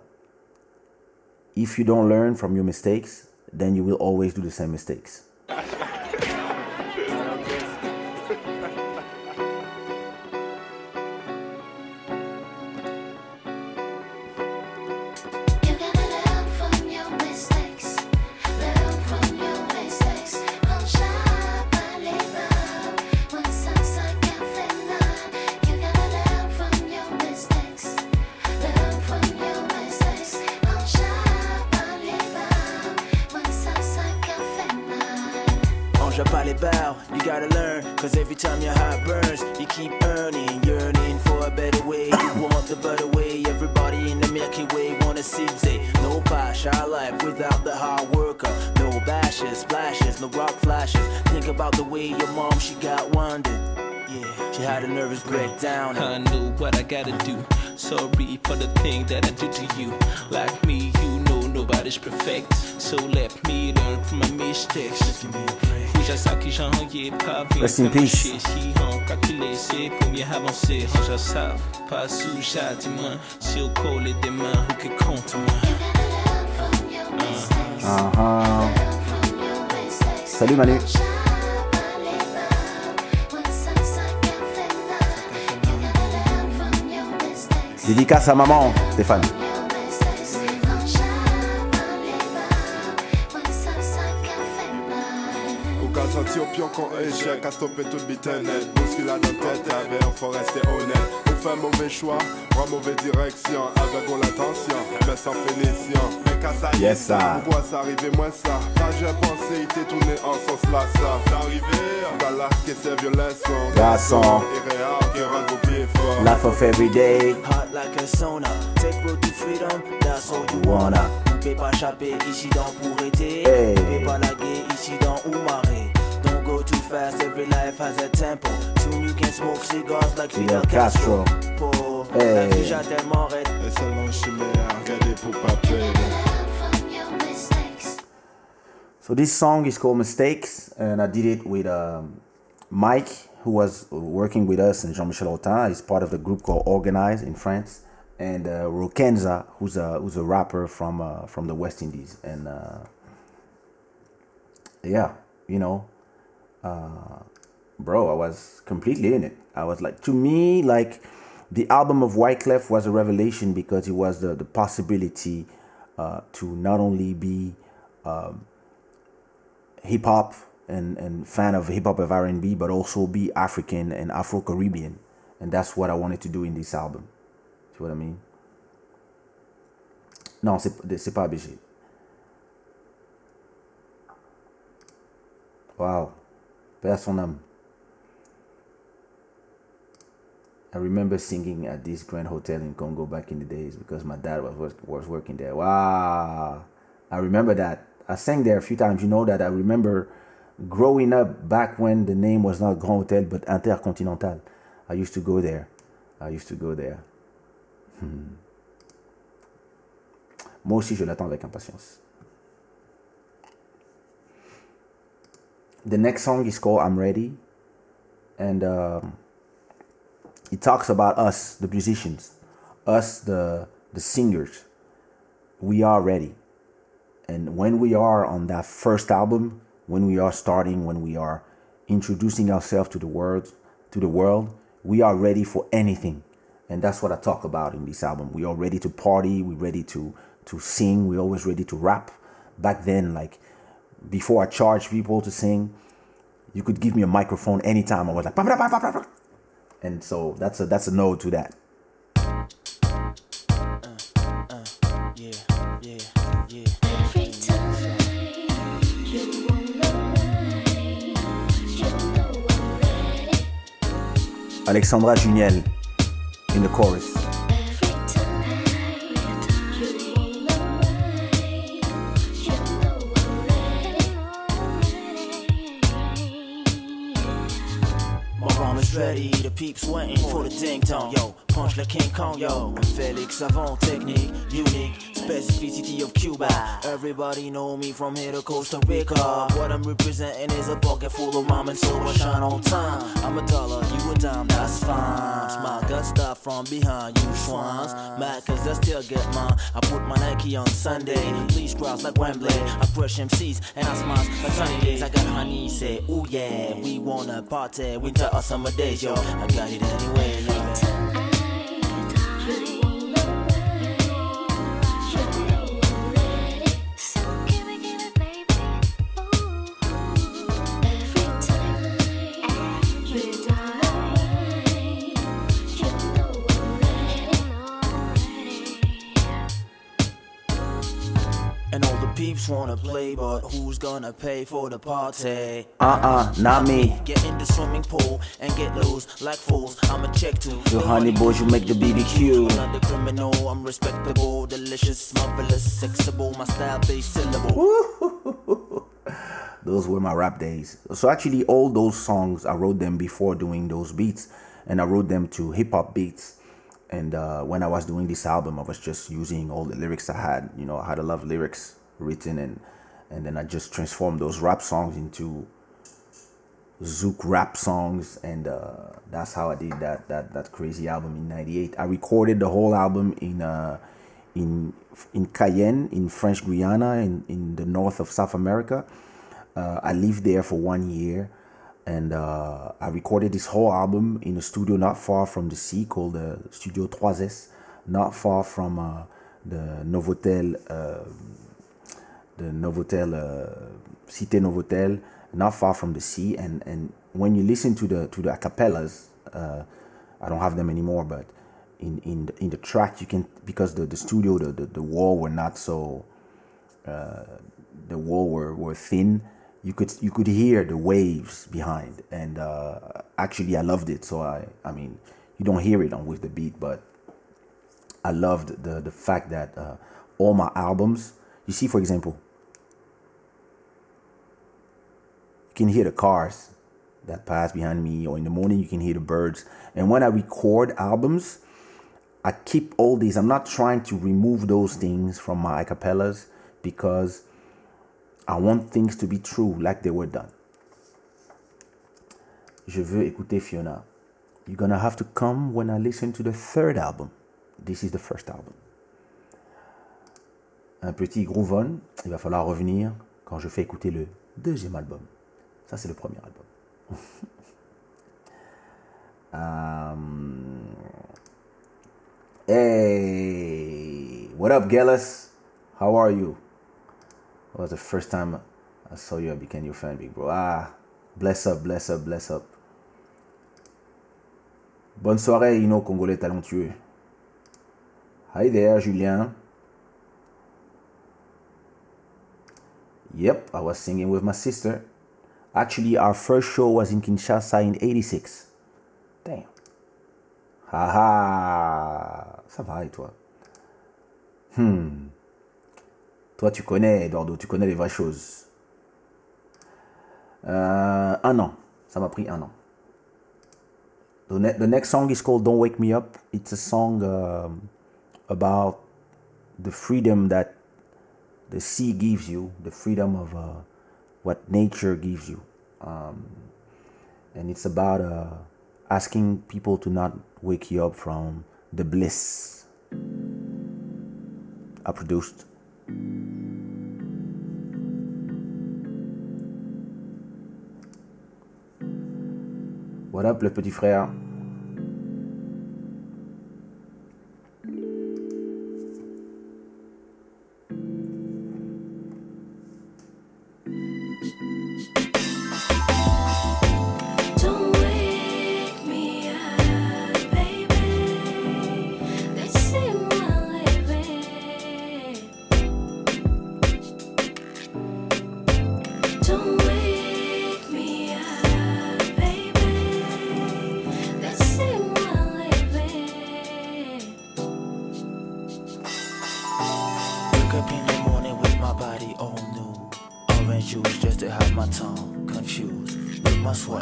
if you don't learn from your mistakes, then you will always do the same mistakes. Rest in peace. Pour mieux avancer. Já sabe, pas sujar de main. Se eu colher des mains, o que conta, man? Uh-huh. Salut Manu. Dédicace à maman, Stéphane. Échec, à stopper toute bitenette. Bouge fil à notre tête, avec un faut rester honnête. Ou fait mauvais choix, prend mauvaise direction, avec on l'attention, mais sans finition. Mais qu'à ça y Yes, est, ça, sir. pourquoi ça arrive moins ça? Quand j'ai pensé, il était tourné en sens là, ça. C'est arrivé, la que c'est violence, Garçon. irréel, qui rend vos pieds forts. Life of every day. Hot like a sauna, take road to freedom, that's all you Wanna. On peut pas chapper ici dans pour été, Hey. on peut pas laguer ici dans ou marée. Don't go too fast, every life has a tempo. Soon you can smoke cigars like Fidel Fidel Castro. Castro. Pour Hey. la vie déjà tellement raide. Et seulement chimère, regardez pour pas perdre. Learn from your mistakes. So this song is called Mistakes, and I did it with um, Mike, who was working with us, and Jean-Michel Autain. He's part of the group called Organize in France, and uh, Rokenza, who's a who's a rapper from uh, from the West Indies, and uh, yeah, you know, uh, bro, I was completely in it. I was like, to me, like the album of Wyclef was a revelation because it was the the possibility uh, to not only be um, hip hop and, and fan of hip hop of R and B, but also be African and Afro Caribbean, and that's what I wanted to do in this album. See what I mean? Non, c'est c'est pas obligé. Wow, paix à son âme. I remember singing at this Grand Hotel in Congo back in the days because my dad was was, was working there. Wow, I remember that. I sang there a few times. You know that I remember growing up back when the name was not Grand Hotel but Intercontinental. I used to go there. I used to go there. Hmm. Moi aussi, je l'attends avec impatience. The next song is called I'm Ready. And um, it talks about us, the musicians, us, the, the singers. We are ready. And when we are on that first album, when we are starting, when we are introducing ourselves to the world, to the world, we are ready for anything. And that's what I talk about in this album. We are ready to party, we're ready to to sing, we're always ready to rap. Back then, like before I charged people to sing, you could give me a microphone anytime. I was like, "Bah, bah, bah, bah, bah, bah." and so that's a that's a no to that. Alexandra Juniel in the chorus. Ready, the peeps waiting for the ding dong. Yo, punch like King Kong, yo. I'm Felix Savant, technique, unique, specificity of Cuba. Everybody know me from here to Costa Rica. What I'm representing is a pocket full of and so I shine on time. I'm a dollar, you a dime, that's fine. Smile got stuff from behind you swans. Mad cause I still get mine. I put my Nike on Sunday. Please cross like Wembley. I crush MCs and I smile like sunny days. I got honey, say, ooh yeah, we wanna party. Winter or summer days, yo. I got it anyway, yeah. And all the peeps wanna play, but who's gonna pay for the party? Uh-uh, not me. Get in the swimming pool and get loose like fools. I'm a check too. You honey boys, you make the BBQ. I'm not the criminal, I'm respectable, delicious, marvelous, sexable. My style base syllable. Those were my rap days. So actually, all those songs I wrote them before doing those beats, and I wrote them to hip hop beats. And uh, when I was doing this album, I was just using all the lyrics I had. You know, I had a lot of lyrics written, and and then I just transformed those rap songs into Zouk rap songs, and uh, that's how I did that that that crazy album in '98. I recorded the whole album in uh, in in Cayenne, in French Guiana, in in the north of South America. Uh, I lived there for one year, and uh, I recorded this whole album in a studio not far from the sea called the Studio 3S, not far from uh, the Novotel, uh, the Novotel, uh, Cité Novotel, not far from the sea. And, and when you listen to the to the acapellas, uh, I don't have them anymore, but in in the, in the track you can because the the studio the the, the wall were not so uh, the wall were, were thin you could you could hear the waves behind, and uh, actually I loved it. So I I mean, you don't hear it on with the beat, but I loved the the fact that uh, all my albums. You see, for example, you can hear the cars that pass behind me, or in the morning you can hear the birds. And when I record albums, I keep all these. I'm not trying to remove those things from my acapellas because I want things to be true like they were done. Je veux écouter Fiona. You're gonna have to come when I listen to the third album. This is the first album. Un petit groove on. Il va falloir revenir quand je fais écouter le deuxième album. Ça, c'est le premier album. um, hey, what up, Gillis? How are you? It was the first time I saw you. I became your fan, big bro. Ah, bless up, bless up, bless up. Bonne soirée, Ino Congolais talentueux. Hi there, Julien. Yep, I was singing with my sister. Actually, our first show was in Kinshasa in 86. Damn. Haha. Ça va et toi? Hmm. Toi, tu connais, Eduardo, tu connais les vraies choses. Euh, un an. Ça m'a pris un an. The, ne- the next song is called Don't Wake Me Up. It's a song um, about the freedom that the sea gives you, the freedom of uh, what nature gives you. Um, and it's about uh, asking people to not wake you up from the bliss. I produced. What up, le petit frère?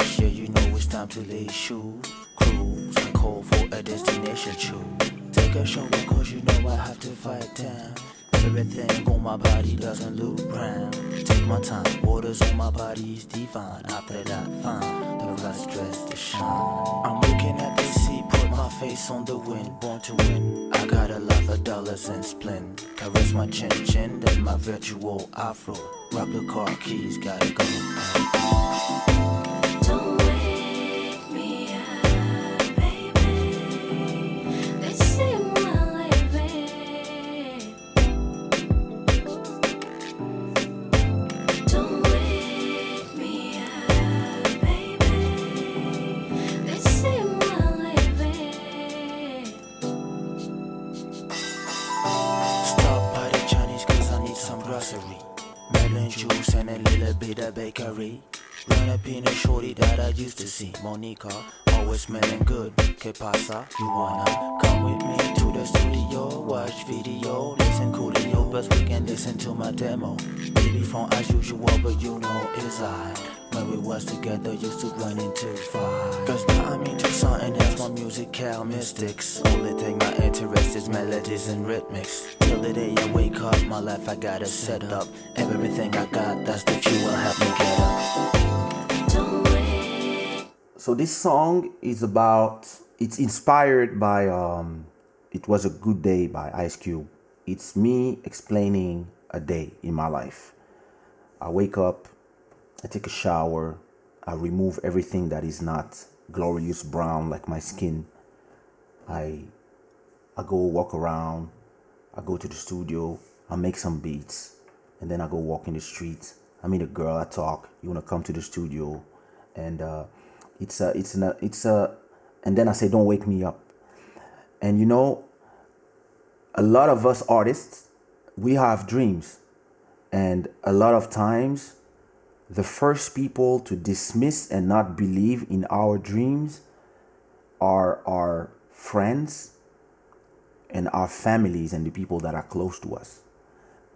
Swatch, yeah, you know it's time to lay shoes. Cruise and call for a destination choose. Take a shower cause you know I have to fight time. Everything on my body doesn't look brown. Take my time, waters on my body is divine. After that, fine, the rest dressed to shine. I'm looking at the sea, put my face on the wind, born to win. I got a lot of dollars and splend. Caress my chin chin, then my virtual afro. Rub the car keys, gotta go. My demo. Baby from as usual, but you know it's I. When we was together, used to run into fight. Cause now I'm into something else, my musical mystics. Only thing my interest is melodies and rhythmics. Till the day I wake up, my life I gotta set up. Everything I got, that's the fuel, help me get up. So this song is about. It's inspired by. Um, it was a good day by Ice Cube. It's me explaining a day in my life. I wake up, I take a shower, I remove everything that is not glorious brown like my skin. I I go walk around, I go to the studio, I make some beats, and then I go walk in the streets. I meet a girl, I talk. You wanna come to the studio, and uh, it's a it's a it's a, and then I say, don't wake me up. And you know, a lot of us artists, we have dreams, and a lot of times, the first people to dismiss and not believe in our dreams are our friends and our families and the people that are close to us.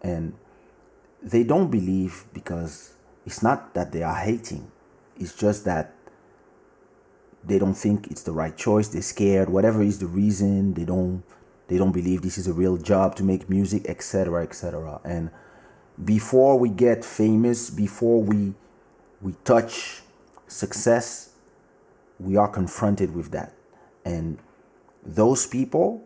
And they don't believe because it's not that they are hating, it's just that they don't think it's the right choice, they're scared, whatever is the reason, they don't they don't believe this is a real job to make music, etc. etc. And before we get famous, before we we touch success, we are confronted with that. And those people,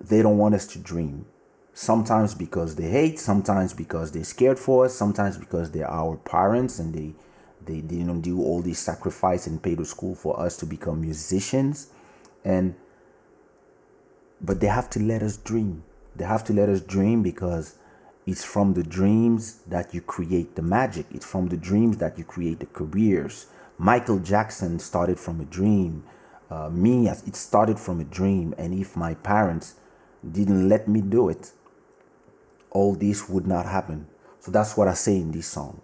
they don't want us to dream. Sometimes because they hate, sometimes because they're scared for us, sometimes because they're our parents and they they didn't do all this sacrifice and pay the school for us to become musicians. And but they have to let us dream. They have to let us dream because it's from the dreams that you create the magic. It's from the dreams that you create the careers. Michael Jackson started from a dream. Uh, me, it started from a dream. And if my parents didn't let me do it, all this would not happen. So that's what I say in this song.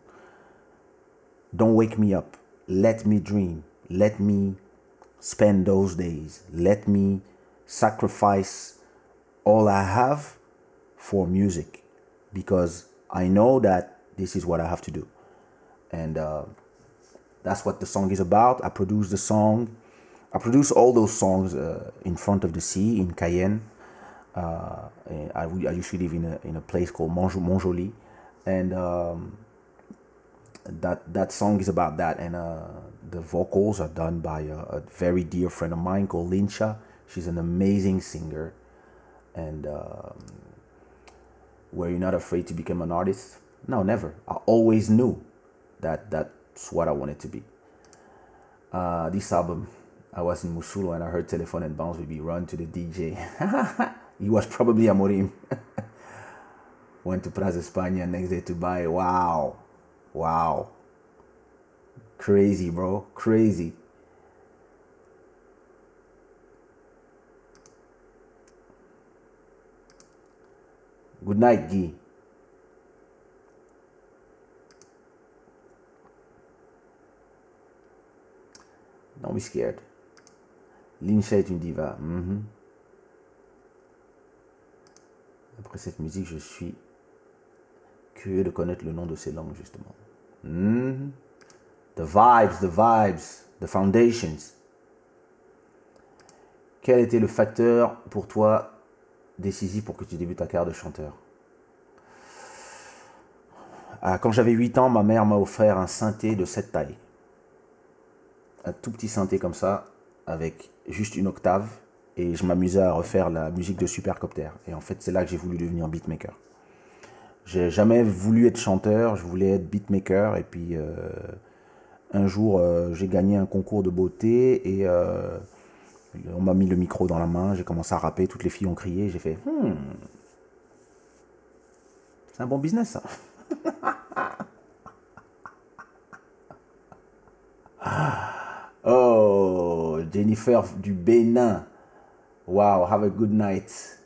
Don't wake me up. Let me dream. Let me spend those days. Let me sacrifice all I have for music because I know that this is what I have to do. And uh, that's what the song is about. I produced the song. I produced all those songs uh, in front of the sea in Cayenne. Uh, I, I used to live in a, in a place called Mont- Montjoly. And um, that, that song is about that. And uh, the vocals are done by a, a very dear friend of mine called Lincha. She's an amazing singer. And um, were you not afraid to become an artist? No, never. I always knew that that's what I wanted to be. Uh, this album, I was in Musulo and I heard Telephone and Bounce Baby run to the DJ. he was probably a Amorim. Went to Plaza España next day to buy. Wow. Wow. Crazy, bro. Crazy. Good night, Guy. Don't be scared. Lincha est une diva. Mhm. Après cette musique, je suis curieux de connaître le nom de ces langues, justement. Mhm. The vibes, the vibes, the foundations. Quel était le facteur pour toi décisif pour que tu débutes ta carrière de chanteur? Quand j'avais 8 ans, ma mère m'a offert un synthé de cette taille. Un tout petit synthé comme ça, avec juste une octave. Et je m'amusais à refaire la musique de Supercopter. Et en fait, c'est là que j'ai voulu devenir beatmaker. J'ai jamais voulu être chanteur, je voulais être beatmaker. Et puis, euh, un jour, euh, j'ai gagné un concours de beauté et euh, on m'a mis le micro dans la main. J'ai commencé à rapper, toutes les filles ont crié. J'ai fait, hmm, c'est un bon business ça. oh, Jennifer du Bénin. Wow, have a good night.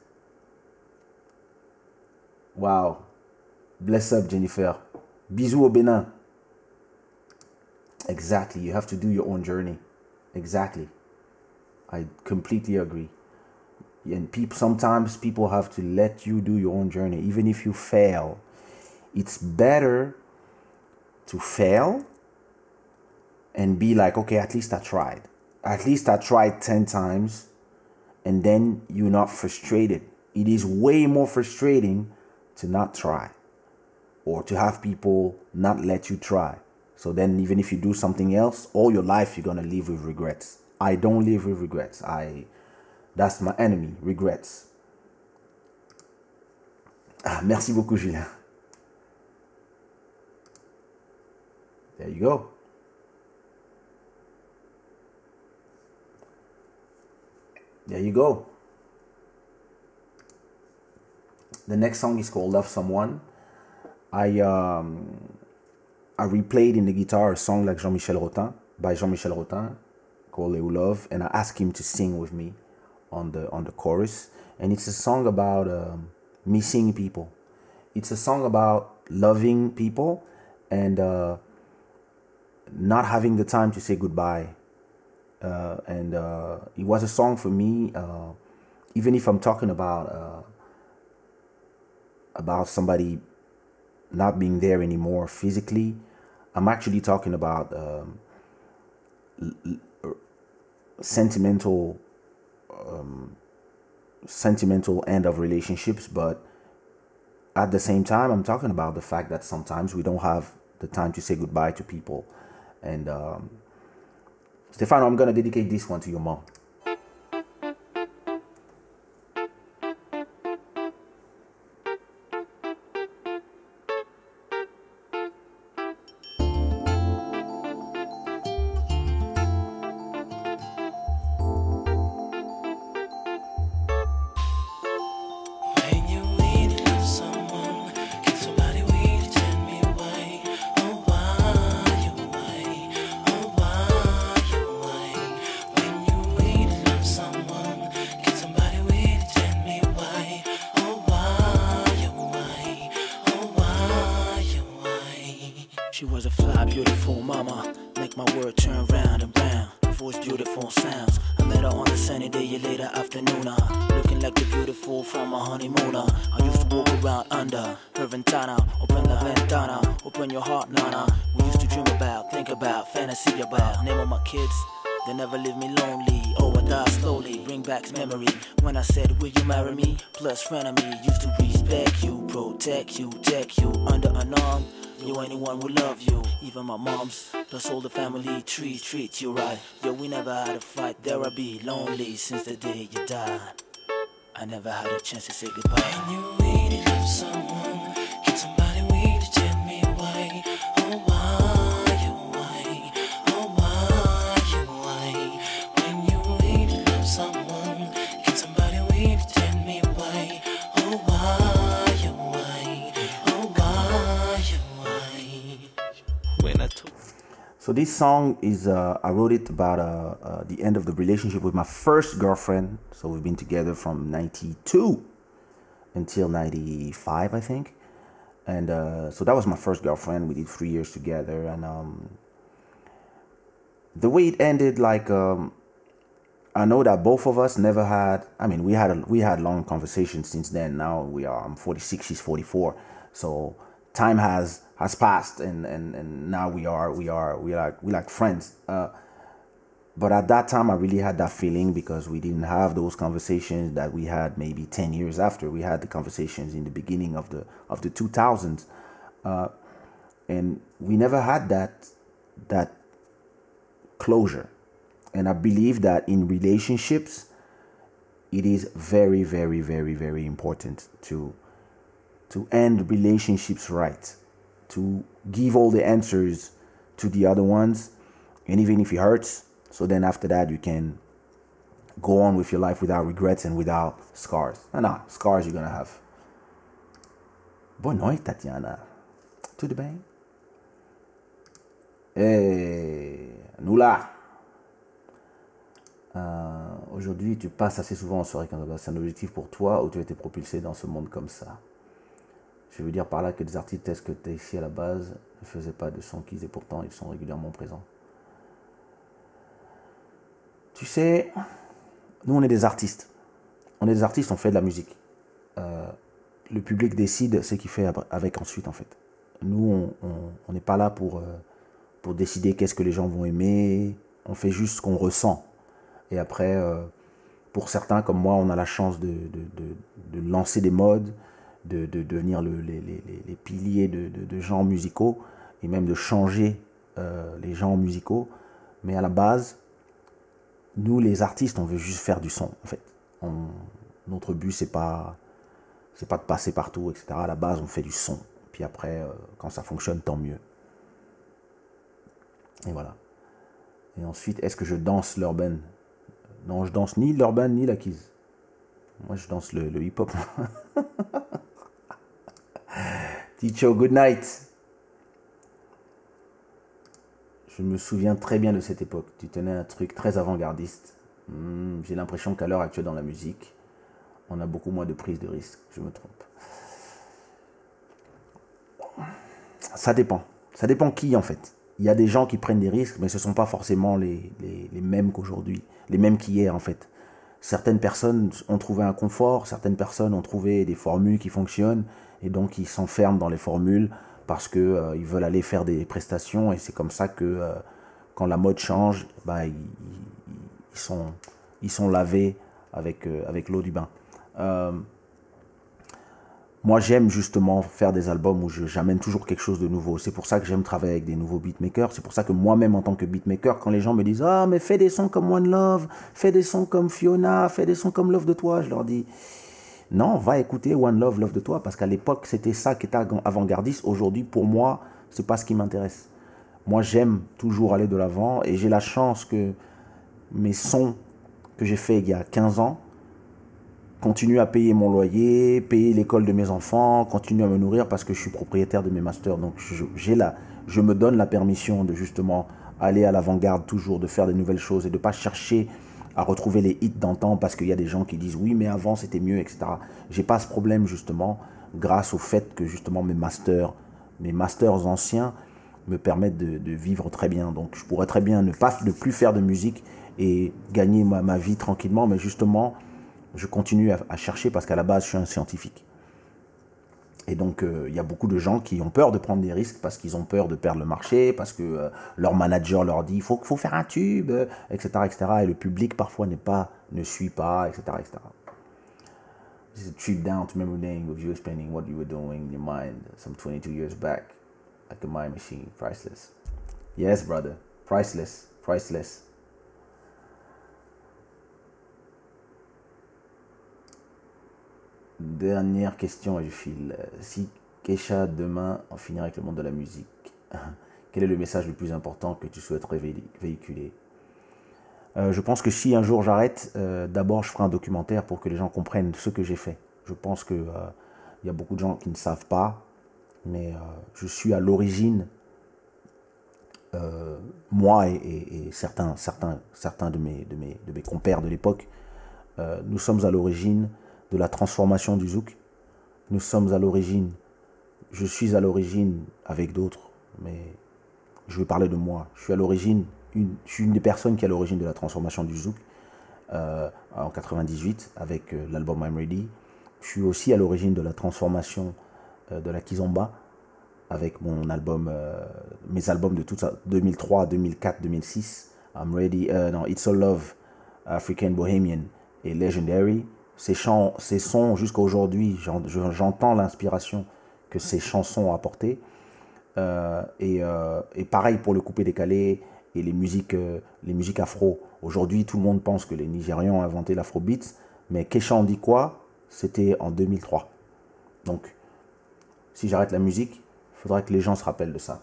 Wow. Bless up, Jennifer. Bisous au Bénin. Exactly. You have to do your own journey. Exactly. I completely agree. And people sometimes people have to let you do your own journey, even if you fail. It's better to fail and be like, okay, at least I tried. At least I tried 10 times and then you're not frustrated. It is way more frustrating to not try or to have people not let you try. So then, even if you do something else, all your life you're gonna live with regrets. I don't live with regrets. I that's my enemy, regrets. Ah, merci beaucoup, Julien. There you go. There you go. The next song is called Love Someone. I um I replayed in the guitar a song like Jean-Michel Rotin by Jean-Michel Rotin called Love and I asked him to sing with me on the on the chorus and it's a song about um, missing people. It's a song about loving people and uh, not having the time to say goodbye. Uh, and uh, it was a song for me, uh, even if I'm talking about uh, about somebody not being there anymore physically. I'm actually talking about um, l- l- sentimental um, sentimental end of relationships, but at the same time, I'm talking about the fact that sometimes we don't have the time to say goodbye to people. And um, Stefano, I'm gonna dedicate this one to your mom. Since the day you died. I never had a chance to say goodbye. When you really love someone, this song is uh, I wrote it about uh, uh, the end of the relationship with my first girlfriend. So we've been together from '92 until '95, I think. And uh, so that was my first girlfriend. We did three years together, and um, the way it ended, like um, I know that both of us never had. I mean, we had a, we had long conversations since then. Now we are. I'm 46. She's 44. So time has has passed, and and and now we are we are we like we like friends. Uh, but at that time, I really had that feeling because we didn't have those conversations that we had maybe 10 years after. We had the conversations in the beginning of the of the 2000s, uh, and we never had that that closure. And I believe that in relationships, it is very, very, very, very important to to end relationships right, to give all the answers to the other ones, and even if it hurts, so then after that you can go on with your life without regrets and without scars. No, no, scars you're gonna have. Boa noite, Tatiana. Tudo bem? Hey, Nula. Euh, Aujourd'hui, tu passes assez souvent en soirée quand c'est un objectif pour toi ou tu as été propulsé dans ce monde comme ça. Je veux dire par là que des artistes tels que ici à la base ne faisaient pas de son qu'ils et pourtant ils sont régulièrement présents. Tu sais, nous on est des artistes. On est des artistes, on fait de la musique. Euh, le public décide ce qu'il fait avec ensuite en fait. Nous, on n'est pas là pour, euh, pour décider qu'est-ce que les gens vont aimer. On fait juste ce qu'on ressent. Et après, euh, pour certains comme moi, on a la chance de, de, de- de lancer des modes, de, de devenir le- les, les- les- piliers de, de, de genres musicaux et même de changer euh, les genres musicaux. Mais à la base, nous, les artistes, on veut juste faire du son, en fait. Notre but, c'est pas, c'est pas de passer partout, etc. À la base, on fait du son. Puis après, euh, quand ça fonctionne, tant mieux. Et voilà. Et ensuite, est-ce que je danse l'urban Non, je danse ni l'urban ni la keys. Moi, je danse le, le hip-hop. Ticho, good night. Je me souviens très bien de cette époque. Tu tenais un truc très avant-gardiste. Hmm, J'ai l'impression qu'à l'heure actuelle dans la musique, on a beaucoup moins de prise de risque. Je me trompe. Ça dépend. Ça dépend qui en fait. Il y a des gens qui prennent des risques, mais ce ne sont pas forcément les, les, les mêmes qu'aujourd'hui, les mêmes qu'hier en fait. Certaines personnes ont trouvé un confort, certaines personnes ont trouvé des formules qui fonctionnent, et donc ils s'enferment dans les formules parce que euh, ils veulent aller faire des prestations, et c'est comme ça que euh, quand la mode change, bah, ils, sont, lavés avec, euh, l'eau du bain. Moi, j'aime justement faire des albums où j'amène toujours quelque chose de nouveau. C'est pour ça que j'aime travailler avec des nouveaux beatmakers. C'est pour ça que moi-même, en tant que beatmaker, quand les gens me disent Ah, mais fais des sons comme One Love, fais des sons comme Fiona, fais des sons comme Love de toi, je leur dis Non, va écouter One Love, Love de toi, parce qu'à l'époque, c'était ça qui était avant- avant-gardiste. Aujourd'hui, pour moi, c'est pas ce qui m'intéresse. Moi, j'aime toujours aller de l'avant et j'ai la chance que mes sons que j'ai faits il y a 15 ans continuent à payer mon loyer, payer l'école de mes enfants, continuent à me nourrir parce que je suis propriétaire de mes masters. Donc, j'ai la, je me donne la permission de justement aller à l'avant-garde toujours, de faire des nouvelles choses et de pas chercher à retrouver les hits d'antan parce qu'il y a des gens qui disent oui, mais avant c'était mieux, etc. J'ai pas ce problème justement grâce au fait que justement mes masters, mes masters anciens me permettent de, vivre très bien. Donc je pourrais très bien ne pas ne plus faire de musique et gagner ma, vie tranquillement, mais justement je continue à chercher parce qu'à la base je suis un scientifique. Et donc, euh, il y a beaucoup de gens qui ont peur de prendre des risques parce qu'ils ont peur de perdre le marché, parce que euh, leur manager leur dit il faut, faut faire un tube, euh, etc., etc. Et le public parfois n'est pas, ne suit pas, etc., etc. This is a trip down to memory lane with you explaining what you were doing in your mind some 22 years back, like a mind machine, priceless. Yes, brother, priceless, priceless. Dernière question et je file. Si Keisha demain en finira avec le monde de la musique, quel est le message le plus important que tu souhaiterais vé- véhiculer? Euh, Je pense que si un jour j'arrête, euh, d'abord je ferai un documentaire pour que les gens comprennent ce que j'ai fait. Je pense que euh, y a beaucoup de gens qui ne savent pas, mais je suis à l'origine, moi et, et- certains, certains, certains de mes, de mes, de mes compères de l'époque, nous sommes à l'origine de la transformation du zouk. Nous sommes à l'origine, je suis à l'origine avec d'autres, mais je vais parler de moi. Je suis à l'origine, une, je suis une des personnes qui est à l'origine de la transformation du zouk euh, en 98 avec euh, l'album I'm Ready. Je suis aussi à l'origine de la transformation euh, de la kizomba avec mon album, mes albums de tout ça, 2003, 2004, 2006. I'm Ready, non, It's All Love, African Bohemian et Legendary. Ces chants, ces sons jusqu'à aujourd'hui, j'en- je- j'entends l'inspiration que ces chansons ont apporté. Euh, et, euh, et pareil pour le coupé décalé et les musiques, euh, les musiques afro. Aujourd'hui, tout le monde pense que les Nigérians ont inventé l'afrobeat, mais Kesha dit quoi? C'était en 2003. Donc, si j'arrête la musique, il faudrait que les gens se rappellent de ça.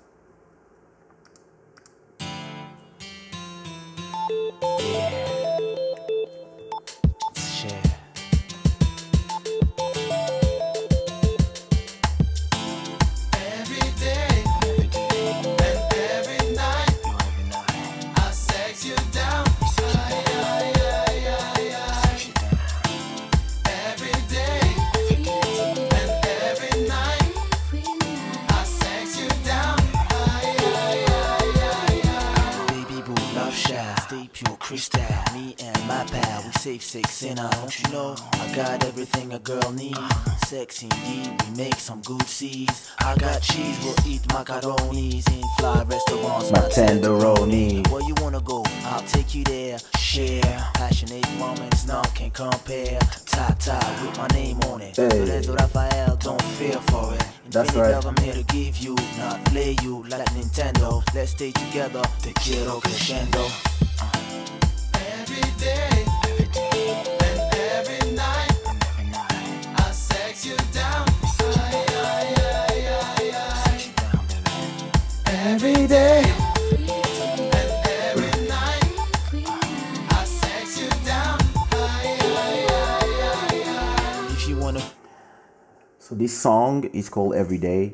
Called Every Day,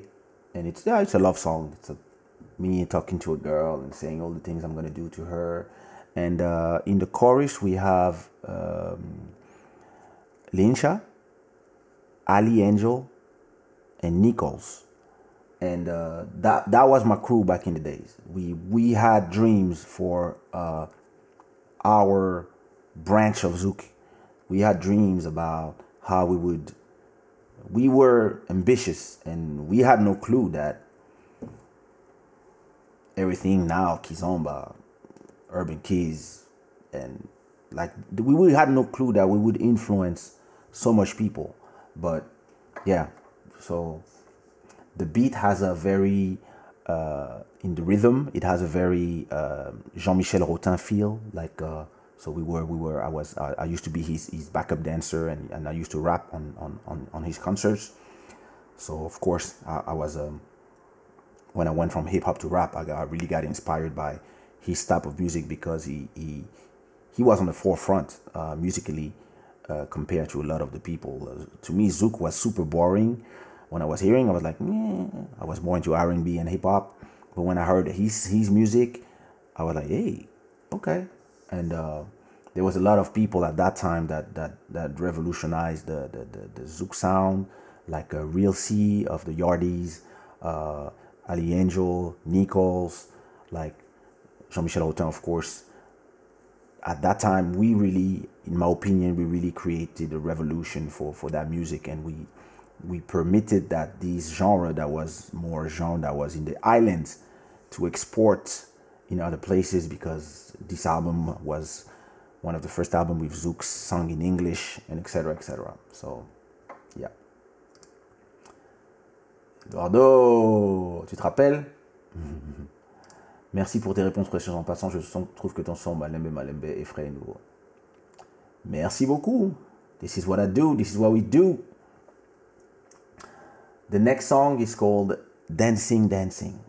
and it's yeah, it's a love song. It's a, me talking to a girl and saying all the things I'm gonna do to her. And uh, in the chorus we have um, Ali Angel, and Nichols. and uh, that that was my crew back in the days. We we had dreams for uh, our branch of Zouk. We had dreams about how we would. We were ambitious, and we had no clue that everything now Kizomba, Urban Keys, and like we we had no clue that we would influence so much people. But yeah, so the beat has a very uh, in the rhythm it has a very uh, Jean-Michel Rotin feel like uh, so we were we were I was I, I used to be his his backup dancer and, and I used to rap on on, on, on his concerts so of course I, I was um, when I went from hip hop to rap I, got, I really got inspired by his type of music because he he, he was on the forefront uh, musically uh, compared to a lot of the people Uh, to me Zouk was super boring when I was hearing, I was like, Meh. I was more into R and B and hip hop. But when I heard his his music, I was like, hey, okay. And uh, there was a lot of people at that time that that that revolutionized the the, the, the Zouk sound, like uh, Real C of the Yardies, uh, Ali Angel, Nichols, like Jean-Michel Autain, of course. At that time, we really, in my opinion, we really created a revolution for for that music, and we we permitted that this genre that was more genre that was in the islands to export in other places because this album was one of the first album with Zouk sung in English and etc etc so yeah. Eduardo tu te rappelles? Merci pour tes réponses précieuses en passant je trouve que ton son Malembe Malembe et nouveau. Merci beaucoup. This is what I do. This is what we do. The next song is called Dancing Dancing.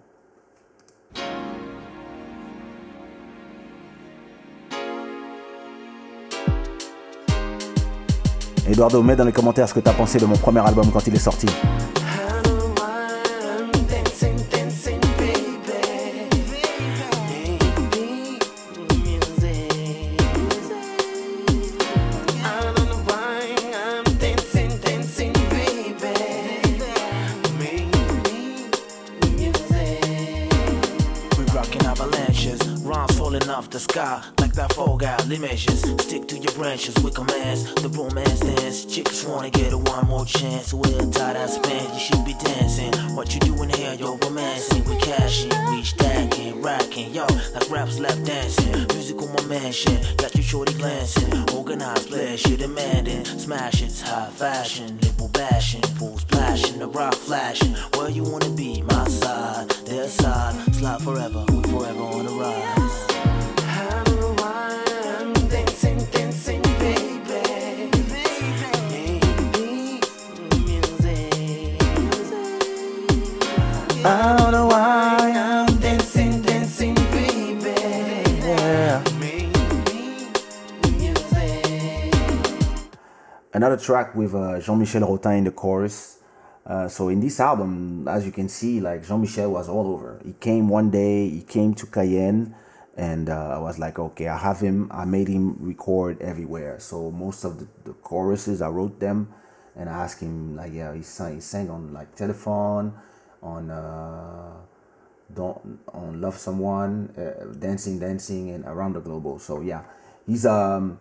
Eduardo, mets dans les commentaires ce que tu as pensé de mon premier album quand il est sorti. Track with uh, Jean-Michel Rotin in the chorus. Uh, so in this album, as you can see, like Jean-Michel was all over. He came one day, he came to Cayenne, and uh, I was like, okay, I have him. I made him record everywhere. So most of the, the choruses, I wrote them, and I asked him, like, yeah, he sang, he sang on like telephone, on uh, don't on love someone, uh, dancing, dancing, and around the globe. So yeah, he's um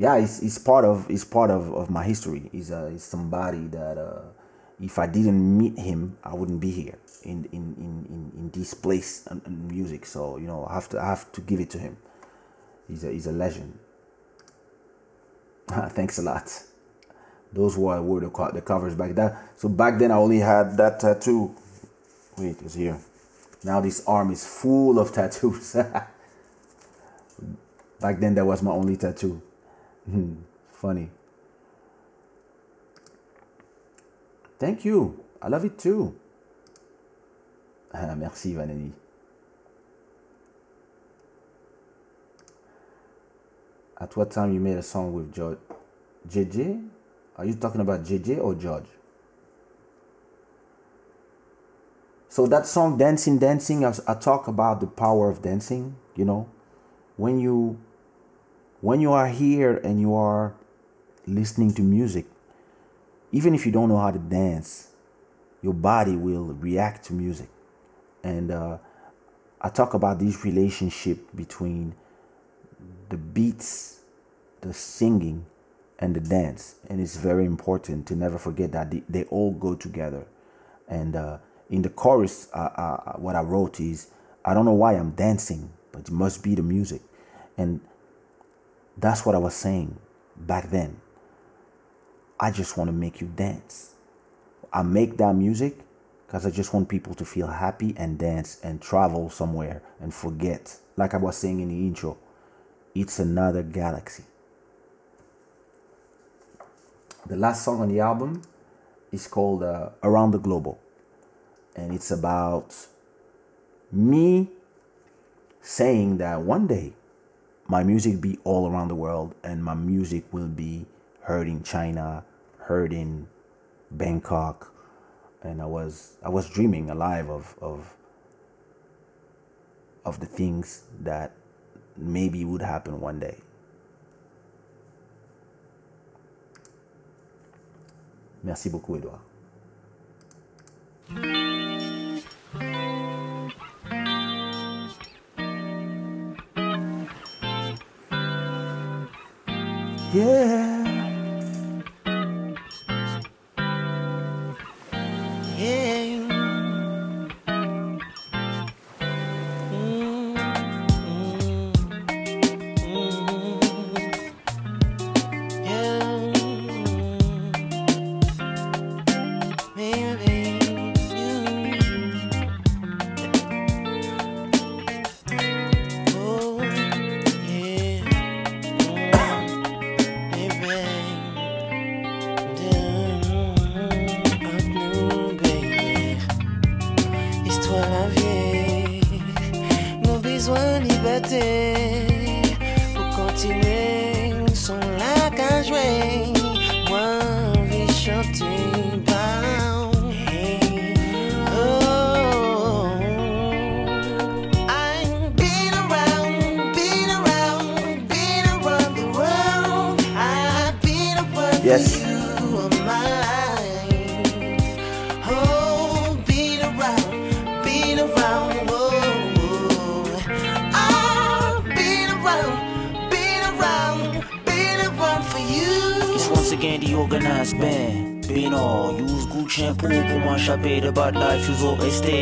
yeah, it's, he's part of he's part of, of my history. He's uh, he's somebody that uh, if I didn't meet him, I wouldn't be here in in, in, in, in this place and, and music. So you know, I have to I have to give it to him. He's a he's a legend. Thanks a lot. Those were were the, co- the covers back then. So back then I only had that tattoo. Wait, it's here. Now this arm is full of tattoos. back then that was my only tattoo. Hmm, Funny. Thank you. I love it too. Ah, merci Vanelli. At what time you made a song with George? JJ? Are you talking about JJ or George? So that song Dancing Dancing I talk about the power of dancing, you know. When you when you are here and you are listening to music, even if you don't know how to dance, your body will react to music. And uh, I talk about this relationship between the beats, the singing, and the dance. And it's very important to never forget that they, they all go together. And uh, in the chorus, uh, uh, what I wrote is, I don't know why I'm dancing, but it must be the music. And that's what I was saying back then. I just want to make you dance. I make that music because I just want people to feel happy and dance and travel somewhere and forget. Like I was saying in the intro, it's another galaxy. The last song on the album is called uh, Around the Global. And it's about me saying that one day my music be all around the world and my music will be heard in China, heard in Bangkok, and I was I was dreaming alive of of of the things that maybe would happen one day. Merci beaucoup, Edouard. Yeah.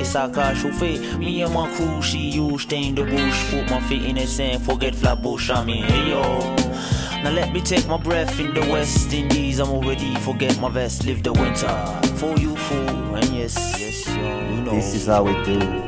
Veux rester sac à chauffer. Me and my crew, she use stain the bush. Put my feet in the sand, forget flatbush. I mean, hey yo. Now let me take my breath in the West Indies. I'm already forget my vest, live the winter. For you fool, and yes, yes, yo, you know. This is how we do.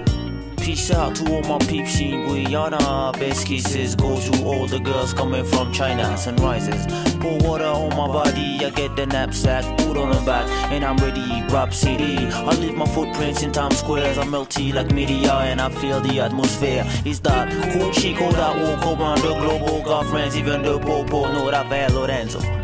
Peace out to all my peeps in Guyana. Best kisses go to all the girls coming from China. Sunrises, pour water on my body. I get the knapsack, put on the back, and I'm ready. Rap city. I leave my footprints in Times Square. I'm melty like media, and I feel the atmosphere. Is that cool chico that walk around the global? Got friends, even the popo know that Lorenzo.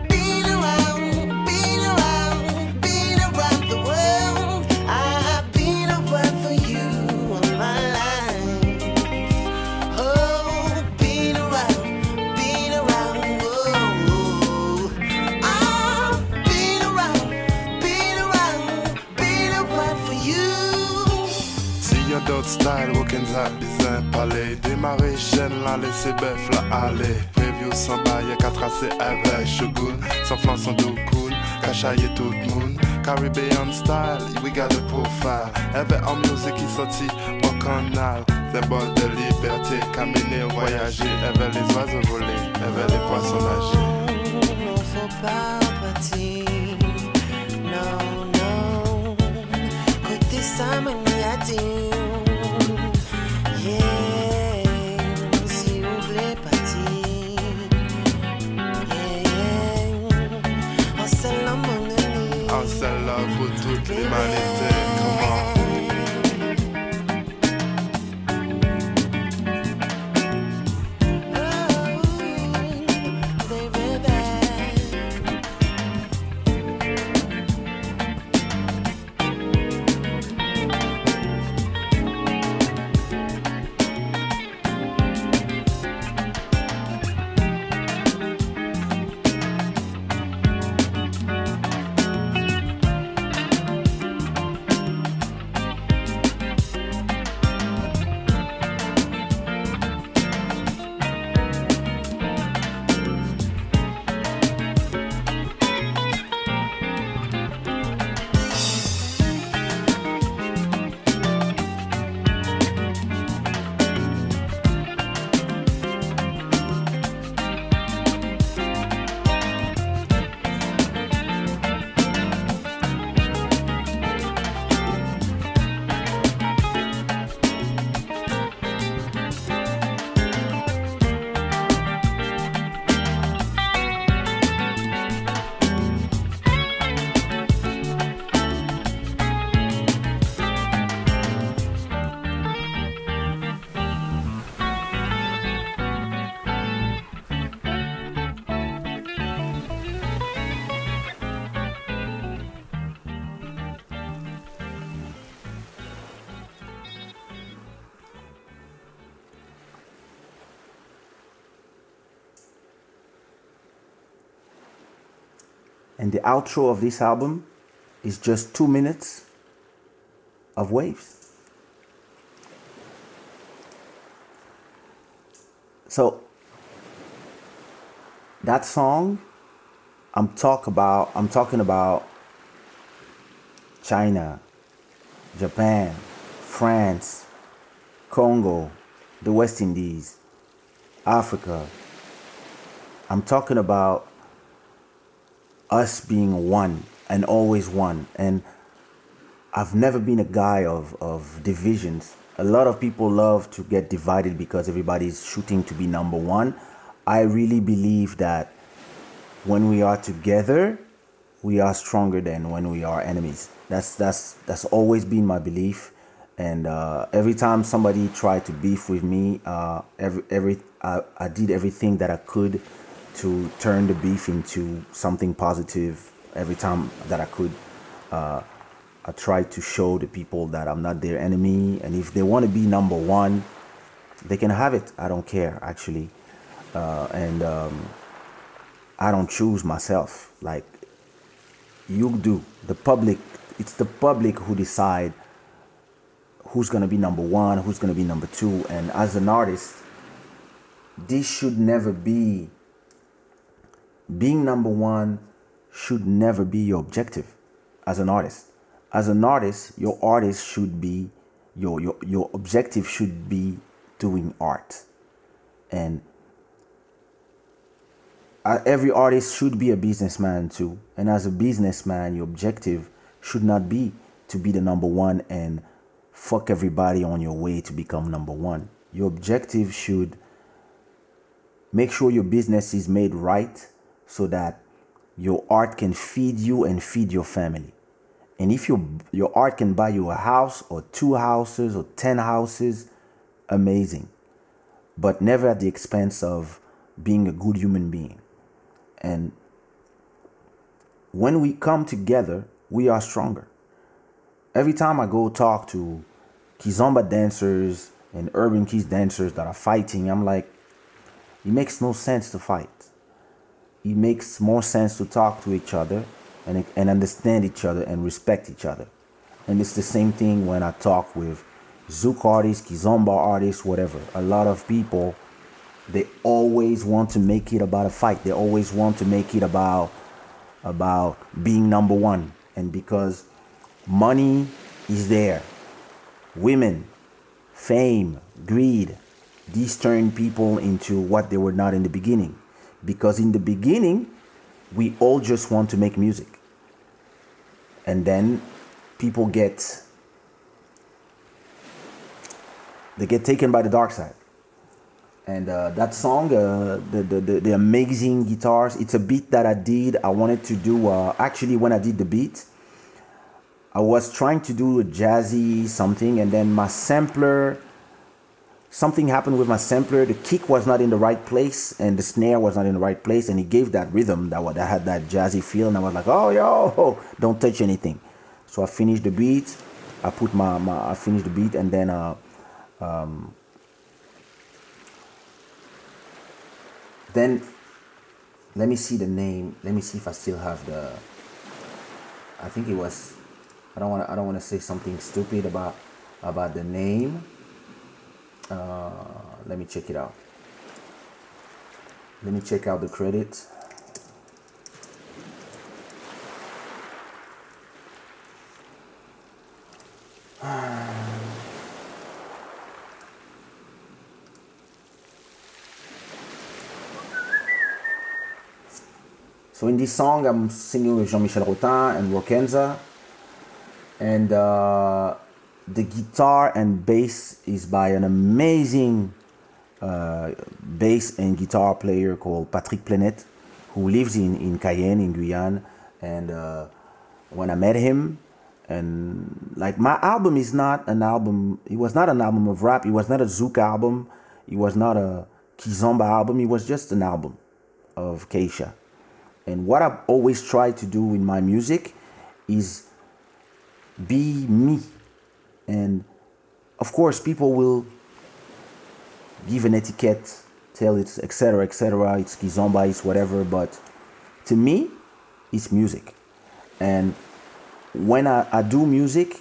Avec Shogun. Sans flanc, sans dos cool, cachailler tout le monde. Caribbean style, we got a profile. Ever en musique qui sortit au canal. Symbole de liberté, caminer, voyager. Ever les oiseaux voler, ever les poissons nager. Toute outro of this album is just two minutes of waves. So that song I'm talk about I'm talking about China, Japan, France, Congo, the West Indies, Africa. I'm talking about us being one and always one. And I've never been a guy of, of divisions. A lot of people love to get divided because everybody's shooting to be number one. I really believe that when we are together, we are stronger than when we are enemies. That's that's that's always been my belief. And uh, every time somebody tried to beef with me, uh, every every I, I did everything that I could to turn the beef into something positive. Every time that I could, uh, I try to show the people that I'm not their enemy, and if they want to be number one, they can have it. I don't care actually, uh, and um, I don't choose myself. Like you do, the public. It's the public who decide who's gonna be number one, who's gonna be number two, and as an artist, this should never be. Being number one should never be your objective as an artist. As an artist, your artist should be your your your objective should be doing art. And every artist should be a businessman too. And as a businessman, your objective should not be to be the number one and fuck everybody on your way to become number one. Your objective should make sure your business is made right so that your art can feed you and feed your family. And if your your art can buy you a house or two houses or 10 houses, amazing. But never at the expense of being a good human being. And when we come together, we are stronger. Every time I go talk to Kizomba dancers and urban keys dancers that are fighting, I'm like, it makes no sense to fight. It makes more sense to talk to each other and, and understand each other and respect each other. And it's the same thing when I talk with Zouk artists, Kizomba artists, whatever. A lot of people, they always want to make it about a fight. They always want to make it about about being number one. And because money is there, women, fame, greed, these turn people into what they were not in the beginning. Because in the beginning, we all just want to make music. And then people get they get taken by the dark side. And uh, that song, uh, the, the, the the amazing guitars, it's a beat that I did. I wanted to do uh, actually when I did the beat, I was trying to do a jazzy something, and then my sampler, something happened with my sampler. The kick was not in the right place, and the snare was not in the right place, and it gave that rhythm that that had that jazzy feel. And I was like, oh yo, don't touch anything. So I finished the beat. I put my, my I finished the beat, and then uh, um, then let me see the name. Let me see if I still have the. I think it was. I don't want. I don't want to say something stupid about about the name. Uh, let me check it out. Let me check out the credits. So in this song, I'm singing with Jean-Michel Rotin and Rokenza, and uh, the guitar and bass is by an amazing uh, bass and guitar player called Patrick Plenet, who lives in in Cayenne in Guyane. And uh, when I met him, and like my album is not an album. It was not an album of rap. It was not a Zouk album. It was not a Kizomba album. It was just an album of Keisha. And what I've always tried to do in my music is be me. And of course, people will give an etiquette, tell it's etc. etc. It's kizomba, it's whatever. But to me, it's music. And when I, I do music,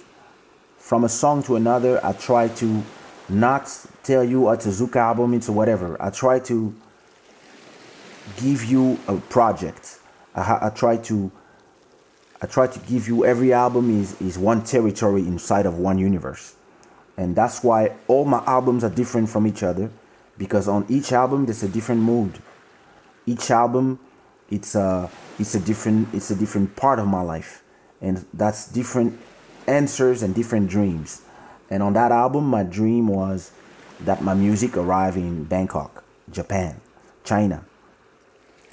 from a song to another, I try to not tell you oh, it's a Zouk album, it's whatever. I try to give you a project. I, I try to I try to give you every album is, is one territory inside of one universe. And that's why all my albums are different from each other because on each album there's a different mood. Each album it's a it's a different it's a different part of my life. And that's different answers and different dreams. And on that album my dream was that my music arrive in Bangkok, Japan, China.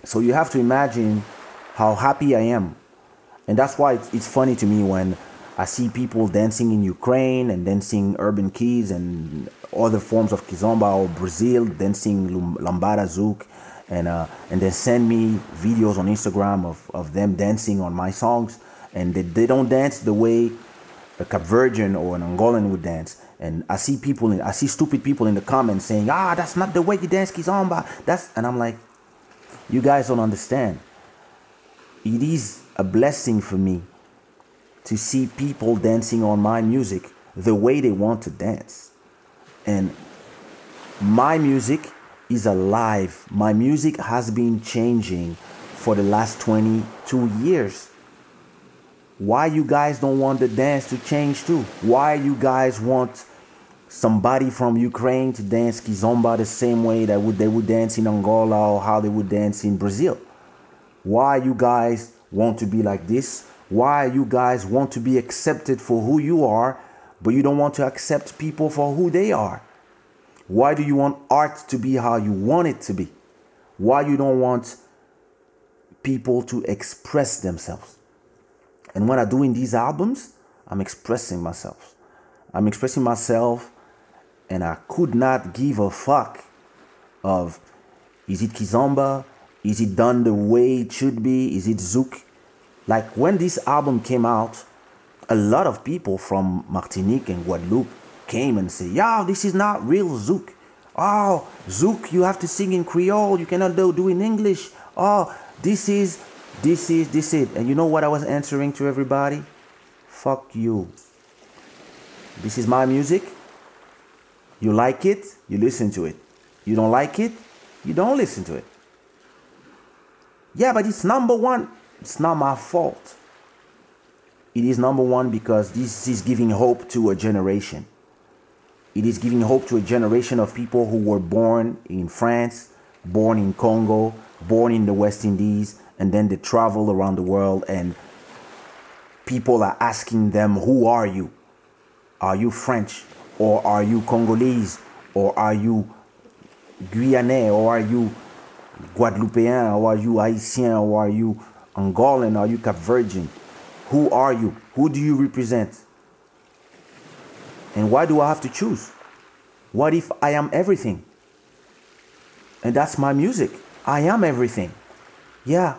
So you have to imagine how happy I am and that's why it's, it's funny to me when I see people dancing in Ukraine and dancing urban keys and other forms of kizomba or Brazil dancing lambada zouk and uh, and they send me videos on Instagram of, of them dancing on my songs and they, they don't dance the way a Cap Virgin or an Angolan would dance. And I see people, in, I see stupid people in the comments saying, "Ah, that's not the way you dance kizomba." That's and I'm like, you guys don't understand. It is a blessing for me to see people dancing on my music the way they want to dance. And my music is alive. My music has been changing for the last 22 years. Why you guys don't want the dance to change too? Why you guys want somebody from Ukraine to dance kizomba the same way that would they would dance in Angola or how they would dance in Brazil? Why you guys want to be like this? Why you guys want to be accepted for who you are, but you don't want to accept people for who they are? Why do you want art to be how you want it to be? Why you don't want people to express themselves? And when I'm doing these albums, I'm expressing myself. I'm expressing myself and I could not give a fuck of is it Kizomba? Is it done the way it should be? Is it Zouk? Like when this album came out, a lot of people from Martinique and Guadeloupe came and say, "Yo, this is not real Zouk. Oh, Zouk, you have to sing in Creole. You cannot do, do in English. Oh, this is, this is, this is." And you know what I was answering to everybody? Fuck you. This is my music. You like it, you listen to it. You don't like it, you don't listen to it. Yeah, but it's number one. It's not my fault. It is number one because this is giving hope to a generation. It is giving hope to a generation of people who were born in France, born in Congo, born in the West Indies, and then they travel around the world and people are asking them, Who are you? Are you French? Or are you Congolese? Or are you Guyanais? Or are you Guadeloupean? Or are you Haitian? Or are you Angolan? Are you Cap Virgin? Who are you? Who do you represent? And why do I have to choose? What if I am everything? And that's my music. I am everything. Yeah.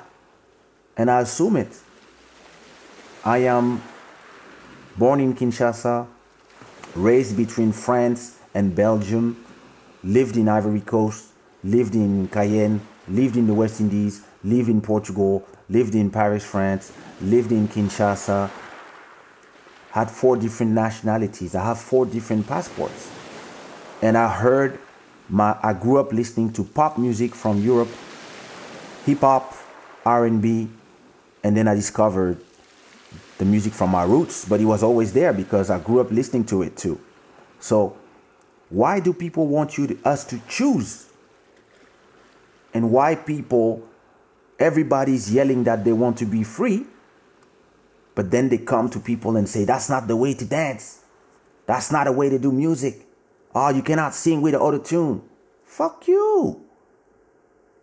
And I assume it. I am born in Kinshasa, raised between France and Belgium, lived in Ivory Coast, lived in Cayenne, lived in the West Indies, lived in Portugal, lived in Paris, France, lived in Kinshasa, had four different nationalities. I have four different passports. And I heard my I grew up listening to pop music from Europe, hip hop, R&B, and then I discovered the music from my roots, but it was always there because I grew up listening to it too. So, why do people want you to, us to choose? And why people everybody's yelling that they want to be free, but then they come to people and say that's not the way to dance. That's not a way to do music. Oh, you cannot sing with the auto tune. Fuck you.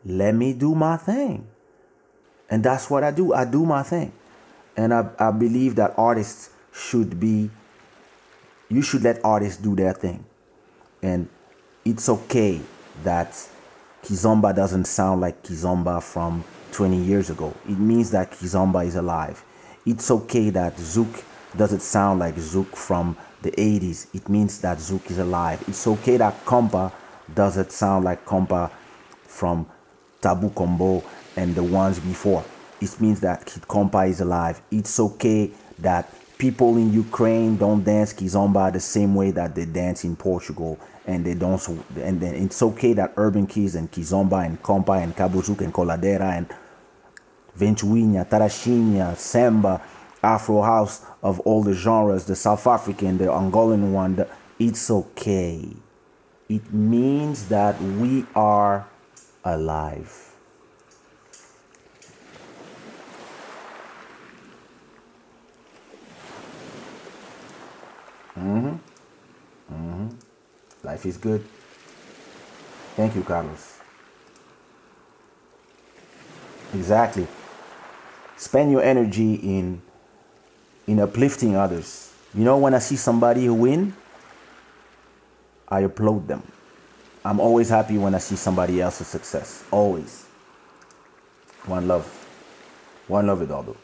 Let me do my thing. And that's what I do. I do my thing. And I, I believe that artists should be, you should let artists do their thing. And it's okay that Kizomba doesn't sound like Kizomba from 20 years ago. It means that Kizomba is alive. It's okay that Zouk doesn't sound like Zouk from the 80s. It means that Zouk is alive. It's okay that Kompa doesn't sound like Kompa from Tabu Combo and the ones before. it means that Kid Kompa is alive. It's okay that people in Ukraine don't dance kizomba the same way that they dance in Portugal, and they don't. And then it's okay that urban keys and kizomba and kompa and kabuzuk and coladera and ventuinha, tarashinha, samba, Afro house of all the genres, the South African, the Angolan one. The, it's okay. It means that we are alive. hmm hmm Life is good. Thank you, Carlos. Exactly. Spend your energy in in uplifting others. You know, when I see somebody who win, I applaud them. I'm always happy when I see somebody else's success. Always. One love. One love, Eduardo.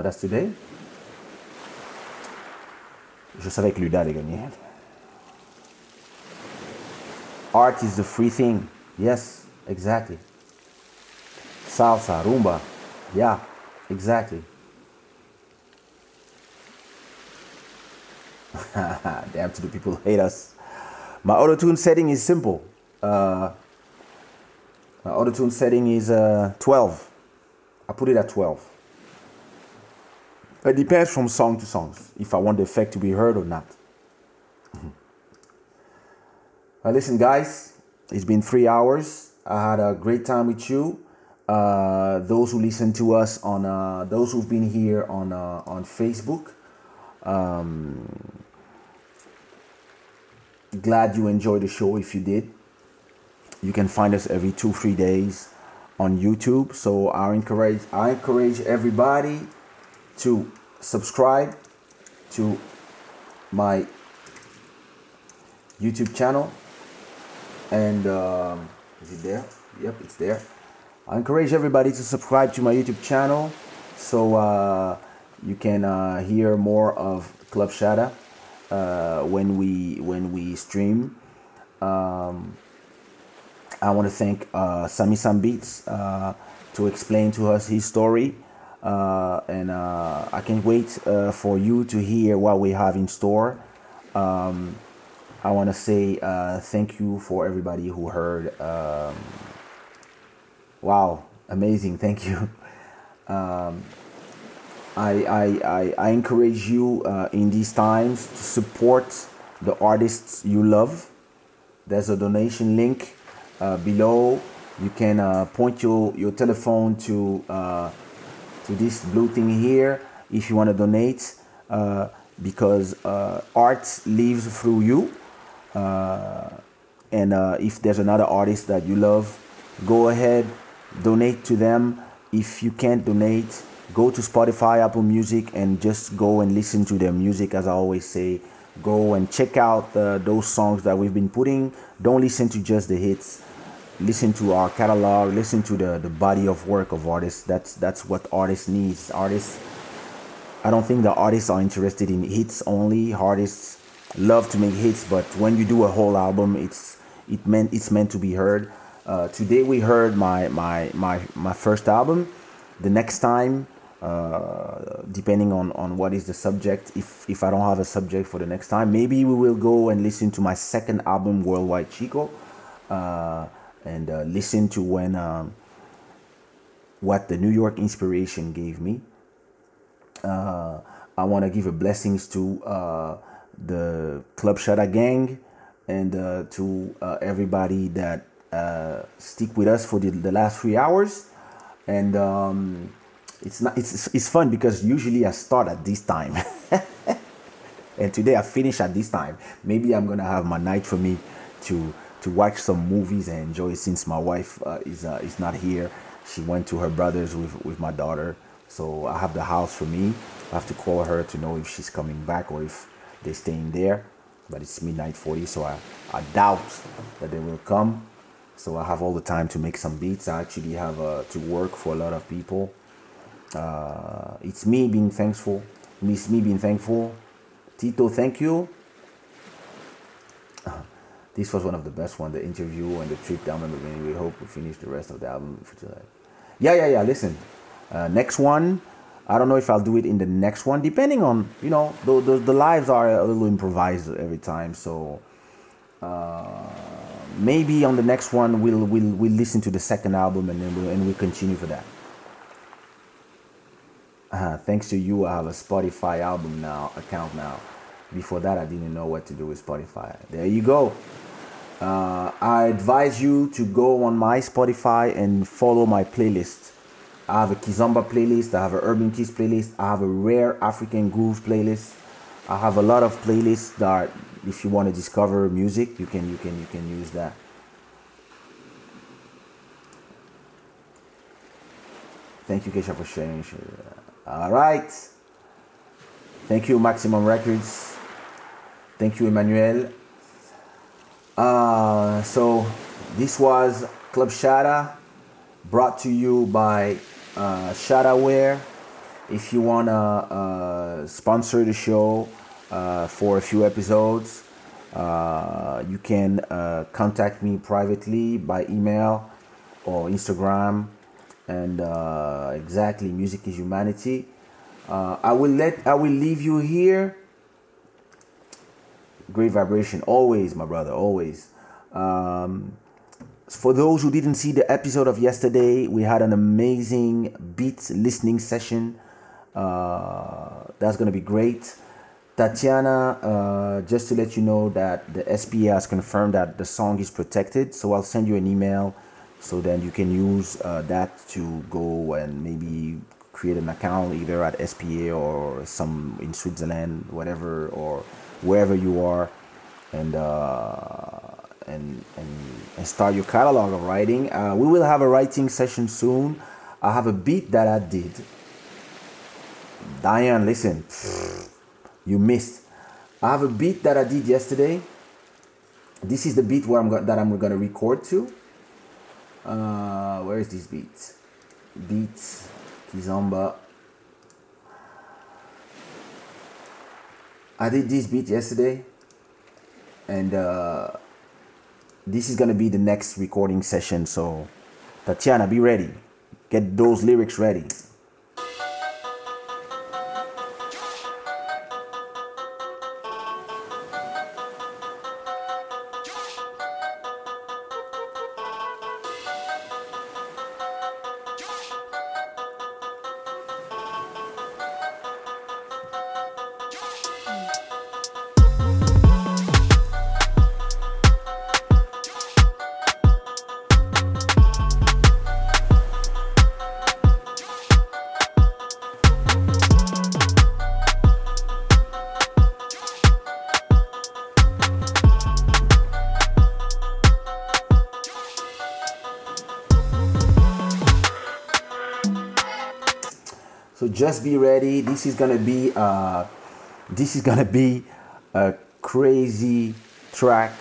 That's today. Je savais que Luda allait gagner. Art is the free thing. Yes, exactly. Salsa, rumba. Yeah, exactly. Damn to the people who hate us. My auto tune setting is simple. Uh, my auto tune setting is uh, 12. I put it at 12. It depends from song to song if I want the effect to be heard or not. Well, listen, guys, it's been three hours. I had a great time with you. Uh, those who listen to us on, uh, those who've been here on uh, on Facebook. Um, glad you enjoyed the show. If you did, you can find us every two three days on YouTube. So I encourage I encourage everybody to subscribe to my YouTube channel. And um, is it there? Yep, it's there. I encourage everybody to subscribe to my YouTube channel so uh, you can uh, hear more of Club Shada uh, when we when we stream. Um, I want to thank uh, Sami Sam Beats uh, to explain to us his story. Uh, and uh, I can't wait uh, for you to hear what we have in store. Um, I want to say uh, thank you for everybody who heard. Um, wow, amazing! Thank you. Um, I, I, I, I encourage you uh, in these times to support the artists you love. There's a donation link uh, below. You can point your, your telephone to to this blue thing here if you want to donate uh, because uh, art lives through you. Uh, and uh, if there's another artist that you love, go ahead, donate to them. If you can't donate, go to Spotify, Apple Music, and just go and listen to their music. As I always say, go and check out uh, those songs that we've been putting. Don't listen to just the hits. Listen to our catalog. Listen to the, the body of work of artists. That's that's what artists needs. Artists. I don't think the artists are interested in hits only. Artists love to make hits, but when you do a whole album, it's it meant it's meant to be heard. Uh, today we heard my my my my first album. The next time, uh, depending on on what is the subject, if if I don't have a subject for the next time, maybe we will go and listen to my second album, Worldwide Chico, uh, and uh, listen to when um, what the New York inspiration gave me. Uh, I want to give a blessings to uh, the Club Shada gang and uh, to uh, everybody that uh, stick with us for the, the last three hours. And um, it's not it's it's fun because usually I start at this time, and today I finish at this time. Maybe I'm gonna have my night for me to to watch some movies and enjoy since my wife uh, is uh, is not here. She went to her brother's with with my daughter, so I have the house for me. I have to call her to know if she's coming back or if they're staying there. But it's midnight 40, so I, I doubt that they will come. So I have all the time to make some beats. I actually have uh, to work for a lot of people. Uh, it's me being thankful. It's me being thankful. Tito, thank you. This was one of the best one. The interview and the trip down memory lane. We hope we finish the rest of the album for July. Yeah, yeah, yeah. Listen, uh, next one. I don't know if I'll do it in the next one, depending on you know the the, the lives are a little improvised every time. So uh, maybe on the next one we'll we'll we'll listen to the second album and then we'll, and we continue for that. Uh, thanks to you, I have a Spotify album now account now. Before that, I didn't know what to do with Spotify. There you go. Uh, I advise you to go on my Spotify and follow my playlist. I have a Kizomba playlist. I have a Urban Keys playlist. I have a Rare African Groove playlist. I have a lot of playlists that, if you want to discover music, you can you can you can use that. Thank you, Kesha, for sharing. All right. Thank you, Maximum Records. Thank you, Emmanuel. Uh, so this was Club Shada brought to you by uh, Shadaware. If you want to uh, sponsor the show uh, for a few episodes, uh, you can uh, contact me privately by email or Instagram. And uh, exactly, music is humanity. Uh, I will let I will leave you here great vibration always my brother always. Um, for those who didn't see the episode of yesterday we had an amazing beat listening session. Uh, that's to be great. Tatiana uh, just to let you know that the spa has confirmed that the song is protected so i'll send you an email so then you can use uh, that to go and maybe create an account either at spa or some in switzerland whatever or wherever you are and uh, and, and and start your catalog of writing. Uh, we will have a writing session soon. I have a beat that I did. Diane, listen, you missed. I have a beat that I did yesterday. This is the beat where I'm go- that I'm gonna record to. Uh, where is this beat? Beat Kizomba. I did this beat yesterday, and uh, this is gonna be the next recording session. So, Tatiana, be ready. Get those lyrics ready. Just be ready. This is gonna be uh, this is gonna be a crazy track,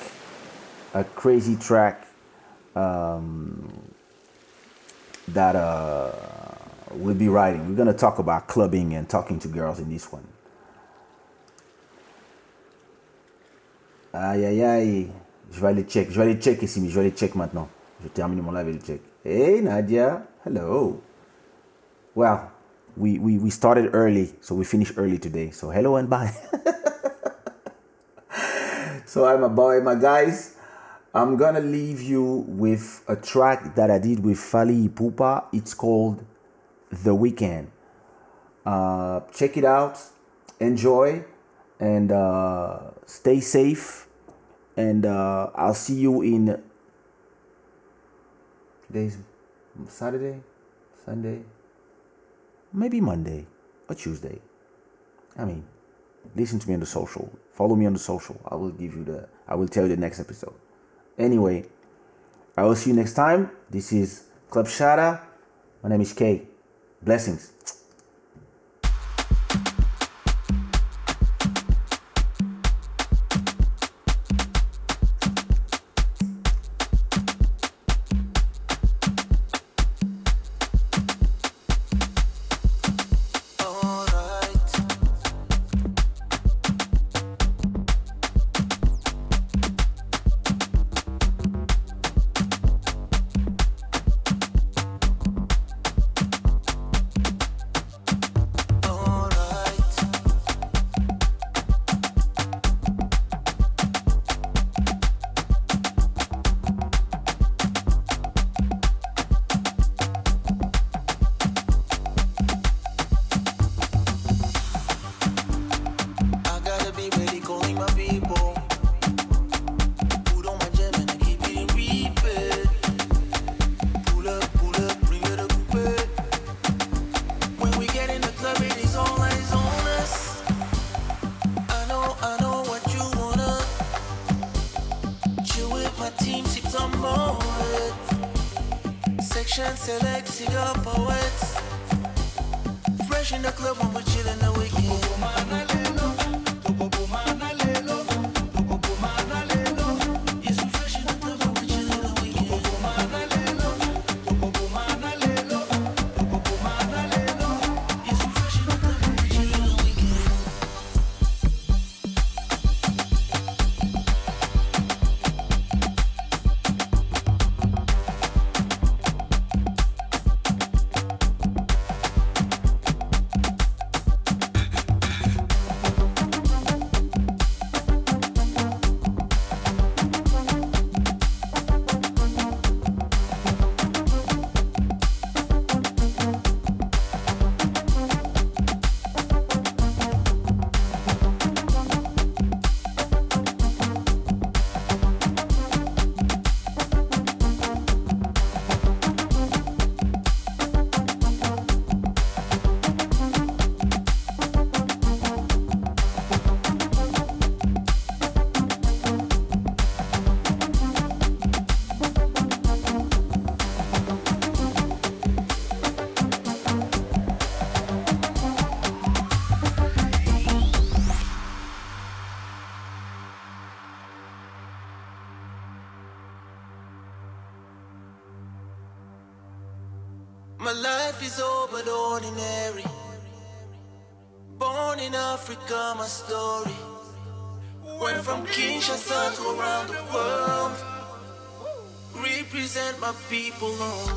a crazy track um, that uh, we'll be writing. We're gonna talk about clubbing and talking to girls in this one. Aïe aïe aïe, je vais aller check, je vais aller check ici, mais je vais aller check maintenant. Je termine mon live et le check. Hey Nadia, hello. Well, we, we, we started early, so we finished early today. So hello and bye. so I'm a boy, my guys. I'm gonna leave you with a track that I did with Fali Pupa. It's called The Weekend. Uh, check it out, enjoy, and uh, stay safe. And uh, I'll see you in today's Saturday, Sunday, maybe Monday or Tuesday. I mean, listen to me on the social. Follow me on the social. I will give you the I will tell you the next episode. Anyway, I will see you next time. This is Club Shada. My name is Kay. Blessings. story. Went from Kinshasa to around the world. Represent my people on.